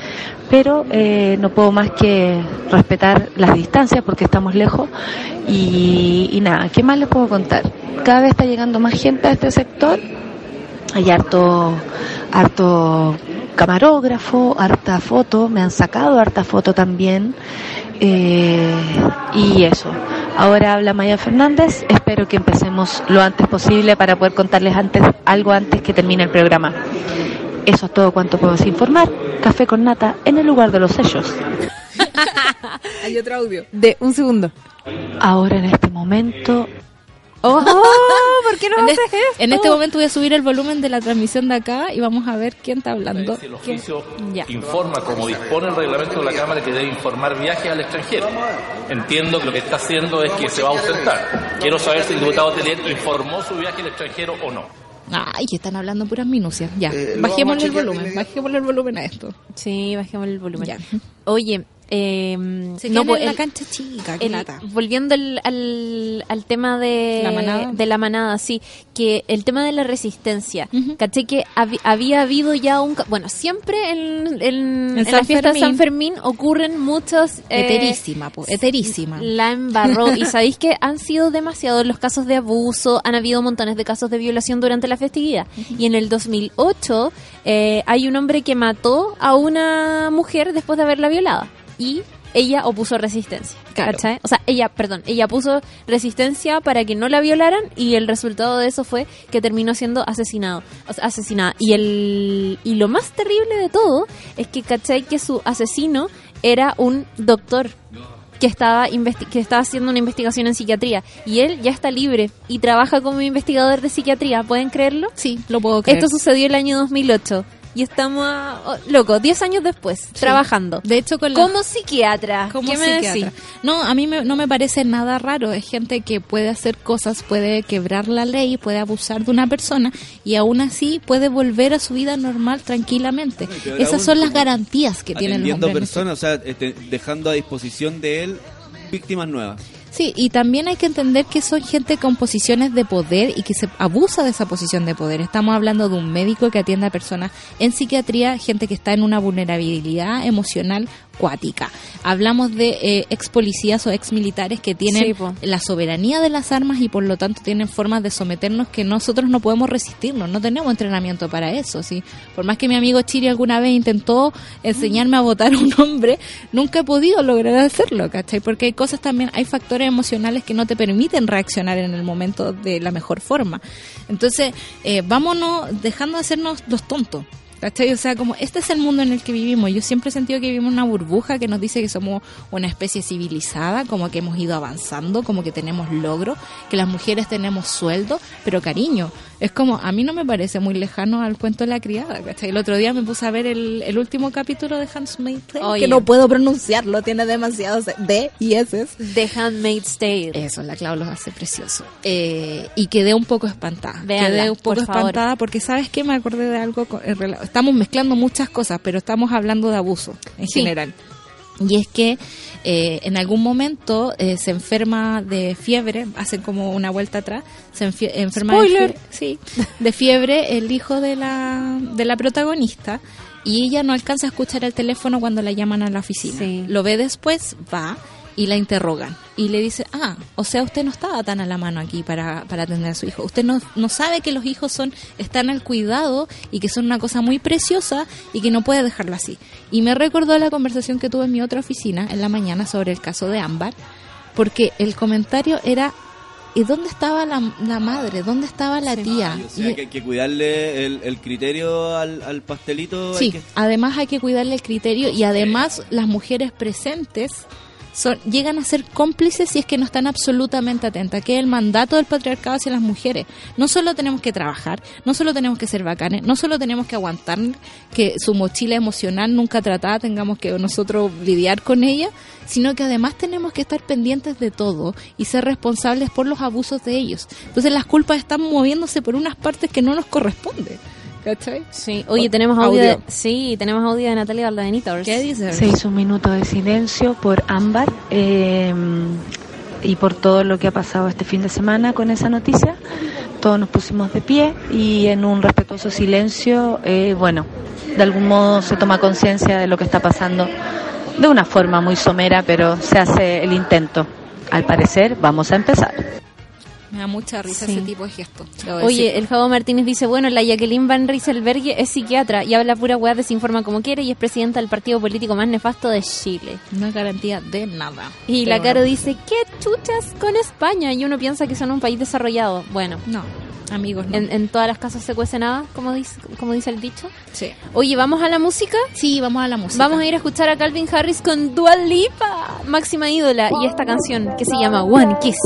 pero eh, no puedo más que respetar las distancias porque estamos lejos. Y, y nada, ¿qué más les puedo contar? Cada vez está llegando más gente a este sector. Hay harto, harto camarógrafo, harta foto, me han sacado harta foto también. Eh, y eso, Ahora habla Maya Fernández. Espero que empecemos lo antes posible para poder contarles antes algo antes que termine el programa. Eso es todo cuanto puedo informar. Café con nata en el lugar de los sellos. *laughs* Hay otro audio. De un segundo. Ahora en este momento Oh, ¿por qué no en, haces este, esto? en este momento voy a subir el volumen de la transmisión de acá y vamos a ver quién está hablando. El oficio Ya. informa, como dispone el reglamento de la Cámara, que debe informar viajes al extranjero. Entiendo que lo que está haciendo es que se va a ausentar. Quiero saber si el diputado Telier informó su viaje al extranjero o no. Ay, que están hablando puras minucias. Ya, Eh, bajémosle el volumen, bajémosle el volumen a esto. Sí, bajemos el volumen. Ya. Oye, eh, Se no, pues, en la cancha chica, qué el- lata. volviendo al, al, al tema de ¿La manada? de la manada, sí, que el tema de la resistencia, caché que había habido ya un, bueno, siempre en, en, en la fiesta de San Fermín. Ocurren muchos eh, Eterísima, po, eterísima. La embarró y sabéis que han sido demasiados los casos de abuso, han habido montones de casos de violación durante la festividad y en el 2008 eh, hay un hombre que mató a una mujer después de haberla violada y ella opuso resistencia. Claro. ¿cachai? O sea, ella, perdón, ella puso resistencia para que no la violaran y el resultado de eso fue que terminó siendo asesinado, o sea, asesinada. Y el y lo más terrible de todo es que cachai que su asesino era un doctor que estaba que estaba haciendo una investigación en psiquiatría y él ya está libre y trabaja como investigador de psiquiatría, ¿pueden creerlo? Sí, lo puedo creer. Esto sucedió el año 2008 y estamos, a- oh, loco, 10 años después, trabajando. De hecho, con la- como psiquiatra. como ¿Qué me psiquiatra. decís? No, a mí me- no me parece nada raro. Es gente que puede hacer cosas, puede quebrar la ley, puede abusar de una persona y aún así puede volver a su vida normal tranquilamente. Esas son las garantías que tiene el Atendiendo hombre. en personas, o sea, este, dejando a disposición de él víctimas nuevas. Sí, y también hay que entender que son gente con posiciones de poder y que se abusa de esa posición de poder. Estamos hablando de un médico que atiende a personas en psiquiatría, gente que está en una vulnerabilidad emocional cuática. Hablamos de eh, ex policías o ex militares que tienen Sí, la soberanía de las armas y por lo tanto tienen formas de someternos que nosotros no podemos resistirnos, no tenemos entrenamiento para eso. ¿sí? Por más que mi amigo Chiri alguna vez intentó enseñarme a votar a un hombre, nunca he podido lograr hacerlo, ¿cachai? Porque hay cosas también, hay factores emocionales que no te permiten reaccionar en el momento de la mejor forma. Entonces, eh, vámonos dejando de hacernos los tontos. O sea, como este es el mundo en el que vivimos. Yo siempre he sentido que vivimos una burbuja que nos dice que somos una especie civilizada, como que hemos ido avanzando, como que tenemos logros, que las mujeres tenemos sueldo, pero cariño, es como, a mí no me parece muy lejano al cuento de la criada, ¿cachai? El otro día me puse a ver el, el último capítulo de Handmaid's Tale, Oye. que no puedo pronunciarlo, tiene demasiados D y S. The Handmaid's Tale. Eso, la Clau los hace precioso. Eh, y quedé un poco espantada. Véanla, quedé un poco por favor. espantada porque, ¿sabes qué? Me acordé de algo. con- Estamos mezclando muchas cosas, pero estamos hablando de abuso en Sí. general. Y es que eh, en algún momento eh, se enferma de fiebre, hacen como una vuelta atrás, se enferma de Spoiler. fie- sí, de fiebre el hijo de la, de la protagonista y ella no alcanza a escuchar el teléfono cuando la llaman a la oficina. Sí. Lo ve después, va y la interrogan y le dice, ah, o sea, usted no estaba tan a la mano aquí para, para atender a su hijo. Usted no, no sabe que los hijos son están al cuidado y que son una cosa muy preciosa y que no puede dejarlo así. Y me recordó la conversación que tuve en mi otra oficina en la mañana sobre el caso de Ámbar, porque el comentario era, ¿y dónde estaba la, la madre? ¿Dónde estaba la tía? O sea, Y- que hay que cuidarle el, el criterio al, al pastelito. hay Sí, que- además hay que cuidarle el criterio y además las mujeres presentes son, llegan a ser cómplices si es que no están absolutamente atentas, que es el mandato del patriarcado hacia las mujeres. No solo tenemos que trabajar, no solo tenemos que ser bacanes, no solo tenemos que aguantar que su mochila emocional nunca tratada tengamos que nosotros lidiar con ella, sino que además tenemos que estar pendientes de todo y ser responsables por los abusos de ellos. Entonces las culpas están moviéndose por unas partes que no nos corresponden. ¿Cachai? Sí, oye, tenemos audio, de, sí, tenemos audio de Natalia Valdabenita. ¿Qué dice? Se hizo un minuto de silencio por Ámbar eh, y por todo lo que ha pasado este fin de semana con esa noticia. Todos nos pusimos de pie y en un respetuoso silencio, eh, bueno, de algún modo se toma conciencia de lo que está pasando de una forma muy somera, pero se hace el intento. Al parecer, vamos a empezar. Me da mucha risa Sí. ese tipo de gestos. debo Oye, decir. el Javo Martínez dice, bueno, la Jacqueline Van Rieselberghe es psiquiatra y habla pura weá, desinforma como quiere y es presidenta del partido político más nefasto de Chile. No es garantía de nada. Y Pero la Caro dice, ¿qué chuchas con España? Y uno piensa que son un país desarrollado. Bueno, No, amigos, no. en, en todas las casas se cuece nada, como dice, como dice el dicho. Sí. Oye, ¿vamos a la música? Sí, vamos a la música. Vamos a ir a escuchar a Calvin Harris con Dua Lipa, máxima ídola, y esta canción que se llama One Kiss.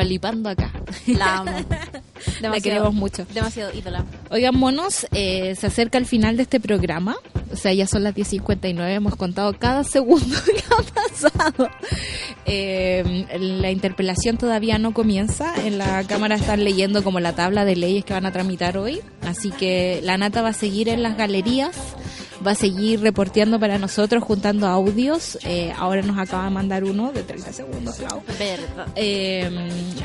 Dualipa. Dualipando acá. *laughs* La amo. *laughs* La queremos mucho. Demasiado ídola. Oigan, monos, eh, se acerca el final de este programa. O sea, ya son las 10.59. Hemos contado cada segundo *laughs* que ha pasado. Eh, la interpelación todavía no comienza. En la Cámara están leyendo como la tabla de leyes que van a tramitar hoy. Así que la nata va a seguir en las galerías. Va a seguir reporteando para nosotros, juntando audios. Eh, ahora nos acaba de mandar uno de 30 segundos, Clau. Verdad. Eh,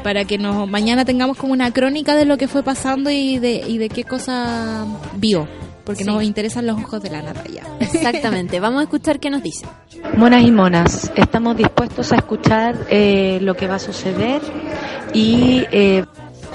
para que nos, mañana tengamos como una crónica de lo que fue pasando y de, y de qué cosa vio. Porque Sí. nos interesan los ojos de la nata ya. *laughs* Exactamente. Vamos a escuchar qué nos dice. Monas y monas, estamos dispuestos a escuchar eh, lo que va a suceder y eh,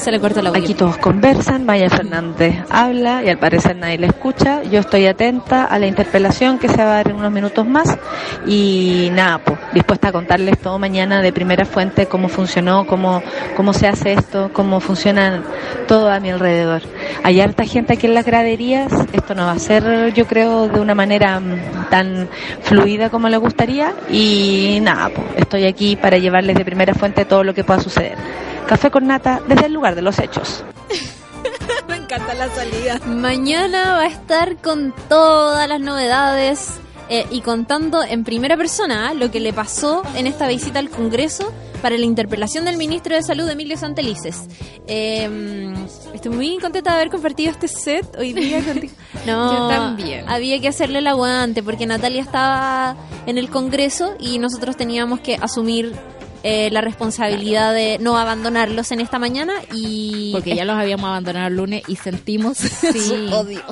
Se le corta la Aquí todos conversan, Maya Fernández habla y al parecer nadie le escucha. Yo estoy atenta a la interpelación que se va a dar en unos minutos más y nada, pues dispuesta a contarles todo mañana de primera fuente cómo funcionó, cómo, cómo se hace esto, cómo funciona todo a mi alrededor. Hay harta gente aquí en las graderías, esto no va a ser yo creo de una manera mm, tan fluida como le gustaría y nada, pues estoy aquí para llevarles de primera fuente todo lo que pueda suceder. Café con nata desde el lugar de los hechos. *laughs* Me encanta la salida. Mañana va a estar con todas las novedades eh, y contando en primera persona ¿eh? lo que le pasó en esta visita al Congreso para la interpelación del ministro de Salud, Emilio Santelices. Eh, estoy muy contenta de haber compartido este set hoy día *laughs* contigo. No, Yo también. había que hacerle el aguante porque Natalia estaba en el Congreso y nosotros teníamos que asumir eh, la responsabilidad de no abandonarlos en esta mañana y Porque ya los habíamos abandonado el lunes y sentimos *laughs* su odio.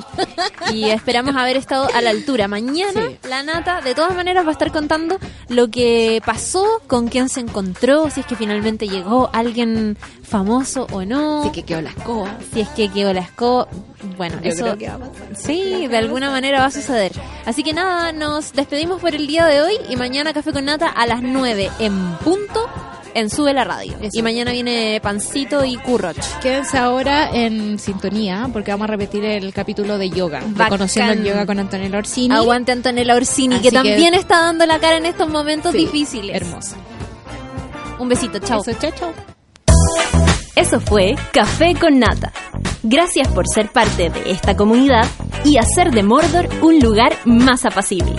y esperamos haber estado a la altura. Mañana la Nata de todas maneras va a estar contando lo que pasó, con quién se encontró, si es que finalmente llegó alguien famoso o no. Así que quedó la escoba. Si es que quedó la escoba. Bueno, Yo eso creo que va a pasar. sí, de alguna manera va a suceder. Así que nada, nos despedimos por el día de hoy y mañana Café con Nata a las 9 en punto en Sube la Radio. Y mañana viene Pancito y Curroch. Quédense ahora en sintonía porque vamos a repetir el capítulo de yoga. de. Conociendo el yoga con Antonella Orsini. Aguante Antonella Orsini, Así que que- también está dando la cara en estos momentos Sí, difíciles. Hermoso. Un besito, chao. Eso, chao, chao. Eso fue Café con Nata. Gracias por ser parte de esta comunidad y hacer de Mordor un lugar más apacible.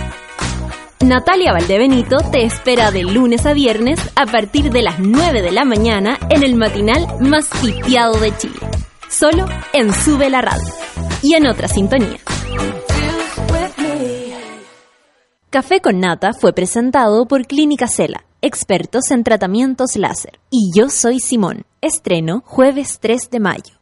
Natalia Valdebenito te espera de lunes a viernes a partir de las 9 de la mañana en el matinal más piteado de Chile. Solo en Sube la Radio y en otra sintonía. Café con Nata fue presentado por Clínica Cela, expertos en tratamientos láser. Y yo soy Simón. Estreno jueves 3 de mayo.